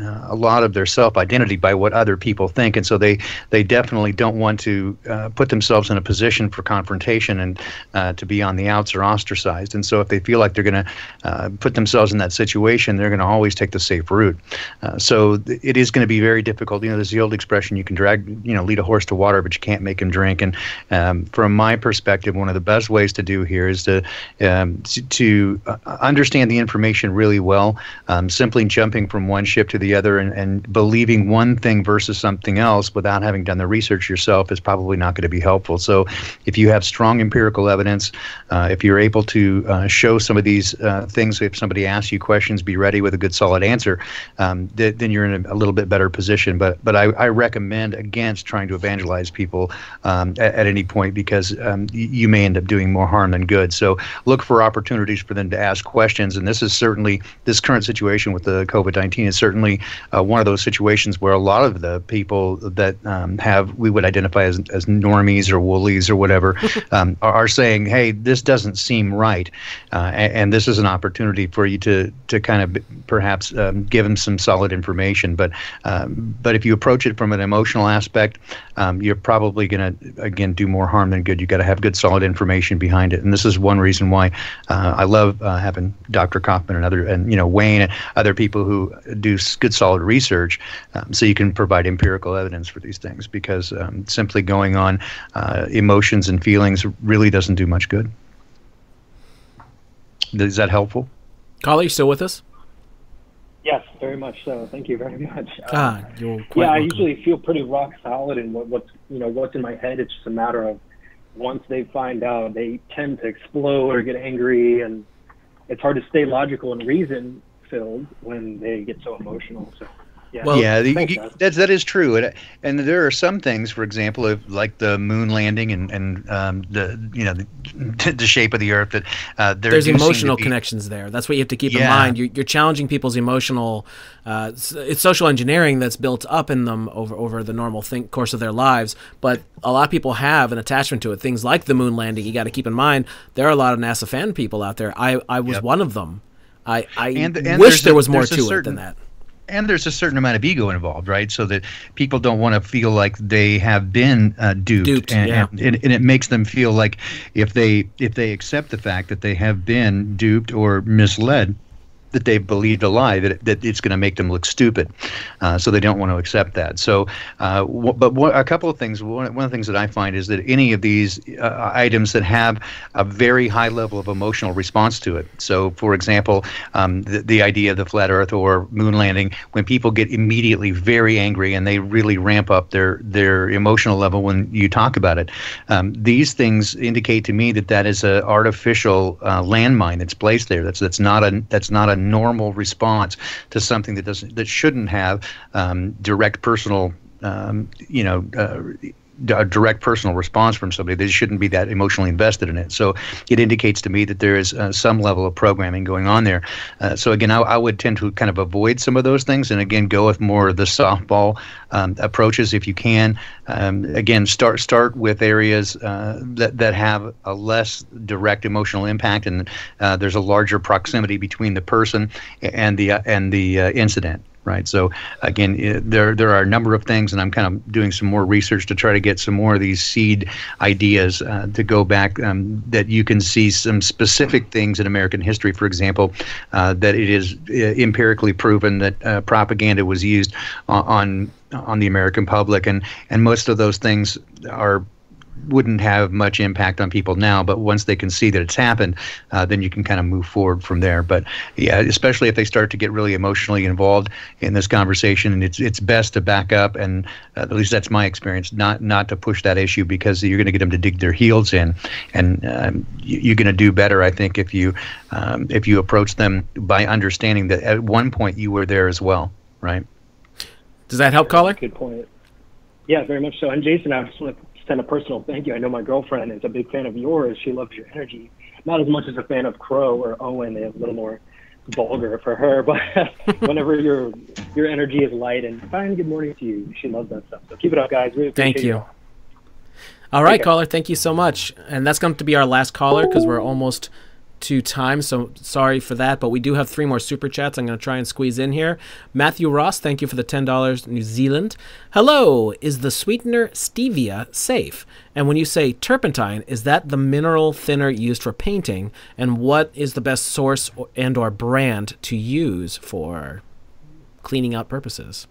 uh, a lot of their self identity by what other people think, and so they they definitely don't want to uh, put themselves in a position for confrontation and uh, to be on the outs or ostracized. And so if they feel like they're going to uh, put themselves in that situation, they're going to always take the safe route. Uh, so th- it is going to be very difficult. You know, there's the old expression: you can drag, you know, lead a horse to water, but you can't make him drink. And um, from my perspective, one of the best ways to do here is to um, to, to uh, understand the information really well. Um, simply jumping from one ship to the the other, and, and believing one thing versus something else without having done the research yourself is probably not going to be helpful. So, if you have strong empirical evidence, uh, if you're able to uh, show some of these uh, things, if somebody asks you questions, be ready with a good solid answer, um, th- then you're in a, a, little bit better position. But but I, I recommend against trying to evangelize people um, at, at, any point because um, you may end up doing more harm than good. So look for opportunities for them to ask questions, and this is certainly this current situation with the COVID nineteen is certainly uh, one of those situations where a lot of the people that um, have we would identify as as normies or woolies or whatever um, are, are, saying, hey, this doesn't seem right, uh, and, and, this is an opportunity for you to to kind of perhaps um, give them some solid information. But um, but if you approach it from an emotional aspect, um, you're probably going to again do more harm than good. You got to have good solid information behind it, and this is one reason why uh, I love uh, having Dr. Kaufman and other and you know Wayne and other people who do good solid research, um, so you can provide empirical evidence for these things. Because um, simply going on uh, emotions and feelings really doesn't do much good. Is that helpful? Caller, you still with us? Yes, very much so. Thank you very much. Ah, um, you're quite yeah, welcome. I usually feel pretty rock solid in what, what's you know what's in my head. It's just a matter of once they find out, they tend to explode or get angry, and it's hard to stay logical and reason filled when they get so emotional. So yeah, well, yeah, Thanks, that's that is true, and and there are some things, for example, of like the moon landing and and um, the you know the, the shape of the Earth that uh, there there's emotional be, connections there. That's what you have to keep yeah. in mind. You're, you're challenging people's emotional. Uh, it's social engineering that's built up in them over over the normal think course of their lives, but a lot of people have an attachment to it. Things like the moon landing, you got to keep in mind. There are a lot of NASA fan people out there. I I was yep. one of them. I I and, and wish there was more to certain, it than that and there's a certain amount of ego involved, right? So that people don't want to feel like they have been uh, duped, duped and, yeah. and, and, it makes them feel like if they if they accept the fact that they have been duped or misled, that they've believed a lie that, that it's going to make them look stupid. Uh, so they don't want to accept that. So, uh, w- but a couple of things. One, one of the things that I find is that any of these uh, items that have a very high level of emotional response to it. So, for example, um, the, the idea of the flat Earth or moon landing, when people get immediately very angry and they really ramp up their their emotional level when you talk about it, um, these things indicate to me that that is an artificial uh, landmine that's placed there. That's that's not a that's not a normal response to something that doesn't that shouldn't have um, direct personal um, you know uh, a direct personal response from somebody. They shouldn't be that emotionally invested in it. So it indicates to me that there is uh, some level of programming going on there. Uh, so again, I, I, would tend to kind of avoid some of those things, and again, go with more of the softball um, approaches if you can. Um, again, start start with areas uh, that that have a less direct emotional impact, and uh, there's a larger proximity between the person and the uh, and the uh, incident right? So again, it, there there are a number of things, and I'm kind of doing some more research to try to get some more of these seed ideas uh, to go back um, that you can see some specific things in American history, for example, uh, that it is uh, empirically proven that uh, propaganda was used on, on on the American public, and and most of those things are wouldn't have much impact on people now, but once they can see that it's happened, uh, then you can kind of move forward from there. But yeah, especially if they start to get really emotionally involved in this conversation, and it's it's best to back up, and uh, at least that's my experience, not not to push that issue because you're going to get them to dig their heels in, and um, you, are going to do better, I think, if you um, if you approach them by understanding that at one point you were there as well, right? Does that help, caller? Good point. Yeah, very much so. And Jason, I just want to extend a personal thank you. I know my girlfriend is a big fan of yours. She loves your energy. Not as much as a fan of Crrow or Owen. They're a little more vulgar for her, but whenever your your energy is light and fine, good morning to you. She loves that stuff. So keep it up, guys. Really thank you. you. All right, caller. Thank you so much. And that's going to be our last caller because we're almost to time, so sorry for that. But we do have three more super chats. I'm going to try and squeeze in here. Matthew Ross, thank you for the ten dollars, New Zealand. Hello, is the sweetener stevia safe? And when you say turpentine, is that the mineral thinner used for painting? And what is the best source and/or brand to use for cleaning out purposes?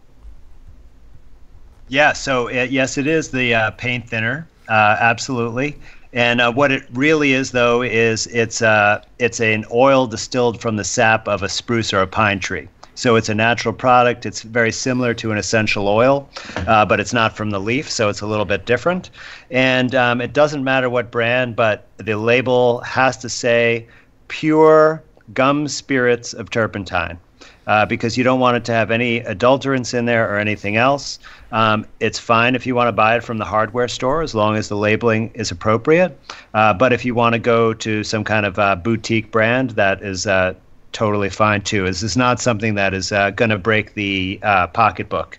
Yeah, so it, yes, it is the uh, paint thinner. Uh, absolutely. And uh, what it really is, though, is it's uh, it's an oil distilled from the sap of a spruce or a pine tree. So it's a natural product. It's very similar to an essential oil, uh, but it's not from the leaf, so it's a little bit different. And um, it doesn't matter what brand, but the label has to say pure gum spirits of turpentine. Uh, because you don't want it to have any adulterants in there or anything else. Um, it's fine if you want to buy it from the hardware store as long as the labeling is appropriate. Uh, but if you want to go to some kind of uh, boutique brand, that is uh, totally fine too. This is not something that is uh, going to break the uh, pocketbook.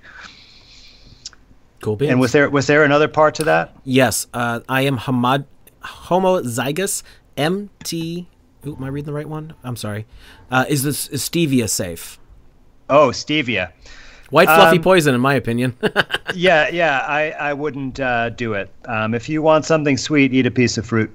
Cool beans. And was there was there another part to that? Yes, uh, I am homod- homozygous MT. Ooh, am I reading the right one? I'm sorry. Uh, is this is stevia safe? Oh, stevia. White fluffy Um, poison, in my opinion. yeah, yeah, I, I wouldn't uh, do it. Um, if you want something sweet, eat a piece of fruit.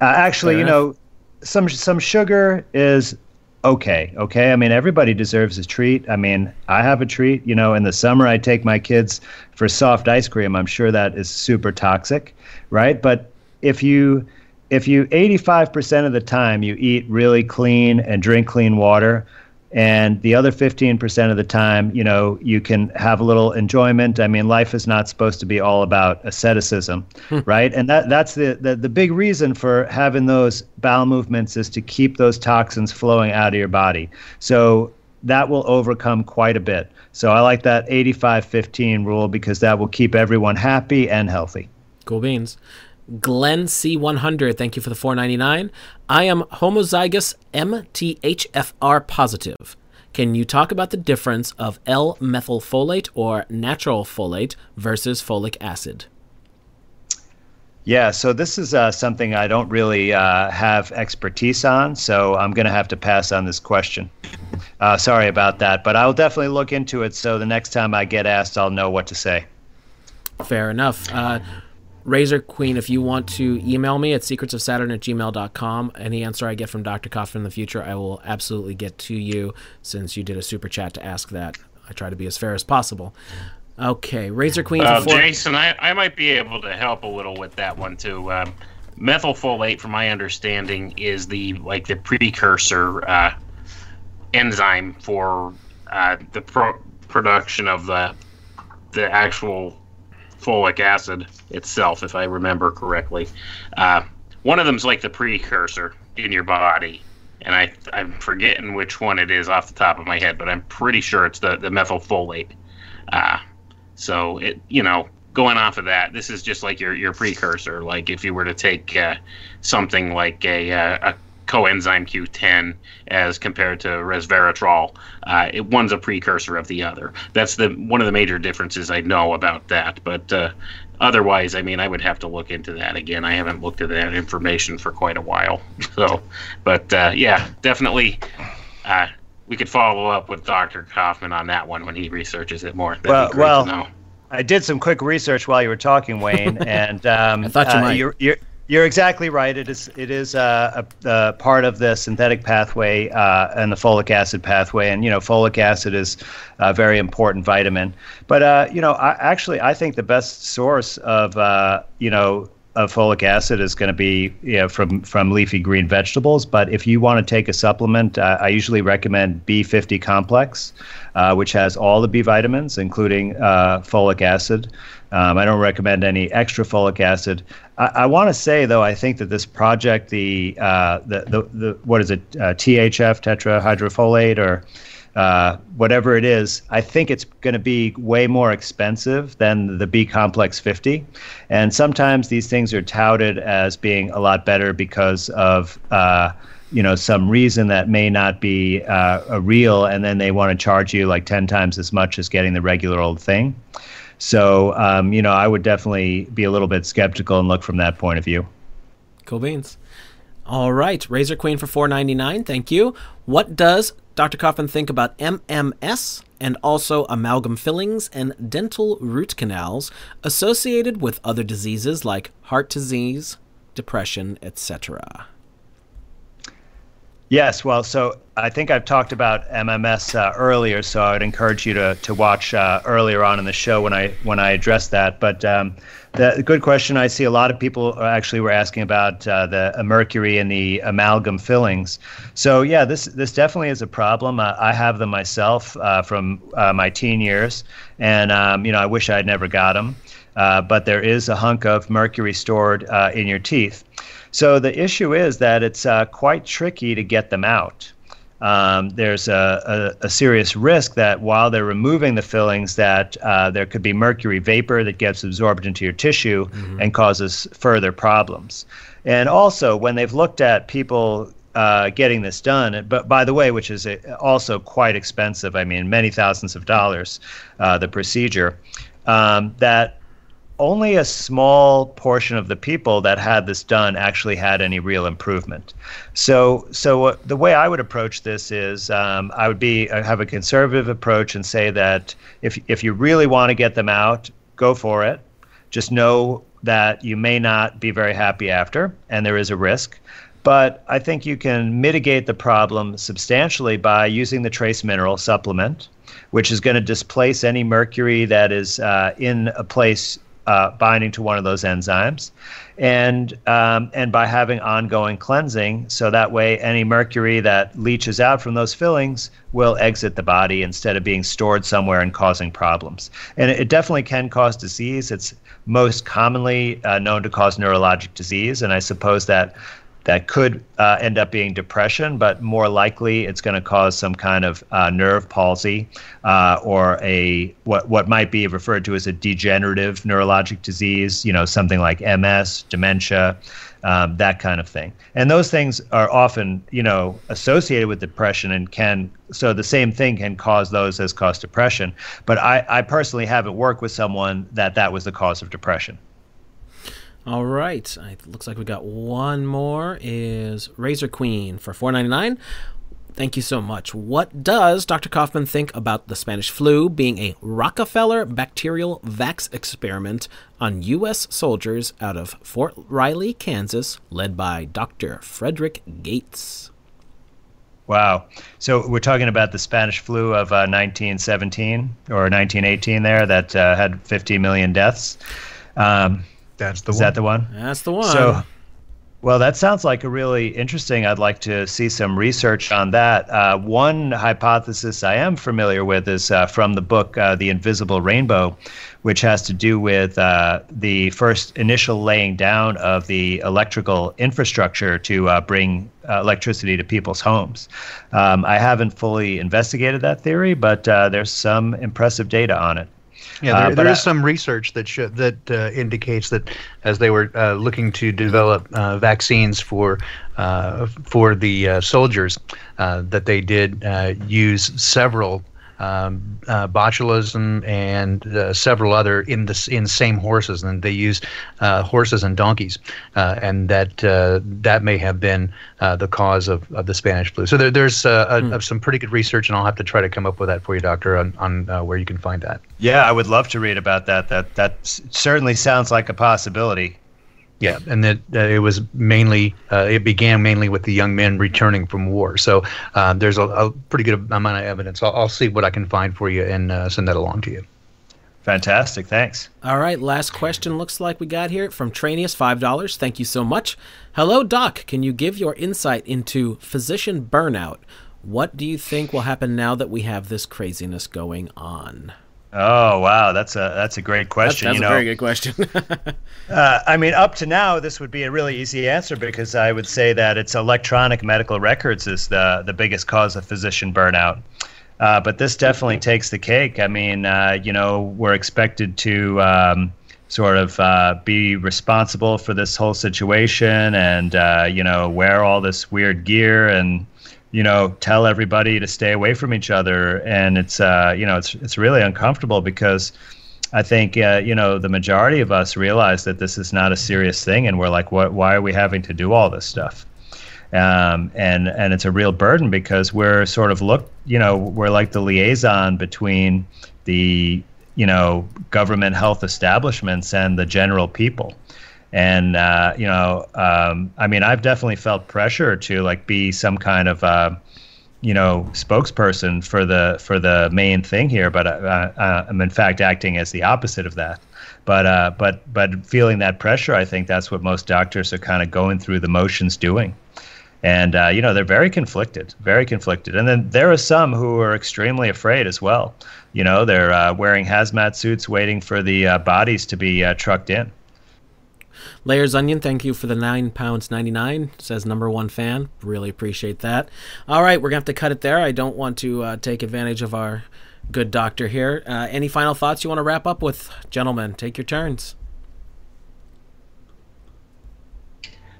Uh, actually, Fair you know, some some sugar is okay. Okay, I mean, everybody deserves a treat. I mean, I have a treat. You know, in the summer, I take my kids for soft ice cream. I'm sure that is super toxic, right? But if you if you 85% of the time you eat really clean and drink clean water and the other 15% of the time you know you can have a little enjoyment. I mean life is not supposed to be all about asceticism hmm. right? And that that's the, the the big reason for having those bowel movements is to keep those toxins flowing out of your body. So that will overcome quite a bit. So i like that 85-15 rule because that will keep everyone happy and healthy. Cool beans. Glenn C100, thank you for the 499. I am homozygous MTHFR positive. Can you talk about the difference of L-methylfolate or natural folate versus folic acid? Yeah, so this is uh, something I don't really uh, have expertise on, so I'm going to have to pass on this question. Uh, sorry about that, but I'll definitely look into it so the next time I get asked, I'll know what to say. Fair enough. Razor Queen, if you want to email me at secretsofsaturn at gmail.com, any answer I get from Dr. Kaufman in the future, I will absolutely get to you since you did a super chat to ask that. I try to be as fair as possible. Okay, Razor Queen. Uh, for four- Jason, I, I might be able to help a little with that one too. Um, methylfolate, from my understanding, is the like the precursor uh, enzyme for uh, the pro- production of the the actual folic acid itself, if I remember correctly. Uh, one of them's like the precursor in your body, and I I'm forgetting which one it is off the top of my head, but I'm pretty sure it's the the methylfolate. Uh, so it you know going off of that, this is just like your your precursor. Like if you were to take uh, something like a, uh, a coenzyme Q10 as compared to resveratrol, uh, it, one's a precursor of the other. That's the one of the major differences I know about that. But uh, otherwise, I mean, I would have to look into that again. I haven't looked at that information for quite a while. So, but uh, yeah, definitely. Uh, we could follow up with Dr. Kaufman on that one when he researches it more. That'd well, be great well, to know. I did some quick research while you were talking, Wayne, and um, I thought you uh, might. You're, you're, you're exactly right. It is it is uh, a, a part of the synthetic pathway uh, and the folic acid pathway, and you know folic acid is a very important vitamin. But uh, you know, I, actually, I think the best source of uh, you know of folic acid is going to be you know, from from leafy green vegetables. But if you want to take a supplement, uh, I usually recommend B50 complex, uh, which has all the B vitamins, including uh, folic acid. Um, I don't recommend any extra folic acid. I, I want to say though, I think that this project, the uh, the, the the what is it, uh, THF tetrahydrofolate or uh, whatever it is, I think it's going to be way more expensive than the B complex 50. And sometimes these things are touted as being a lot better because of uh, you know some reason that may not be uh, a real, and then they want to charge you like 10 times as much as getting the regular old thing. So um, you know, I would definitely be a little bit skeptical and look from that point of view. Cool beans. All right, Razor Queen for four ninety nine. Thank you. What does Dr. Kaufman think about MMS and also amalgam fillings and dental root canals associated with other diseases like heart disease, depression, etc.? Yes, well, so I think I've talked about MMS uh, earlier, so I would encourage you to to watch uh, earlier on in the show when I when I address that. But um, the good question I see a lot of people actually were asking about uh, the mercury in the amalgam fillings. So yeah, this this definitely is a problem. Uh, I have them myself uh, from uh, my teen years, and um, you know I wish I'd never got them. but there is a hunk of mercury stored in your teeth. So the issue is that it's uh, quite tricky to get them out. Um, there's a, a, a, serious risk that while they're removing the fillings, that uh, there could be mercury vapor that gets absorbed into your tissue mm-hmm. and causes further problems. And also, when they've looked at people uh, getting this done, but by the way, which is also quite expensive. I mean, many thousands of dollars, uh, the procedure. Um, that only a small portion of the people that had this done actually had any real improvement. So, so uh, the way I would approach this is um, I would be I have a conservative approach and say that if if you really want to get them out, go for it. Just know that you may not be very happy after, and there is a risk. But I think you can mitigate the problem substantially by using the trace mineral supplement, which is going to displace any mercury that is uh, in a place uh, binding to one of those enzymes, and um, and by having ongoing cleansing, so that way any mercury that leaches out from those fillings will exit the body instead of being stored somewhere and causing problems. And it definitely can cause disease. It's most commonly uh, known to cause neurologic disease, and I suppose that that could uh, end up being depression, but more likely it's going to cause some kind of uh, nerve palsy uh, or a what what might be referred to as a degenerative neurologic disease. You know, something like MS, dementia. Um, that kind of thing, and those things are often, you know, associated with depression, and can so the same thing can cause those as cause depression. But I, I personally haven't worked with someone that that was the cause of depression. All right. It looks like we got one more is Razor Queen for 4.99. Thank you so much. What does Dr. Kaufman think about the Spanish flu being a Rockefeller bacterial vax experiment on U.S. soldiers out of Fort Riley, Kansas, led by Dr. Frederick Gates? Wow. So we're talking about the Spanish flu of uh, 1917 or 1918 there that uh, had 50 million deaths. Um, that's the Is one. that the one? That's the one. So, well, that sounds like a really interesting. I'd like to see some research on that. Uh, one hypothesis I am familiar with is uh, from the book uh, The Invisible Rainbow, which has to do with uh, the first initial laying down of the electrical infrastructure to uh, bring uh, electricity to people's homes. Um, I haven't fully investigated that theory, but there's some impressive data on it. Yeah, there, uh, there is I, some research that sh- that uh, indicates that as they were uh, looking to develop uh, vaccines for uh, for the uh, soldiers, that they did use several um, uh, botulism and uh, several other in the in same horses, and they use uh, horses and donkeys, uh, and that uh, that may have been uh, the cause of, of the Spanish flu. So there, there's mm. some pretty good research, and I'll have to try to come up with that for you, doctor, on, on where you can find that. Yeah, I would love to read about that. That that certainly sounds like a possibility. Yeah, and that uh, it was mainly uh, it began mainly with the young men returning from war. So uh, there's a, a, pretty good amount of evidence. I'll, I'll, see what I can find for you and uh, send that along to you. Fantastic, thanks. All right, last question looks like we got here from Tranius, five dollars. Thank you so much. Hello, Doc. Can you give your insight into physician burnout? What do you think will happen now that we have this craziness going on? Oh wow, that's a that's a great question. That's, that's you know, a very good question. uh, I mean, up to now, this would be a really easy answer because I would say that it's electronic medical records is the the biggest cause of physician burnout. Uh, but this definitely takes the cake. I mean, uh, you know, we're expected to um, sort of uh, be responsible for this whole situation, and uh, you know, wear all this weird gear and you know, tell everybody to stay away from each other, and it's uh, you know, it's it's really uncomfortable because I think uh, you know the majority of us realize that this is not a serious thing, and we're like, what? Why are we having to do all this stuff? Um, and and it's a real burden because we're sort of look, you know, we're like the liaison between the you know government health establishments and the general people and uh, you know, um, I mean, I've definitely felt pressure to like be some kind of uh, you know spokesperson for the for the main thing here, but uh, uh, I'm in fact acting as the opposite of that. But uh, but but feeling that pressure, I think that's what most doctors are kind of going through the motions doing. And uh, you know they're very conflicted very conflicted. And then there are some who are extremely afraid as well. You know they're wearing hazmat suits waiting for the bodies to be trucked in Layers Onion, thank you for the nine pounds ninety nine. Says number one fan. Really appreciate that. All right, we're gonna have to cut it there. I don't want to uh, take advantage of our good doctor here. Uh, any final thoughts you want to wrap up with, gentlemen? Take your turns.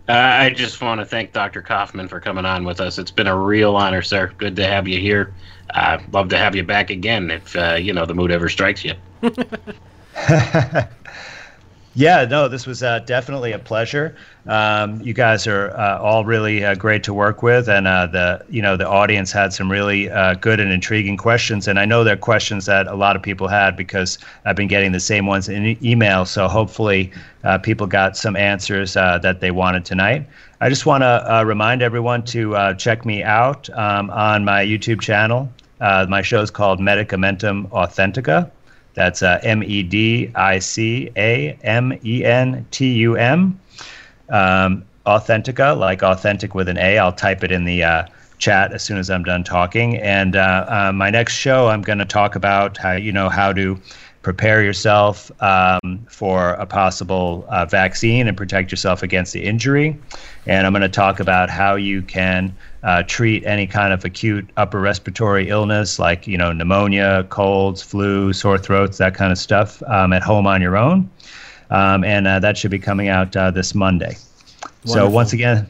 Uh, I just want to thank Dr. Kaufman for coming on with us. It's been a real honor, sir. Good to have you here. Uh, love to have you back again if uh, you know the mood ever strikes you. Yeah, no, this was uh, definitely a pleasure. Um, you guys are uh, all really uh, great to work with, and uh, the you know the audience had some really uh, good and intriguing questions, and I know they're questions that a lot of people had because I've been getting the same ones in email. So hopefully, uh, people got some answers that they wanted tonight. I just want to remind everyone to check me out um, on my YouTube channel. my show is called Medicamentum Authentica. That's uh, M E D I C A M E N T U M. Um, Authentica, like authentic with an A. I'll type it in the uh, chat as soon as I'm done talking. And uh, uh, my next show, I'm going to talk about how you know how to prepare yourself um, for a possible uh, vaccine and protect yourself against the injury. And I'm going to talk about how you can uh, treat any kind of acute upper respiratory illness like you know pneumonia, colds, flu, sore throats, that kind of stuff um, at home on your own. Um, and uh, that should be coming out uh, this Monday. So once again,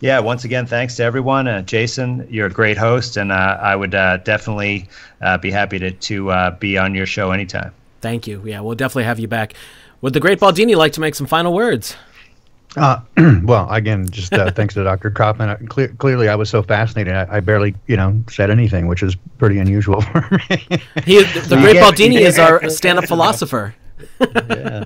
yeah, once again, thanks to everyone. Uh, Jason, you're a great host, and uh, I would uh, definitely uh, be happy to to uh, be on your show anytime. Thank you. Yeah, we'll definitely have you back. Would the great Baldini like to make some final words? Uh, well, again, just uh, thanks to Dr. Kaufman. Uh, Cle- clearly, I was so fascinated. I, I barely, you know, said anything, which is pretty unusual for me. He, the great Baldini is our stand-up philosopher. yeah.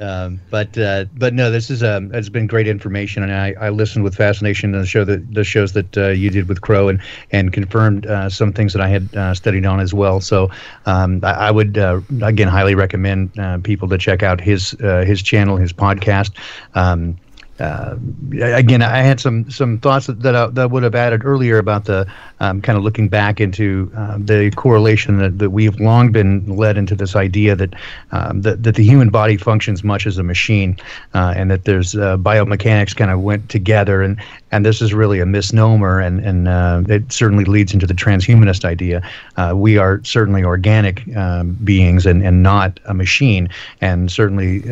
Um, but uh, but no, this is um, it's been great information, and I, I listened with fascination to the show that the shows that uh, you did with Crrow, and and confirmed uh, some things that I had uh, studied on as well. So um, I, I would uh, again highly recommend uh, people to check out his his channel, his podcast. Um, uh, again, I had some some thoughts that that I, that would have added earlier about the um, kind of looking back into uh, the correlation that, that we've long been led into this idea that um, that, that the human body functions much as a machine, uh, and that there's uh, biomechanics kind of went together, and and this is really a misnomer, and and uh, it certainly leads into the transhumanist idea. Uh, we are certainly organic um, beings and, and not a machine, and certainly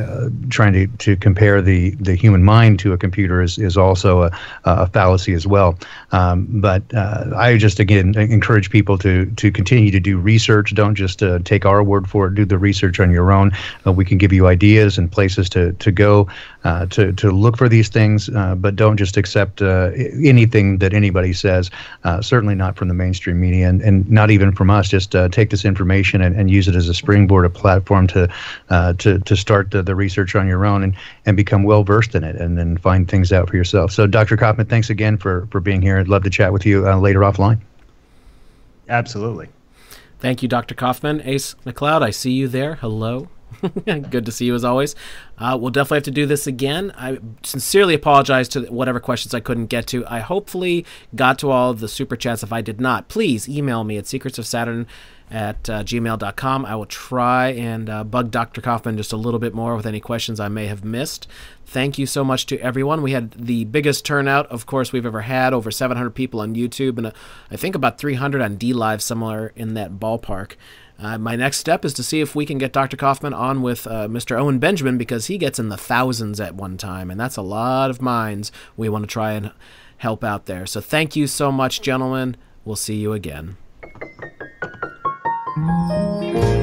trying to, to compare the, the human mind to a computer is, is also a, a fallacy as well. Um, but uh, I just again encourage people to to continue to do research. Don't just uh, take our word for it. Do the research on your own. Uh, we can give you ideas and places to to go uh, to to look for these things, uh, but don't just accept uh, anything that anybody says. Certainly not from the mainstream media, and, and not even from us. Just take this information and, and use it as a springboard, a platform to to to start the, the research on your own and and become well versed in it, and then find things out for yourself. So, Dr. Kaufman, thanks again for for being here. I'd love to chat with you uh, later offline. Absolutely. Thank you, Dr. Kaufman. Ace McLeod, I see you there. Hello. Good to see you as always. Uh, we'll definitely have to do this again. I sincerely apologize to whatever questions I couldn't get to. I hopefully got to all of the super chats. If I did not, please email me at secretsofsaturn at uh, gmail.com. I will try and uh, bug Dr. Kaufman just a little bit more with any questions I may have missed. Thank you so much to everyone. We had the biggest turnout, of course, we've ever had over 700 people on YouTube and uh, I think about 300 on DLive, somewhere in that ballpark. Uh, my next step is to see if we can get Dr. Kaufman on with uh, Mr. Owen Benjamin because he gets in the thousands at one time, and that's a lot of minds we want to try and help out there. So thank you so much, gentlemen. We'll see you again. Música